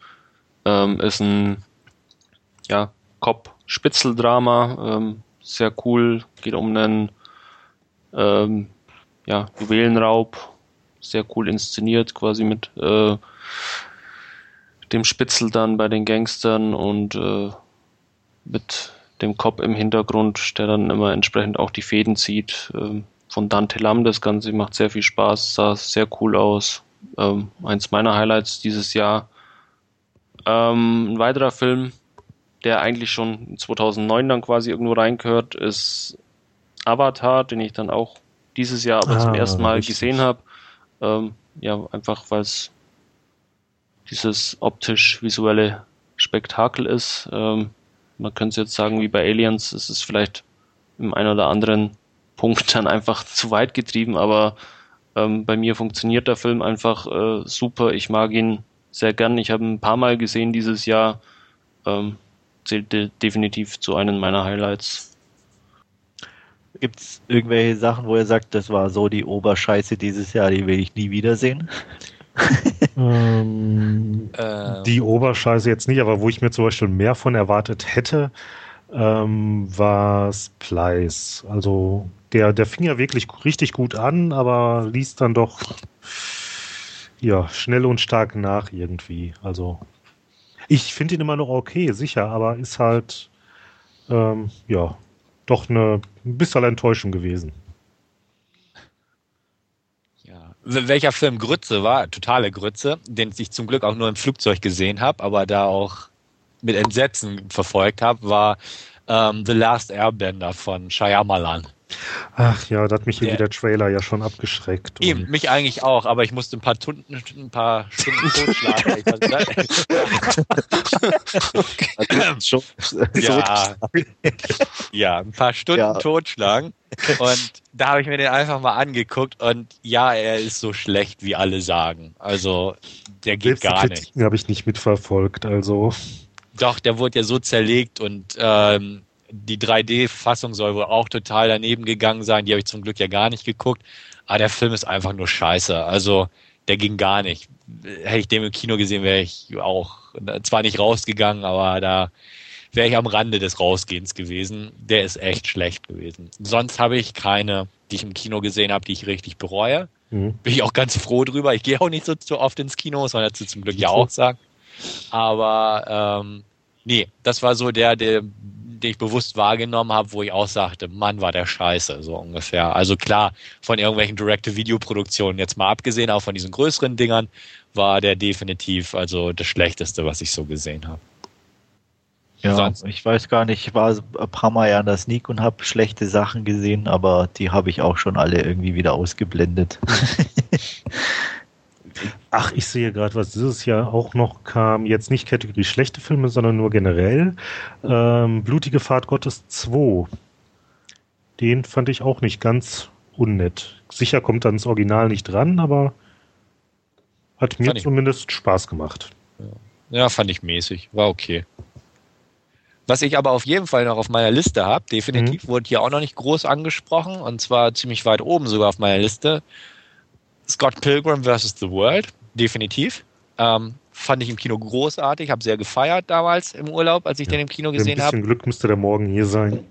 Ähm, ist ein ja, Cop-Spitzeldrama, ähm, sehr cool, geht um einen ähm, ja, Juwelenraub, sehr cool inszeniert, quasi mit äh, dem Spitzel dann bei den Gangstern und äh, mit dem Cop im Hintergrund, der dann immer entsprechend auch die Fäden zieht. Ähm, von Dante Lam das Ganze macht sehr viel Spaß, sah sehr cool aus. Ähm, eins meiner Highlights dieses Jahr. Ähm, ein weiterer Film, der eigentlich schon 2009 dann quasi irgendwo reingehört, ist Avatar, den ich dann auch dieses Jahr aber ah, zum ersten Mal richtig. gesehen habe. Ähm, ja, einfach weil es dieses optisch-visuelle Spektakel ist. Ähm, man könnte es jetzt sagen, wie bei Aliens, es ist vielleicht im einen oder anderen Punkt dann einfach [laughs] zu weit getrieben, aber ähm, bei mir funktioniert der Film einfach äh, super. Ich mag ihn sehr gern. Ich habe ihn ein paar Mal gesehen dieses Jahr. Ähm, zählt de definitiv zu einem meiner Highlights. Gibt es irgendwelche Sachen, wo er sagt, das war so die Oberscheiße dieses Jahr, die will ich nie wiedersehen? [laughs] ähm, ähm. Die Oberscheiße jetzt nicht, aber wo ich mir zum Beispiel mehr von erwartet hätte, ähm, war Splice. Also der, der fing ja wirklich richtig gut an, aber ließ dann doch ja schnell und stark nach irgendwie. Also ich finde ihn immer noch okay, sicher, aber ist halt ähm, ja doch eine ein bisschen Enttäuschung gewesen. Ja. Welcher Film Grütze war? Totale Grütze, den ich zum Glück auch nur im Flugzeug gesehen habe, aber da auch mit Entsetzen verfolgt habe, war ähm, The Last Airbender von Shyamalan. Ach ja, da hat mich irgendwie der Trailer ja schon abgeschreckt. Eben, mich eigentlich auch, aber ich musste ein paar, Tunden, ein paar Stunden [laughs] totschlagen. [laughs] ja, ja, ein paar Stunden ja. totschlagen. Und da habe ich mir den einfach mal angeguckt und ja, er ist so schlecht, wie alle sagen. Also, der geht Selbst gar nicht. habe ich nicht mitverfolgt, also. Doch, der wurde ja so zerlegt und ähm, die 3D-Fassung soll wohl auch total daneben gegangen sein. Die habe ich zum Glück ja gar nicht geguckt. Aber der Film ist einfach nur scheiße. Also der ging gar nicht. Hätte ich den im Kino gesehen, wäre ich auch zwar nicht rausgegangen, aber da wäre ich am Rande des Rausgehens gewesen. Der ist echt schlecht gewesen. Sonst habe ich keine, die ich im Kino gesehen habe, die ich richtig bereue. Mhm. Bin ich auch ganz froh drüber. Ich gehe auch nicht so, so oft ins Kino, muss man dazu zum Glück ja auch sagen. Aber ähm, nee, das war so der, der den ich bewusst wahrgenommen habe, wo ich auch sagte, Mann, war der scheiße, so ungefähr. Also klar, von irgendwelchen Direct-to-Video-Produktionen jetzt mal abgesehen, auch von diesen größeren Dingern, war der definitiv also das Schlechteste, was ich so gesehen habe. Ja, Sonst? ich weiß gar nicht, ich war ein paar Mal ja an der Sneak und habe schlechte Sachen gesehen, aber die habe ich auch schon alle irgendwie wieder ausgeblendet. [laughs] Ach, ich sehe gerade, was dieses Jahr auch noch kam. Jetzt nicht Kategorie schlechte Filme, sondern nur generell. Ähm, Blutige Fahrt Gottes 2. Den fand ich auch nicht ganz unnett. Sicher kommt dann das Original nicht dran, aber hat mir zumindest Spaß gemacht. Ja. fand ich mäßig. War okay. Was ich aber auf jeden Fall noch auf meiner Liste habe, definitiv mhm. wurde hier auch noch nicht groß angesprochen und zwar ziemlich weit oben sogar auf meiner Liste. Scott Pilgrim vs. The World, definitiv. Ähm, fand ich im Kino großartig, habe sehr gefeiert damals im Urlaub, als ich ja, den im Kino gesehen habe. Ein bisschen Glück müsste der morgen hier sein.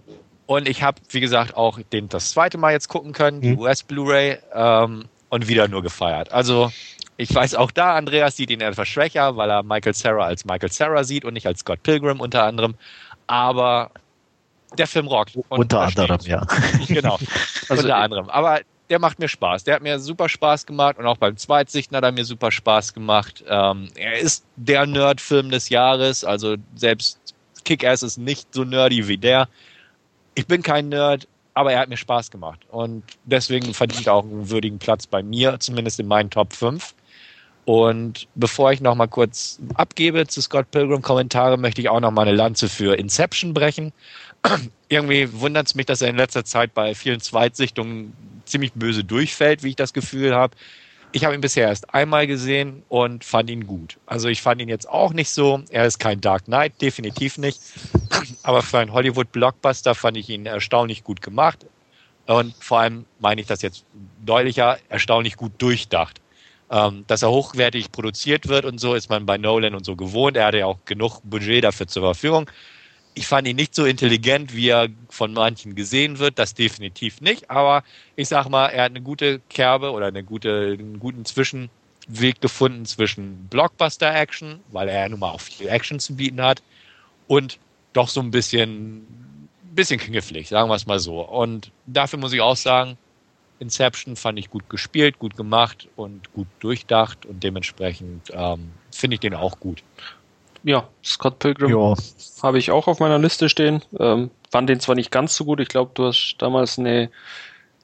Und ich habe, wie gesagt, auch den das zweite Mal jetzt gucken können, die hm. US-Blu-ray, ähm, und wieder nur gefeiert. Also ich weiß auch da, Andreas sieht ihn etwas schwächer, weil er Michael Sarah als Michael Sarah sieht und nicht als Scott Pilgrim unter anderem. Aber der Film rockt. unter anderem, ja. Genau, also unter anderem. Aber der macht mir Spaß. Der hat mir super Spaß gemacht und auch beim Zweitsichten hat er mir super Spaß gemacht. Ähm, er ist der Nerd-Film des Jahres, also selbst Kick-Ass ist nicht so nerdy wie der. Ich bin kein Nerd, aber er hat mir Spaß gemacht und deswegen verdient er auch einen würdigen Platz bei mir, zumindest in meinen Top 5. Und bevor ich noch mal kurz abgebe zu Scott Pilgrim Kommentare, möchte ich auch noch mal eine Lanze für Inception brechen. [clears throat] Irgendwie wundert es mich, dass er in letzter Zeit bei vielen Zweitsichtungen ziemlich böse durchfällt, wie ich das Gefühl habe. Ich habe ihn bisher erst einmal gesehen und fand ihn gut. Also ich fand ihn jetzt auch nicht so. Er ist kein Dark Knight, definitiv nicht. Aber für einen Hollywood-Blockbuster fand ich ihn erstaunlich gut gemacht. Und vor allem meine ich das jetzt deutlicher, erstaunlich gut durchdacht. Ähm, dass er hochwertig produziert wird und so ist man bei Nolan und so gewohnt. Er hatte ja auch genug Budget dafür zur Verfügung ich fand ihn nicht so intelligent, wie er von manchen gesehen wird, das definitiv nicht, aber ich sag mal, er hat eine gute Kerbe oder eine gute, einen guten Zwischenweg gefunden zwischen Blockbuster-Action, weil er ja nun mal auch viel Action zu bieten hat, und doch so ein bisschen, bisschen knifflig, sagen wir es mal so. Und dafür muss ich auch sagen, Inception fand ich gut gespielt, gut gemacht und gut durchdacht und dementsprechend ähm, finde ich den auch gut ja, Scott Pilgrim ja. habe ich auch auf meiner Liste stehen. Ähm, fand den zwar nicht ganz so gut, ich glaube, du hast damals eine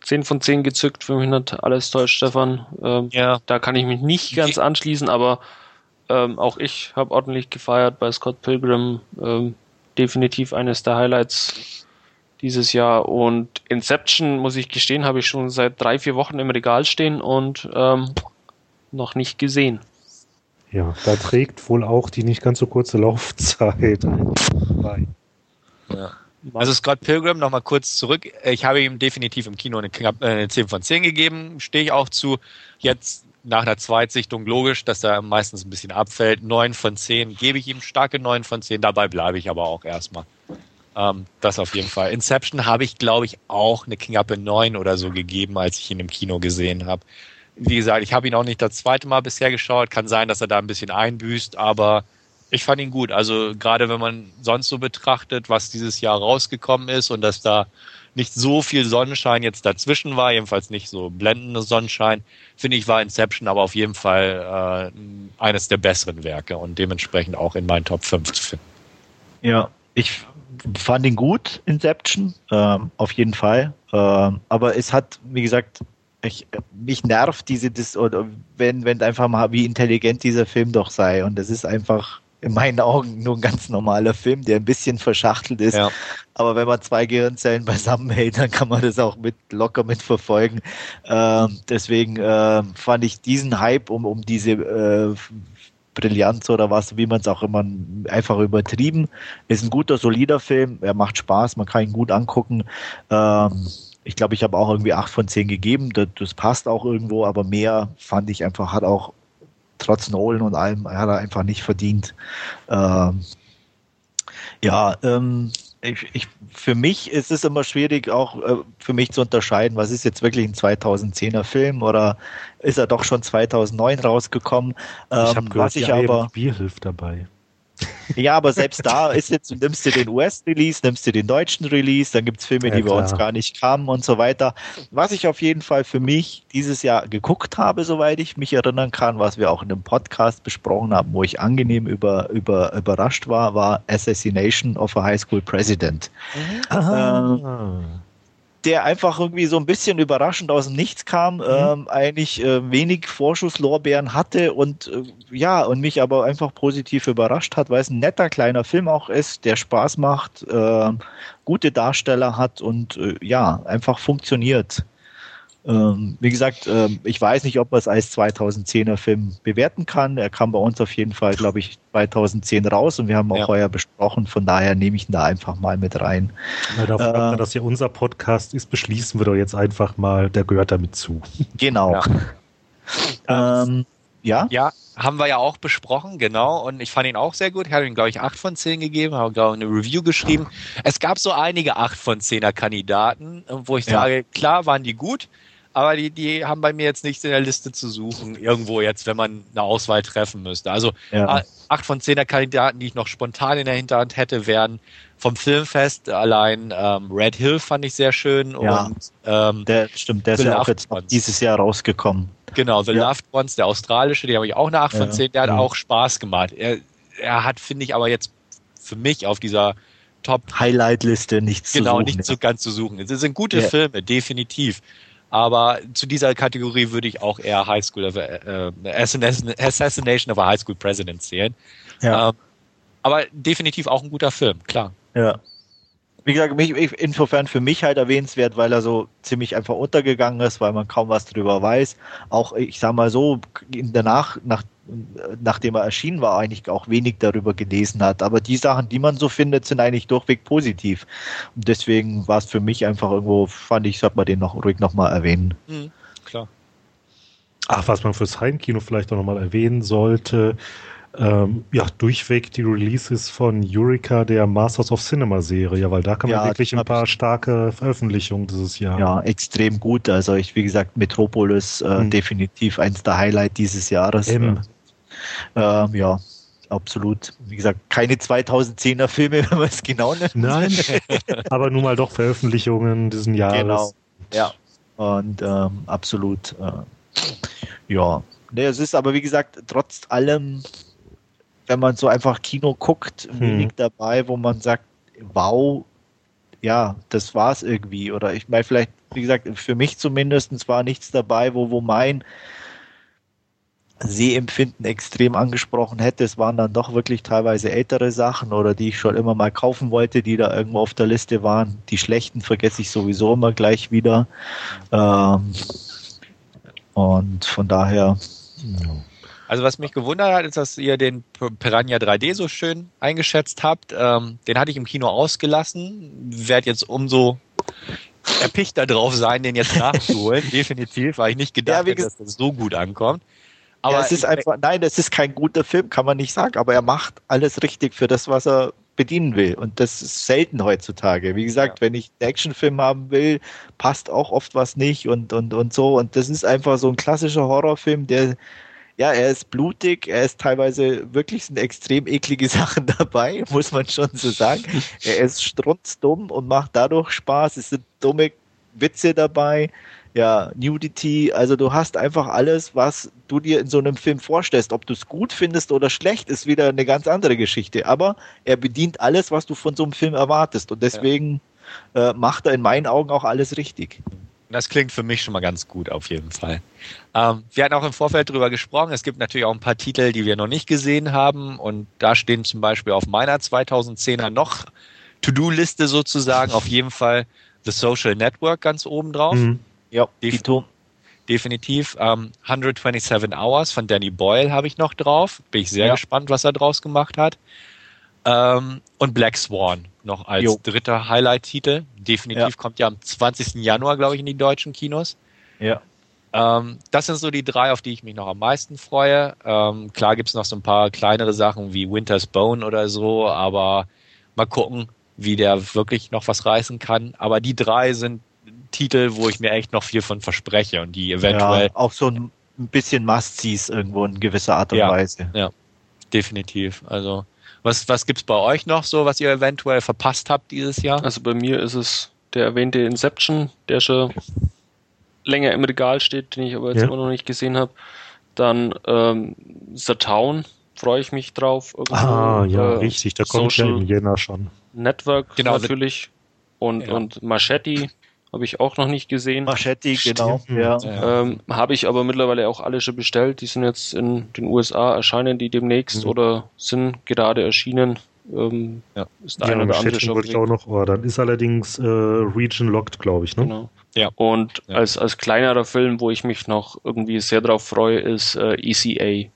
10 von 10 gezückt, für mich nicht alles täuscht, Stefan. Ähm, ja. Da kann ich mich nicht ganz anschließen, aber ähm, auch ich habe ordentlich gefeiert bei Scott Pilgrim. Ähm, definitiv eines der Highlights dieses Jahr. Und Inception, muss ich gestehen, habe ich schon seit drei, vier Wochen im Regal stehen und ähm, noch nicht gesehen. Ja, da trägt wohl auch die nicht ganz so kurze Laufzeit bei. Ja. Also Scott Pilgrim, nochmal kurz zurück. Ich habe ihm definitiv im Kino eine, knapp, äh, eine 10 von 10 gegeben, stehe ich auch zu. Jetzt nach einer Zweitsichtung logisch, dass er meistens ein bisschen abfällt. 9 von 10 gebe ich ihm, starke 9 von 10, dabei bleibe ich aber auch erstmal. Ähm, das auf jeden Fall. Inception habe ich, glaube ich, auch eine knappe 9 oder so gegeben, als ich ihn im Kino gesehen habe wie gesagt, ich habe ihn auch nicht das zweite Mal bisher geschaut. Kann sein, dass er da ein bisschen einbüßt, aber ich fand ihn gut. Also gerade wenn man sonst so betrachtet, was dieses Jahr rausgekommen ist und dass da nicht so viel Sonnenschein jetzt dazwischen war, jedenfalls nicht so blendender Sonnenschein, finde ich, war Inception aber auf jeden Fall äh, eines der besseren Werke und dementsprechend auch in meinen Top 5 zu finden. Ja, ich fand ihn gut, Inception, ähm, auf jeden Fall. Ähm, aber es hat, wie gesagt, ich, mich nervt diese, das, oder wenn, wenn einfach mal, wie intelligent dieser Film doch sei. Und es ist einfach in meinen Augen nur ein ganz normaler Film, der ein bisschen verschachtelt ist. Ja. Aber wenn man zwei Gehirnzellen beisammenhält, dann kann man das auch mit locker mitverfolgen. Ähm, deswegen äh, fand ich diesen Hype um, um diese äh, Brillanz oder was, wie man es auch immer einfach übertrieben. Ist ein guter, solider Film. Er macht Spaß, man kann ihn gut angucken. Ähm, ich glaube, ich habe auch irgendwie acht von zehn gegeben. Das, das, passt auch irgendwo, aber mehr fand ich einfach, hat auch trotz Nolan und allem, hat er einfach nicht verdient. Ähm, ja, ähm, ich, ich, für mich ist es immer schwierig, auch äh, für mich zu unterscheiden, was ist jetzt wirklich ein 2010er Film oder ist er doch schon 2009 rausgekommen. Ähm, ich habe gehört, was ich ja, aber Bier hilft dabei. Ja, aber selbst da ist jetzt, du nimmst dir den US-Release, nimmst dir den deutschen Release, dann gibt's Filme, ja, die klar. bei uns gar nicht kamen und so weiter. Was ich auf jeden Fall für mich dieses Jahr geguckt habe, soweit ich mich erinnern kann, was wir auch in einem Podcast besprochen haben, wo ich angenehm über, über, überrascht war, war Assassination of a High School President. Mhm. Äh, der einfach irgendwie so ein bisschen überraschend aus dem Nichts kam, mhm. ähm, eigentlich äh, wenig Vorschusslorbeeren hatte und äh, ja, und mich aber einfach positiv überrascht hat, weil es ein netter kleiner Film auch ist, der Spaß macht, äh, gute Darsteller hat und äh, ja, einfach funktioniert. Ähm, wie gesagt, ähm, ich weiß nicht, ob man es als 2010er Film bewerten kann. Er kam bei uns auf jeden Fall, glaube ich, 2010 raus und wir haben auch ja. heuer besprochen. Von daher nehme ich ihn da einfach mal mit rein. Na, dafür, äh, dass ja unser Podcast ist, beschließen wir doch jetzt einfach mal, der gehört damit zu. [laughs] Genau. Ja. ähm, ja? Ja, haben wir ja auch besprochen, genau. Und ich fand ihn auch sehr gut. Ich habe ihm, glaube ich, 8 von 10 gegeben, habe, glaube ich, eine Review geschrieben. Es gab so einige 8 von 10er Kandidaten, wo ich ja. sage, klar waren die gut, aber die, die haben bei mir jetzt nichts in der Liste zu suchen, irgendwo jetzt, wenn man eine Auswahl treffen müsste. Also ja. acht von zehner Kandidaten, die ich noch spontan in der Hinterhand hätte, wären vom Filmfest allein ähm, Red Hill fand ich sehr schön ja, und ähm, der stimmt, der ist ja auch jetzt dieses Jahr rausgekommen. Genau, The ja. Loved Ones, der australische, die habe ich auch eine 8 von 10, der hat auch Spaß gemacht. Er, er hat, finde ich, aber jetzt für mich auf dieser Top Highlight-Liste nichts genau, zu suchen. Genau, nicht so ganz zu suchen. Es sind gute Filme, definitiv. Aber zu dieser Kategorie würde ich auch eher High School of, äh, Assassination of a High School President zählen. Ja. Ähm, aber definitiv auch ein guter Film, klar. Ja. Wie gesagt, mich, insofern für mich halt erwähnenswert, weil er so ziemlich einfach untergegangen ist, weil man kaum was drüber weiß. Auch, ich sag mal so, danach, nach nachdem er erschienen war, eigentlich auch wenig darüber gelesen hat. Aber die Sachen, die man so findet, sind eigentlich durchweg positiv. Und deswegen war es für mich einfach irgendwo, fand ich, sollte man den noch ruhig nochmal erwähnen. Mhm, klar. Ach, was man fürs Heimkino vielleicht auch nochmal erwähnen sollte, ähm, ja, durchweg die Releases von Eureka, der Masters of Cinema Serie, weil da kann man ja, wirklich ein paar starke Veröffentlichungen dieses Jahr. Ja, extrem gut. Also ich, wie gesagt, Metropolis äh, hm. definitiv eins der Highlight dieses Jahres. M. Äh, ja, absolut. Wie gesagt, keine 2010er Filme, [laughs] wenn man es genau nimmt. Nein, [laughs] aber nun mal doch Veröffentlichungen diesen Jahres. Genau, ja. Und ähm, absolut, äh, ja. Nee, es ist aber, wie gesagt, trotz allem, wenn man so einfach Kino guckt, hm. wenig dabei, wo man sagt, wow, ja, das war's irgendwie. Oder ich meine, vielleicht, wie gesagt, für mich zumindest war nichts dabei, wo, wo mein Sehempfinden extrem angesprochen hätte. Es waren dann doch wirklich teilweise ältere Sachen oder die ich schon immer mal kaufen wollte, die da irgendwo auf der Liste waren. Die schlechten vergesse ich sowieso immer gleich wieder. Ähm, und von daher. Ja. Also was mich gewundert hat, ist, dass ihr den Piranha 3D so schön eingeschätzt habt. Ähm, den hatte ich im Kino ausgelassen. Werd jetzt umso erpichter drauf sein, den jetzt [laughs] nachzuholen. Definitiv, weil ich nicht gedacht ja, hätte, dass das so gut ankommt. Aber ja, es ist einfach, nein, es ist kein guter Film, kann man nicht sagen, aber er macht alles richtig für das, was er bedienen will. Und das ist selten heutzutage. Wie gesagt, ja. wenn ich einen Actionfilm haben will, passt auch oft was nicht und, und, und so. Und das ist einfach so ein klassischer Horrorfilm, der ja, er ist blutig, er ist teilweise wirklich sind extrem eklige [laughs] Sachen dabei, muss man schon so sagen. Er ist strunzdumm und macht dadurch Spaß. Es sind dumme Witze dabei. Ja, Nudity, also du hast einfach alles, was du dir in so einem Film vorstellst. Ob du es gut findest oder schlecht, ist wieder eine ganz andere Geschichte. Aber er bedient alles, was du von so einem Film erwartest. Und deswegen ja. äh, macht er in meinen Augen auch alles richtig. Das klingt für mich schon mal ganz gut auf jeden Fall. Ähm, wir hatten auch im Vorfeld drüber gesprochen. Es gibt natürlich auch ein paar Titel, die wir noch nicht gesehen haben. Und da stehen zum Beispiel auf meiner 2010er noch To-Do-Liste sozusagen auf jeden Fall The Social Network ganz oben drauf. Mhm. Ja, Def definitiv. Ähm, 127 Hours von Danny Boyle habe ich noch drauf. Bin ich sehr ja. gespannt, was er draus gemacht hat. Ähm, und Black Swan noch als jo. dritter Highlight-Titel. Definitiv ja. kommt ja am 20. Januar, glaube ich, in die deutschen Kinos. Ja. Ähm, das sind so die drei, auf die ich mich noch am meisten freue. Ähm, klar gibt's noch so ein paar kleinere Sachen wie Winter's Bone oder so, aber mal gucken, wie der wirklich noch was reißen kann. Aber die drei sind Titel, wo ich mir echt noch viel von verspreche und die eventuell. Ja, auch so ein bisschen Must-Sees irgendwo in gewisser Art und ja, Weise. Ja, definitiv. Also was, was gibt's bei euch noch so, was ihr eventuell verpasst habt dieses Jahr? Also bei mir ist es der erwähnte Inception, der schon länger im Regal steht, den ich aber jetzt ja. immer noch nicht gesehen habe. Dann ähm, The Town, freue ich mich drauf. Irgendwo. Ah, ja, äh, richtig, da kommt ja im Jänner schon. Network genau, natürlich. Und, ja. und Machete habe ich auch noch nicht gesehen. Machete, genau. Ja. Ähm, habe ich aber mittlerweile auch alle schon bestellt. Die sind jetzt in den USA, erscheinen die demnächst mhm. oder sind gerade erschienen. Ähm, ja. Ist der ja, eine oder andere schon wollte ich auch noch ordern. Ist allerdings äh, Region Locked, glaube ich, ne? Genau. Ja. Und ja. Als, als kleinerer Film, wo ich mich noch irgendwie sehr drauf freue, ist äh, ECA.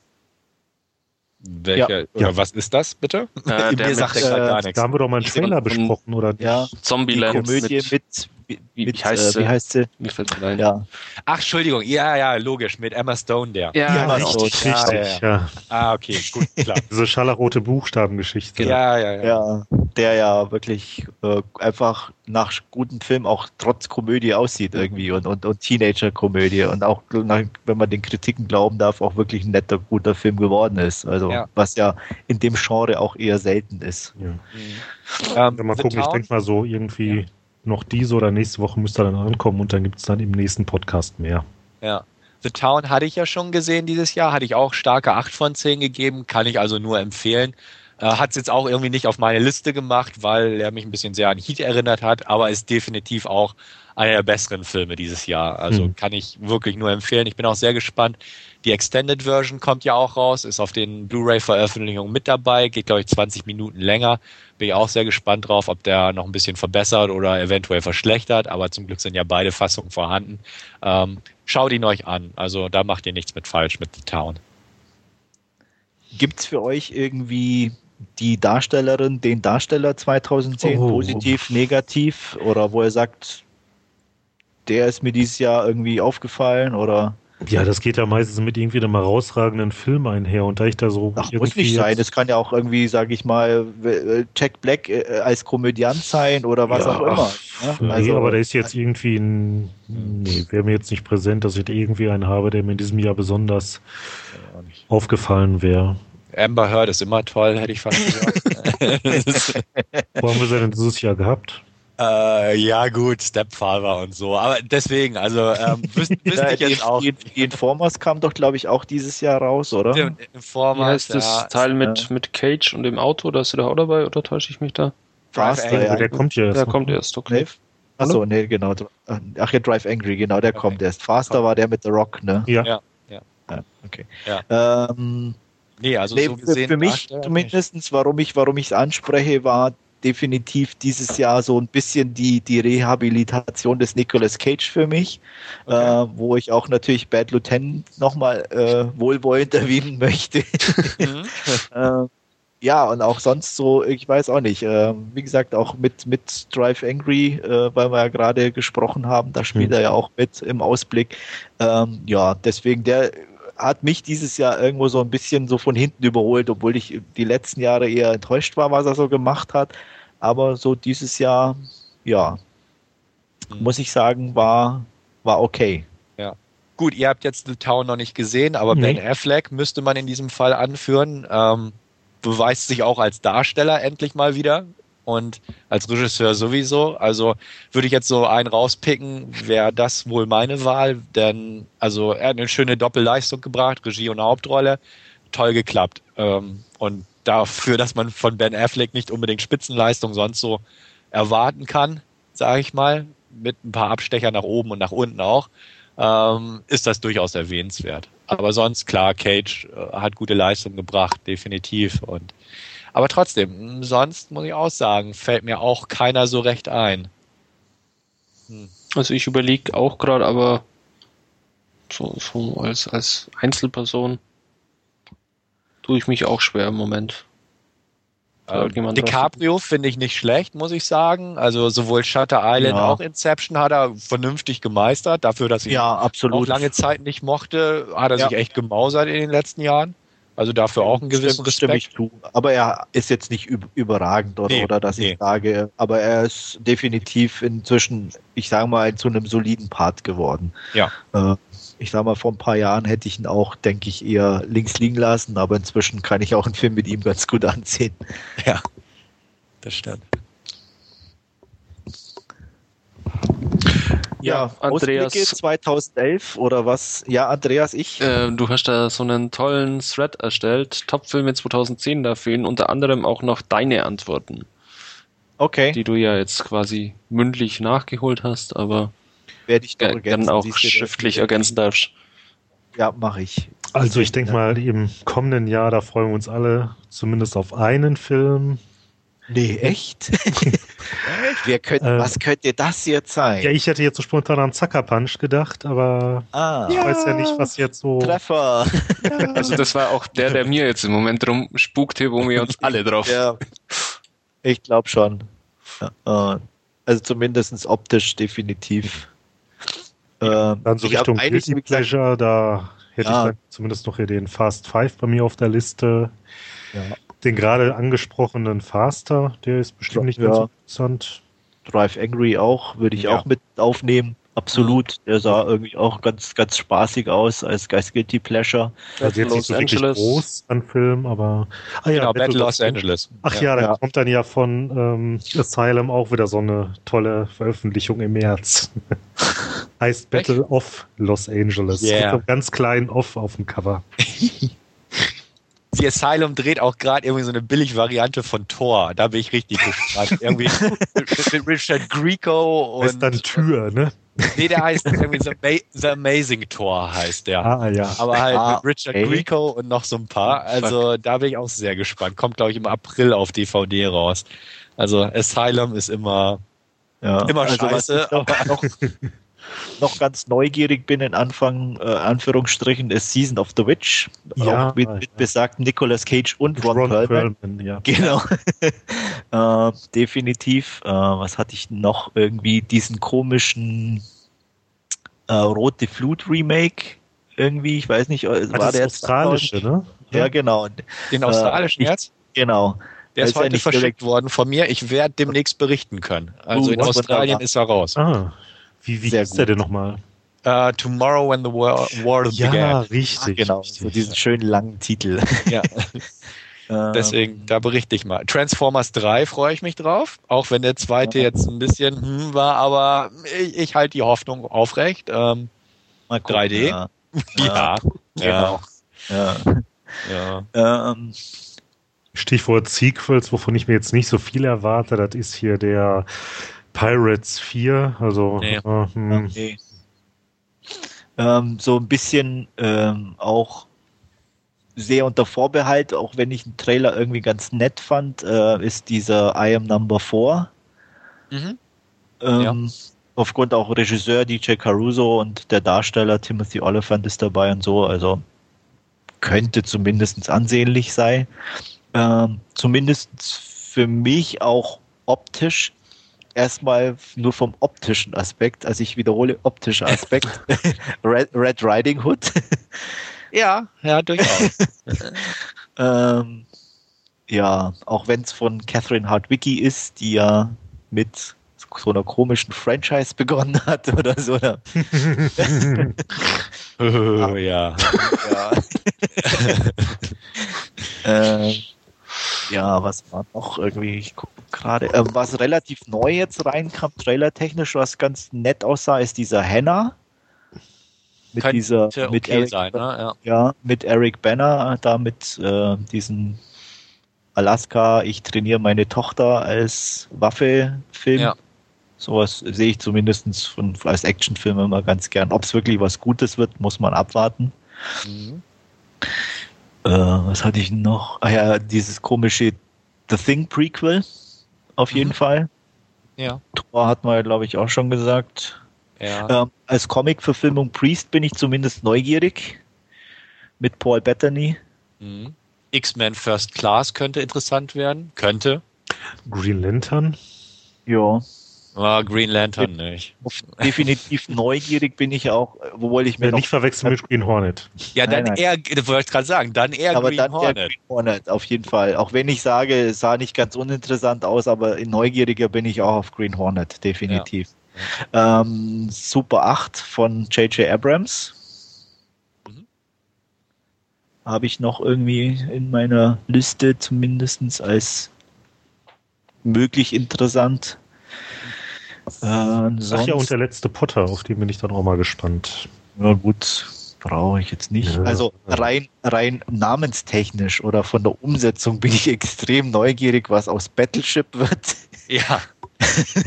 Welcher, ja. oder ja. was ist das, bitte? Äh, [laughs] der sagt mit, äh, gar nichts. Da haben wir doch mal einen Trailer besprochen, oder? Ja, Zombieland. Die Komödie mit, mit wie, wie, mit, heißt, äh, wie heißt sie? Mir fällt rein. Ja. Ach, Entschuldigung, ja, ja, logisch, mit Emma Stone, der. Ja, ja richtig, Stone. richtig, ja, ja. Ah, okay, gut, klar. [laughs] Diese scharlachrote Buchstabengeschichte. Ja, ja, ja. Ja, der ja wirklich äh, einfach nach gutem Film auch trotz Komödie aussieht irgendwie und, und, und Teenager-Komödie und auch, wenn man den Kritiken glauben darf, auch wirklich ein netter, guter Film geworden ist. Also, ja. was ja in dem Genre auch eher selten ist. Ja. Mhm. Ähm, mal gucken, ich denke mal so irgendwie noch diese oder nächste Woche müsste er dann ankommen und dann gibt es dann im nächsten Podcast mehr. Ja. The Town hatte ich ja schon gesehen dieses Jahr, hatte ich auch starke 8 von 10 gegeben, kann ich also nur empfehlen. Äh, hat es jetzt auch irgendwie nicht auf meine Liste gemacht, weil er mich ein bisschen sehr an Heat erinnert hat, aber ist definitiv auch einer der besseren Filme dieses Jahr. Also mhm. kann ich wirklich nur empfehlen. Ich bin auch sehr gespannt. Die Extended Version kommt ja auch raus, ist auf den Blu-ray-Veröffentlichungen mit dabei, geht glaube ich 20 Minuten länger. Bin ich auch sehr gespannt drauf, ob der noch ein bisschen verbessert oder eventuell verschlechtert, aber zum Glück sind ja beide Fassungen vorhanden. Ähm, schaut ihn euch an, also da macht ihr nichts mit falsch mit The Town. Gibt's für euch irgendwie die Darstellerin, den Darsteller 2010 oh. positiv, negativ oder wo er sagt, der ist mir dieses Jahr irgendwie aufgefallen oder? Ja, das geht ja meistens mit irgendwie einem herausragenden Film einher und da ich da so. Ach, muss nicht sein. Es kann ja auch irgendwie, sage ich mal, Jack Black äh, als Komödiant sein oder was ja, auch immer. Ach, ne? Also, nee, aber da ist jetzt irgendwie ein. Nee, wäre mir jetzt nicht präsent, dass ich da irgendwie einen habe, der mir in diesem Jahr besonders ja, aufgefallen wäre. Amber Heard ist immer toll, hätte ich fast gesagt. [laughs] Wo haben wir sie denn dieses Jahr gehabt? Äh, ja, gut, Stepfather und so. Aber deswegen, also ähm, [laughs] wüsste wüsst ja, ich jetzt auch. Die, die Informers kam doch, glaube ich, auch dieses Jahr raus, oder? Die Informers, Wie heißt das ja, Teil mit, ja. mit Cage und dem Auto? Da ist du da auch dabei, oder täusche ich mich da? Faster, ja. Der kommt jetzt. Der kommt erst, okay. Nee. Achso, nee, genau. Ach ja, Drive Angry, genau, der okay. kommt erst. Faster war der mit The Rock, ne? Ja. Ja, ja. ja okay. Ja. Ähm, nee, also nee, so gesehen. Für mich zumindest, warum ich warum ich es anspreche, war definitiv dieses Jahr so ein bisschen die, die Rehabilitation des Nicolas Cage für mich, okay. äh, wo ich auch natürlich Bad Lieutenant nochmal äh, wohlwollend erwähnen [laughs] möchte. Mhm. [laughs] äh, ja, und auch sonst so, ich weiß auch nicht, äh, wie gesagt, auch mit, mit Drive Angry, äh, weil wir ja gerade gesprochen haben, da spielt mhm. er ja auch mit im Ausblick. Ähm, ja, deswegen der hat mich dieses Jahr irgendwo so ein bisschen so von hinten überholt, obwohl ich die letzten Jahre eher enttäuscht war, was er so gemacht hat. Aber so dieses Jahr, ja, mhm. muss ich sagen, war, war okay. Ja. gut, ihr habt jetzt The Town noch nicht gesehen, aber nee. Ben Affleck müsste man in diesem Fall anführen. Ähm, beweist sich auch als Darsteller endlich mal wieder und als Regisseur sowieso. Also würde ich jetzt so einen rauspicken, wäre das wohl meine Wahl, denn also er hat eine schöne Doppelleistung gebracht, Regie und Hauptrolle, toll geklappt. Ähm, und dafür, dass man von Ben Affleck nicht unbedingt Spitzenleistung sonst so erwarten kann, sage ich mal, mit ein paar Abstecher nach oben und nach unten auch, ähm, ist das durchaus erwähnenswert. Aber sonst, klar, Cage äh, hat gute Leistung gebracht, definitiv. Und aber trotzdem, sonst muss ich auch sagen, fällt mir auch keiner so recht ein. Hm. Also ich überlege auch gerade, aber so, so als, als Einzelperson tue ich mich auch schwer im Moment. Ähm, DiCaprio finde ich nicht schlecht, muss ich sagen. Also sowohl Shutter Island ja. auch Inception hat er vernünftig gemeistert. Dafür, dass ich ja, auch lange Zeit nicht mochte, hat er ja. sich echt gemausert in den letzten Jahren. Also dafür auch einen gewissen Respekt. Ich zu. Aber er ist jetzt nicht überragend oder, nee, oder dass nee. ich sage, aber er ist definitiv inzwischen, ich sage mal, zu einem soliden Part geworden. Ja. Äh, ich sage mal, vor ein paar Jahren hätte ich ihn auch, denke ich, eher links liegen lassen, aber inzwischen kann ich auch einen Film mit ihm ganz gut ansehen. Ja, das stimmt. Ja, Andreas. 2011 oder was? Ja, Andreas, ich. Äh, du hast da so einen tollen Thread erstellt. Topfilme 2010, da fehlen unter anderem auch noch deine Antworten. Okay. Die du ja jetzt quasi mündlich nachgeholt hast, aber werde ich doch ergänzen. auch schriftlich ergänzen darfst. Ja, mache ich. Also ich denke mal, im kommenden Jahr, da freuen wir uns alle zumindest auf einen Film. Nee, echt? [laughs] [laughs] Wer könnte, äh, was könnte das jetzt sein? Ja, ich hätte jetzt so spontan an Zucker Punch gedacht, aber ah, ich ja, weiß ja nicht, was jetzt so. Treffer. Ja. [laughs] Also das war auch der, der mir jetzt im Moment drum spukte, wo wir uns alle drauf. Ja, ich glaube schon. Also zumindest optisch definitiv. Ähm, dann so Richtung Guilty Pleasure, da hätte ja. ich dann zumindest noch hier den Fast Five bei mir auf der Liste. Ja den gerade angesprochenen Faster, der ist bestimmt nicht ganz ja. interessant. Drive Angry auch, würde ich ja. auch mit aufnehmen. Absolut. Der sah irgendwie auch ganz, ganz spaßig aus als Guys Guilty Pleasure. Also jetzt nicht so wirklich groß an Film, aber. Ah ja, genau, Battle, Battle Los Angeles. Ach ja, ja da ja. kommt dann ja von ähm, Asylum auch wieder so eine tolle Veröffentlichung im März. [laughs] heißt Battle Echt? of Los Angeles. Yeah. Mit so ganz kleinen Off auf dem Cover. [laughs] The Asylum dreht auch gerade irgendwie so eine Billig-Variante von Thor. Da bin ich richtig gespannt. [laughs] irgendwie mit Richard Grieco und. Ist dann Tür, ne? Nee, der heißt irgendwie The, The Amazing Thor heißt der. Ah, ja. Aber halt ah, mit Richard okay. Grieco und noch so ein paar. Also Fuck. da bin ich auch sehr gespannt. Kommt, glaube ich, im April auf DVD raus. Also Asylum ist immer, ja. immer also scheiße. Aber [laughs] noch, noch ganz neugierig bin, in Anfang, äh, Anführungsstrichen, ist Season of the Witch. Ja, auch mit, mit ja. besagten Nicolas Cage und Ron, Ron Perlman. Perlman ja. Genau. [laughs] äh, definitiv. Äh, was hatte ich noch? Irgendwie diesen komischen äh, Rote Flut Remake. Irgendwie, ich weiß nicht, äh, war das der australische, ne? Ja, genau. Den australischen äh, jetzt? Genau. Der ist, ist heute verschickt worden von mir. Ich werde demnächst berichten können. Also uh, in Australien ist er raus. Ah. Wie, wie hieß der denn nochmal? Uh, Tomorrow when the War, war ja, began. Ja, richtig. Genau, richtig. so diesen schönen langen Titel. [laughs] Ja. [laughs] Ähm. Deswegen, da berichte ich mal. Transformers 3 freue ich mich drauf, auch wenn der zweite jetzt ein bisschen hm war, aber ich, ich halte die Hoffnung aufrecht. Ähm, mal gucken, 3D. [laughs] Ja, ja, genau. Ja. ja. Ähm. Stichwort Sequels, wovon ich mir jetzt nicht so viel erwarte, das ist hier der Pirates 4, also nee. äh, hm. okay. ähm, so ein bisschen ähm, auch sehr unter Vorbehalt, auch wenn ich den Trailer irgendwie ganz nett fand, äh, ist dieser I Am Number 4. Mhm. Ähm, ja. Aufgrund auch Regisseur DJ Caruso und der Darsteller Timothy Oliphant ist dabei und so, also könnte zumindest ansehnlich sein. Ähm, zumindest für mich auch optisch erstmal nur vom optischen Aspekt, also ich wiederhole optischer Aspekt, [laughs] Red, Red, Riding Hood. ja, ja, [laughs] durchaus. ähm, ja, auch wenn es von Catherine Hardwicki ist, die ja mit so einer komischen Franchise begonnen hat [laughs] oder so. Oder? ja. ja. äh, ja, was war noch irgendwie? Ich gucke gerade. Äh, was relativ neu jetzt reinkam, trailertechnisch, was ganz nett aussah, ist dieser Henna. Mit Könnte dieser, okay mit Eric, sein, ne? ja. ja. mit Eric Banner, da mit äh, diesen Alaska, ich trainiere meine Tochter als Waffe-Film. Ja. Sowas sehe ich zumindest von, als Actionfilm immer ganz gern. Ob es wirklich was Gutes wird, muss man abwarten. Mhm. Äh, was hatte ich noch? Ah ja, dieses komische The Thing Prequel. Auf jeden mhm. Fall. Ja. Tor hat man ja, glaube ich, auch schon gesagt. Ja. Ähm, als Comic-Verfilmung Priest bin ich zumindest neugierig. Mit Paul Bettany. Mhm. X-Men First Class könnte interessant werden. Könnte. Green Lantern. Ja. Oh, Green Lantern nicht. [laughs] Definitiv neugierig bin ich auch, obwohl ich mir. Ja, nicht verwechseln mit Green Hornet. Ja, dann nein, nein. eher, das wollte ich gerade sagen, dann eher aber Green dann Hornet. Eher Green Hornet, auf jeden Fall. Auch wenn ich sage, es sah nicht ganz uninteressant aus, aber neugieriger bin ich auch auf Green Hornet, definitiv. Ja. Ähm, Super 8 von J.J. Abrams. Mhm. Habe ich noch irgendwie in meiner Liste zumindest als möglich interessant. Äh, Ach ja, und der letzte Potter, auf den bin ich dann auch mal gespannt. Ja gut, brauche ich jetzt nicht. Ja, also rein, rein namenstechnisch oder von der Umsetzung bin ich [laughs] extrem neugierig, was aus Battleship wird. Ja. [laughs]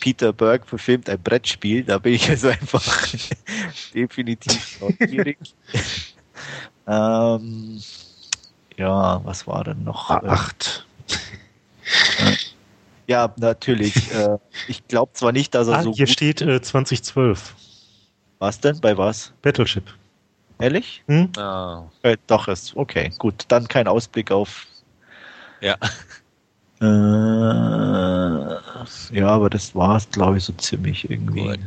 Peter Berg verfilmt ein Brettspiel, da bin ich also einfach [laughs] definitiv neugierig. ähm, ja, was war denn noch? Acht. Ja, natürlich. [laughs] äh, ich glaube zwar nicht, dass er ah, so. Hier steht äh, 2012. Was denn? Bei was? Battleship. Ehrlich? Hm? Oh. Äh, doch, ist okay. Gut, dann kein Ausblick auf. Ja. [laughs] Äh, ja, aber das war es, glaube ich, so ziemlich irgendwie. Gut.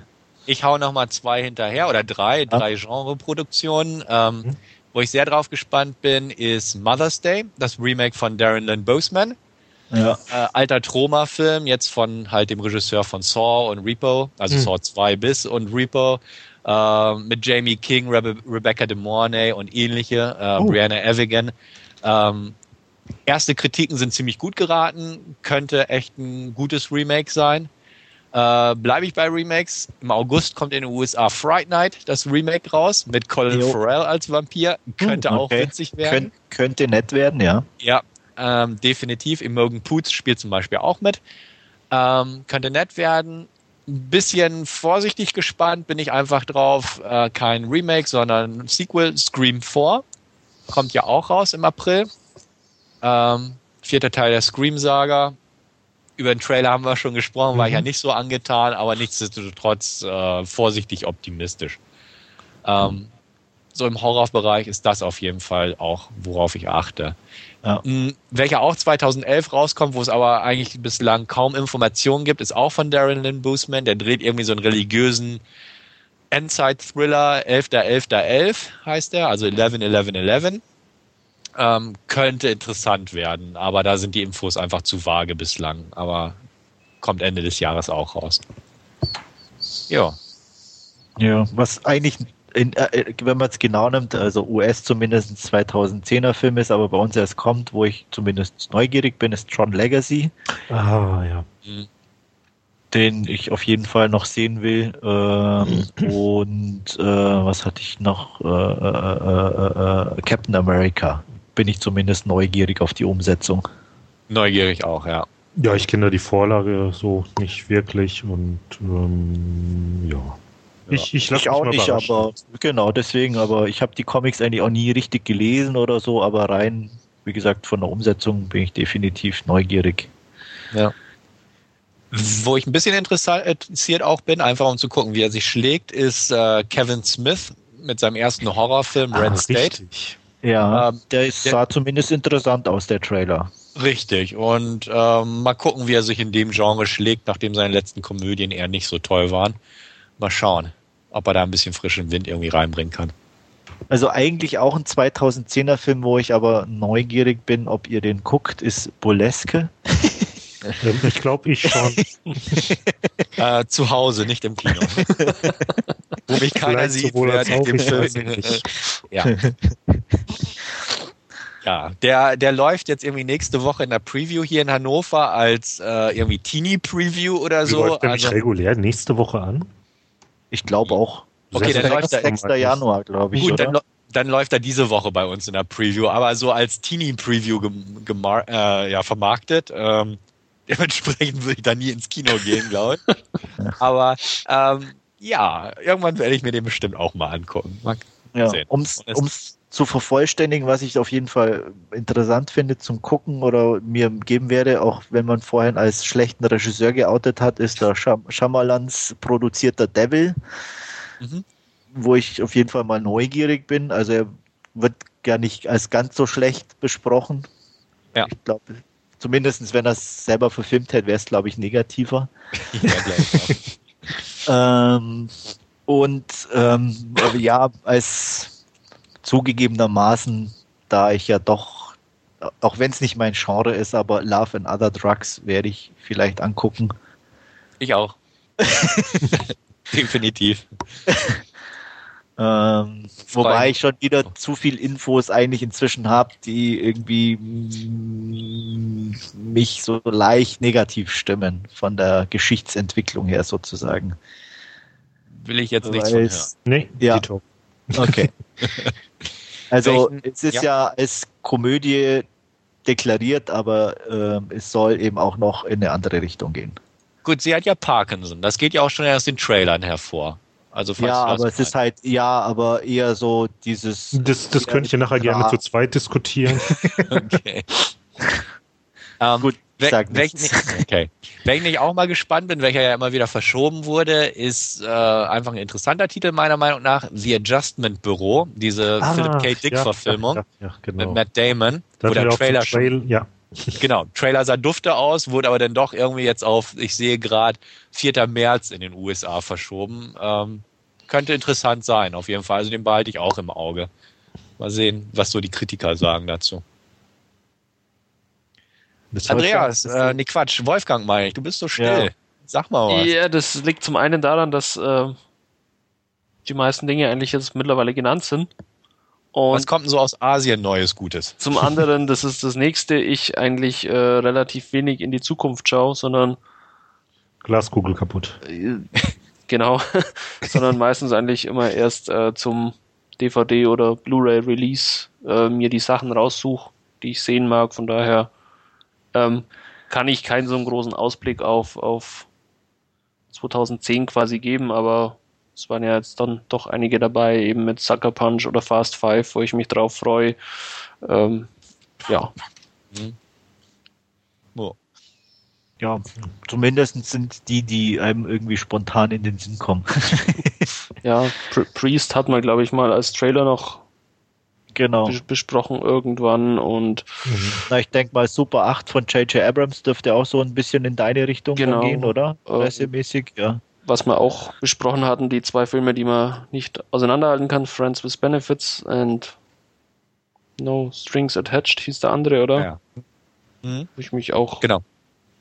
Ich hau noch mal zwei hinterher oder drei, ah. drei Genreproduktionen. Ähm, hm? Wo ich sehr drauf gespannt bin, ist Mother's Day, das Remake von Darren Lynn Boseman. Ja. Äh, alter Troma-Film, jetzt von halt dem Regisseur von Saw und Repo, also hm. Saw 2 bis und Repo, äh, mit Jamie King, Rebe Rebecca De Mornay und ähnliche, äh, oh. Brianna Evigan. Ähm, erste Kritiken sind ziemlich gut geraten, könnte echt ein gutes Remake sein. Äh, Bleibe ich bei Remakes. Im August kommt in den USA Fright Night, das Remake raus, mit Colin jo. Farrell als Vampir. Könnte hm, okay. auch witzig werden. Kön könnte nett werden, ja. Ja, ähm, definitiv. Imogen Poots spielt zum Beispiel auch mit. Ähm, könnte nett werden. Ein bisschen vorsichtig gespannt bin ich einfach drauf. Äh, kein Remake, sondern ein Sequel. Scream 4 kommt ja auch raus im April. Ähm, vierter Teil der Scream-Saga. Über den Trailer haben wir schon gesprochen, mhm. war ich ja nicht so angetan, aber nichtsdestotrotz äh, vorsichtig optimistisch. Ähm, so im Horrorbereich ist das auf jeden Fall auch, worauf ich achte. Ja. Mm, welcher auch 2011 rauskommt, wo es aber eigentlich bislang kaum Informationen gibt, ist auch von Darren Lynn Boosman. Der dreht irgendwie so einen religiösen Endzeit-Thriller, 11.11.11 .11 heißt der, also 11.11.11. Ähm, könnte interessant werden, aber da sind die Infos einfach zu vage bislang. Aber kommt Ende des Jahres auch raus. Ja. Ja, was eigentlich in, äh, wenn man es genau nimmt, also US zumindest 2010er Film ist, aber bei uns erst kommt, wo ich zumindest neugierig bin, ist Tron Legacy. Ah, ja. Mhm. Den ich auf jeden Fall noch sehen will. Ähm, und äh, was hatte ich noch? Äh, äh, äh, Captain America. Bin ich zumindest neugierig auf die Umsetzung. Neugierig auch, ja. Ja, ich kenne da die Vorlage so nicht wirklich und ähm, ja. Ich, ich, ich auch nicht, aber genau deswegen, aber ich habe die Comics eigentlich auch nie richtig gelesen oder so, aber rein, wie gesagt, von der Umsetzung bin ich definitiv neugierig. Ja. Wo ich ein bisschen interessiert auch bin, einfach um zu gucken, wie er sich schlägt, ist äh, Kevin Smith mit seinem ersten Horrorfilm ah, Red State. Richtig. Ja, ähm, der, ist, der sah zumindest interessant aus, der Trailer. Richtig. Und ähm, mal gucken, wie er sich in dem Genre schlägt, nachdem seine letzten Komödien eher nicht so toll waren. Mal schauen ob er da ein bisschen frischen Wind irgendwie reinbringen kann. Also eigentlich auch ein 2010er Film, wo ich aber neugierig bin, ob ihr den guckt, ist Boleske. Ähm, ich glaube, ich schon. [laughs] äh, zu Hause, nicht im Kino. [laughs] Wo mich keiner Vielleicht sieht, während ich den Film. [laughs] ja. Ja, der, der läuft jetzt irgendwie nächste Woche in der Preview hier in Hannover als äh, irgendwie Teenie-Preview oder so. Läuft der also, nicht regulär nächste Woche an? Ich glaube auch. Okay, dann läuft der 6. Januar, glaube ich. Gut, dann, dann, läuft er diese Woche bei uns in der Preview, aber so als Teenie-Preview äh, ja, vermarktet. Ähm, [laughs] dementsprechend würde ich da nie ins Kino gehen, glaube ich. [laughs] aber ähm, ja, irgendwann werde ich mir den bestimmt auch mal angucken. Mal ja, um es zu vervollständigen, was ich auf jeden Fall interessant finde zum Gucken oder mir geben werde, auch wenn man vorhin als schlechten Regisseur geoutet hat, ist der Scham Schamalans produzierter Devil, mhm. wo ich auf jeden Fall mal neugierig bin. Also er wird gar nicht als ganz so schlecht besprochen. Ja. Ich glaube, zumindest wenn er es selber verfilmt hätte, wäre es, glaube ich, negativer. [laughs] ja, gleich, ähm, und ähm, ja, als zugegebenermaßen, da ich ja doch, auch wenn es nicht mein Genre ist, aber Love and Other Drugs werde ich vielleicht angucken. Ich auch. [laughs] Definitiv. ähm, wobei ich schon wieder zu viel Infos eigentlich inzwischen habe, die irgendwie mich so leicht negativ stimmen von der Geschichtsentwicklung her sozusagen. Will ich jetzt nichts von hören. Nee, ja. Okay. [laughs] Also Welchen, es ist ja. ja als Komödie deklariert, aber äh, es soll eben auch noch in eine andere Richtung gehen. Gut, sie hat ja Parkinson. Das geht ja auch schon aus den Trailern hervor. Also ja, aber es ist halt, ja, aber eher so dieses. Das, das könnte ich ja nachher gerne zu zweit diskutieren. [laughs] okay. um, [laughs] ähm, Gut, We welchen, [laughs] okay. Welchen ich auch mal gespannt bin, welcher ja immer wieder verschoben wurde, ist äh, einfach ein interessanter Titel meiner Meinung nach, The Adjustment Bureau, diese ah, Philip K. Dick-Verfilmung ja, ja, genau. mit Matt Damon, da wo der Trailer Trail, ja. Genau, Trailer sah dufte aus, wurde aber dann doch irgendwie jetzt auf, ich sehe gerade, 4. März in den USA verschoben. Ähm, könnte interessant sein, auf jeden Fall. Also den behalte ich auch im Auge. Mal sehen, was so die Kritiker sagen dazu. Andreas, äh, nee Quatsch, Wolfgang meine ich, du bist so still. Ja. Sag mal was. Ja, das liegt zum einen daran, dass äh, die meisten Dinge eigentlich jetzt mittlerweile genannt sind. Und was kommt denn so aus Asien Neues Gutes? Zum anderen, das ist das nächste, ich eigentlich äh, relativ wenig in die Zukunft schaue, sondern Glaskugel kaputt. Äh, genau, [laughs] sondern meistens eigentlich immer erst äh, zum DVD oder Blu-ray Release äh, mir die Sachen raussuche, die ich sehen mag. Von daher ähm, kann ich keinen so einen großen Ausblick auf, auf 2010 quasi geben, aber es waren ja jetzt dann doch einige dabei, eben mit Sucker Punch oder Fast Five, wo ich mich drauf freue. Ähm, ja. Mhm. Oh. Ja, zumindest sind die, die einem irgendwie spontan in den Sinn kommen. [laughs] ja, Priest hat man, glaube ich, mal als Trailer noch genau. besprochen irgendwann und mhm. Na, ich denke mal Super 8 von J.J. Abrams dürfte auch so ein bisschen in deine Richtung genau. gehen, oder? Pressemäßig, ähm, ja. Was wir auch besprochen hatten, die zwei Filme, die man nicht auseinanderhalten kann, Friends with Benefits and No Strings Attached hieß der andere, oder? Ja. Mhm. Wo ich mich auch. Genau.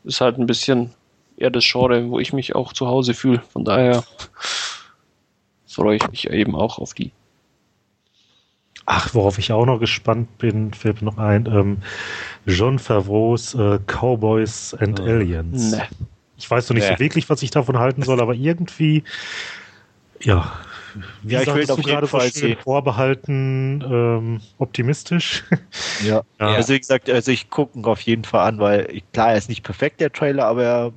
Ist halt ein bisschen eher das Genre, wo ich mich auch zu Hause fühle. Von daher freue ich mich eben auch auf die Ach, worauf ich auch noch gespannt bin, fällt mir noch ein, ähm, John Favreau's äh, Cowboys and oh. Aliens. Nee. Ich weiß noch nicht nee. so wirklich, was ich davon halten soll, aber irgendwie, ja, wie ja, ich will auf jeden Fall sehen. vorbehalten ähm, optimistisch. Ja. [laughs] ja. also wie gesagt, also ich gucke auf jeden Fall an, weil klar, er ist nicht perfekt, der Trailer, aber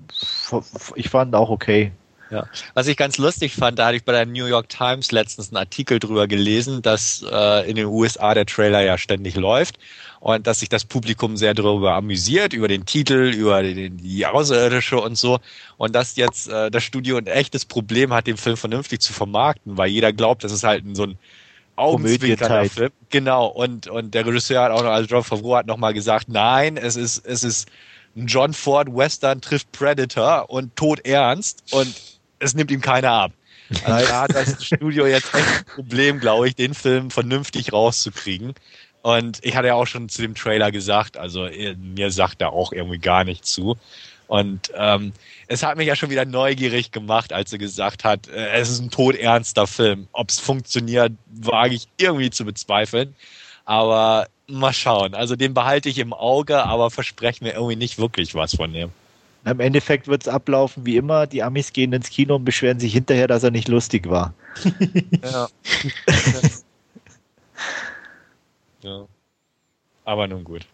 ich fand auch okay. Ja. Was ich ganz lustig fand, da hatte ich bei der New York Times letztens einen Artikel drüber gelesen, dass äh, in den USA der Trailer ja ständig läuft und dass sich das Publikum sehr darüber amüsiert, über den Titel, über die, die Außerirdische und so. Und dass jetzt äh, das Studio ein echtes Problem hat, den Film vernünftig zu vermarkten, weil jeder glaubt, das ist halt so ein Augenzwinkernder Film. Genau. Und, und der Regisseur hat auch noch, also John Favreau hat nochmal gesagt, nein, es ist, es ist ein John Ford Western trifft Predator und tot ernst und es nimmt ihm keiner ab. Also da hat das Studio jetzt echt ein Problem, glaube ich, den Film vernünftig rauszukriegen. Und ich hatte ja auch schon zu dem Trailer gesagt, also äh, mir sagt er auch irgendwie gar nicht zu. Und ähm, es hat mich ja schon wieder neugierig gemacht, als sie gesagt hat, äh, es ist ein todernster Film. Ob es funktioniert, wage ich irgendwie zu bezweifeln. Aber mal schauen. Also den behalte ich im Auge, aber verspreche mir irgendwie nicht wirklich was von dem. Im Endeffekt wird es ablaufen wie immer. Die Amis gehen ins Kino und beschweren sich hinterher, dass er nicht lustig war. [laughs] ja. [laughs] ja. Aber nun gut.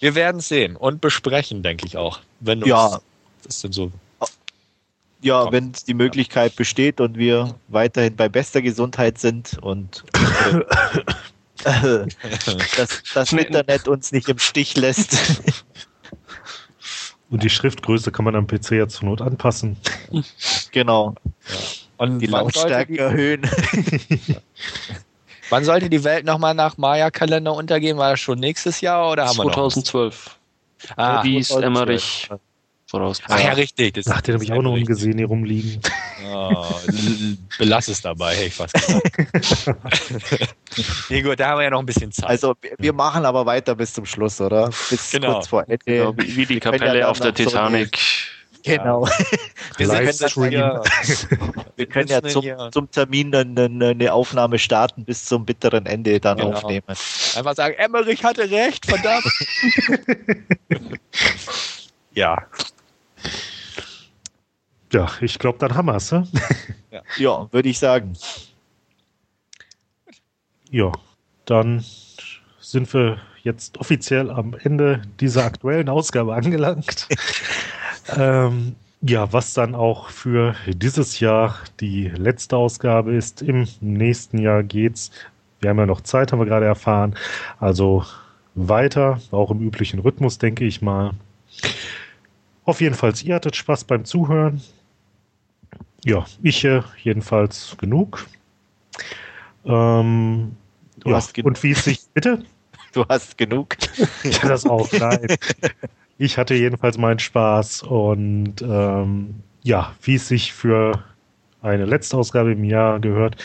Wir werden sehen und besprechen, denke ich auch. Wenn ja. das denn so. Ja, wenn die Möglichkeit besteht und wir weiterhin bei bester Gesundheit sind und dass [laughs] das Internet uns nicht im Stich lässt. Und die Schriftgröße kann man am PC ja zur Not anpassen. Genau. Ja. Und die Lautstärke erhöhen. [laughs] Wann sollte die Welt nochmal nach Maya-Kalender untergehen? War das schon nächstes Jahr oder haben 2012. wir noch? Ah, Wie ist Emmerich voraus. Ach ja, richtig. Das Ach, den habe ich auch noch richtig. gesehen hier rumliegen. Oh, belass es dabei, hätte ich fast gesagt. [laughs] nee, gut, da haben wir ja noch ein bisschen Zeit. Also, wir machen aber weiter bis zum Schluss, oder? Bis genau. kurz vor Ende. Genau, wie, wie die Kapelle ja auf der Titanic. So Genau. Wir, können, ja, [laughs] [laughs] wir können ja zum, zum Termin eine, eine, Aufnahme starten, bis zum bitteren Ende dann genau. aufnehmen. Einfach sagen, Emmerich hatte recht, verdammt. ja. Ja, ich glaube, dann haben wir es. Ne? [laughs] Ja, ja würde ich sagen. Ja, dann sind wir jetzt offiziell am Ende dieser aktuellen Ausgabe angelangt. [laughs] ähm, ja, was dann auch für dieses Jahr die letzte Ausgabe ist. Im nächsten Jahr geht's. Wir haben ja noch Zeit, haben wir gerade erfahren. Also weiter, auch im üblichen Rhythmus, denke ich mal. Auf jeden Fall, ihr hattet Spaß beim Zuhören. Ja, ich äh, jedenfalls genug. Ähm, du ja, hast genug. Und wie es sich, bitte? [laughs] Du hast genug. ja, das auch, nein. Ich hatte jedenfalls meinen Spaß und ähm, ja, wie es sich für eine letzte Ausgabe im Jahr gehört,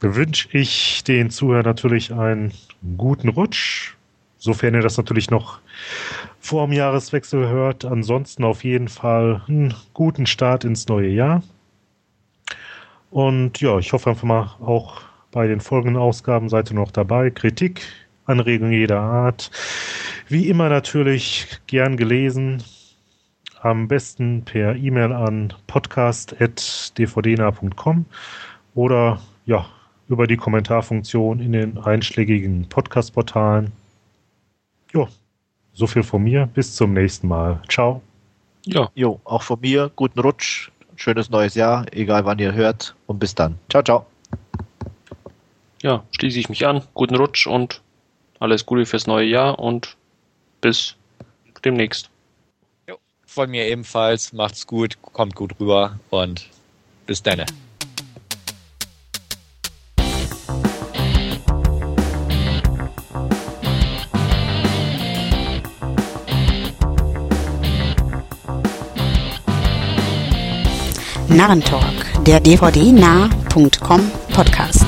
wünsche ich den Zuhörern natürlich einen guten Rutsch, sofern ihr das natürlich noch vor dem Jahreswechsel hört. Ansonsten auf jeden Fall einen guten Start ins neue Jahr. Und ja, ich hoffe einfach mal auch bei den folgenden Ausgaben seid ihr noch dabei. Kritik, Anregungen jeder Art. Wie immer natürlich gern gelesen. Am besten per E-Mail an podcast.dvdna.com oder ja, über die Kommentarfunktion in den einschlägigen Podcast-Portalen. Jo, so viel von mir. Bis zum nächsten Mal. Ciao. Ja. Jo, auch von mir. Guten Rutsch. Schönes neues Jahr, egal wann ihr hört. Und bis dann. Ciao, ciao. Ja, schließe ich mich an. Guten Rutsch und alles Gute fürs neue Jahr und bis demnächst. Jo, von mir ebenfalls. Macht's gut, kommt gut rüber und bis dann. Narrentalk, der dvd-nah.com Podcast.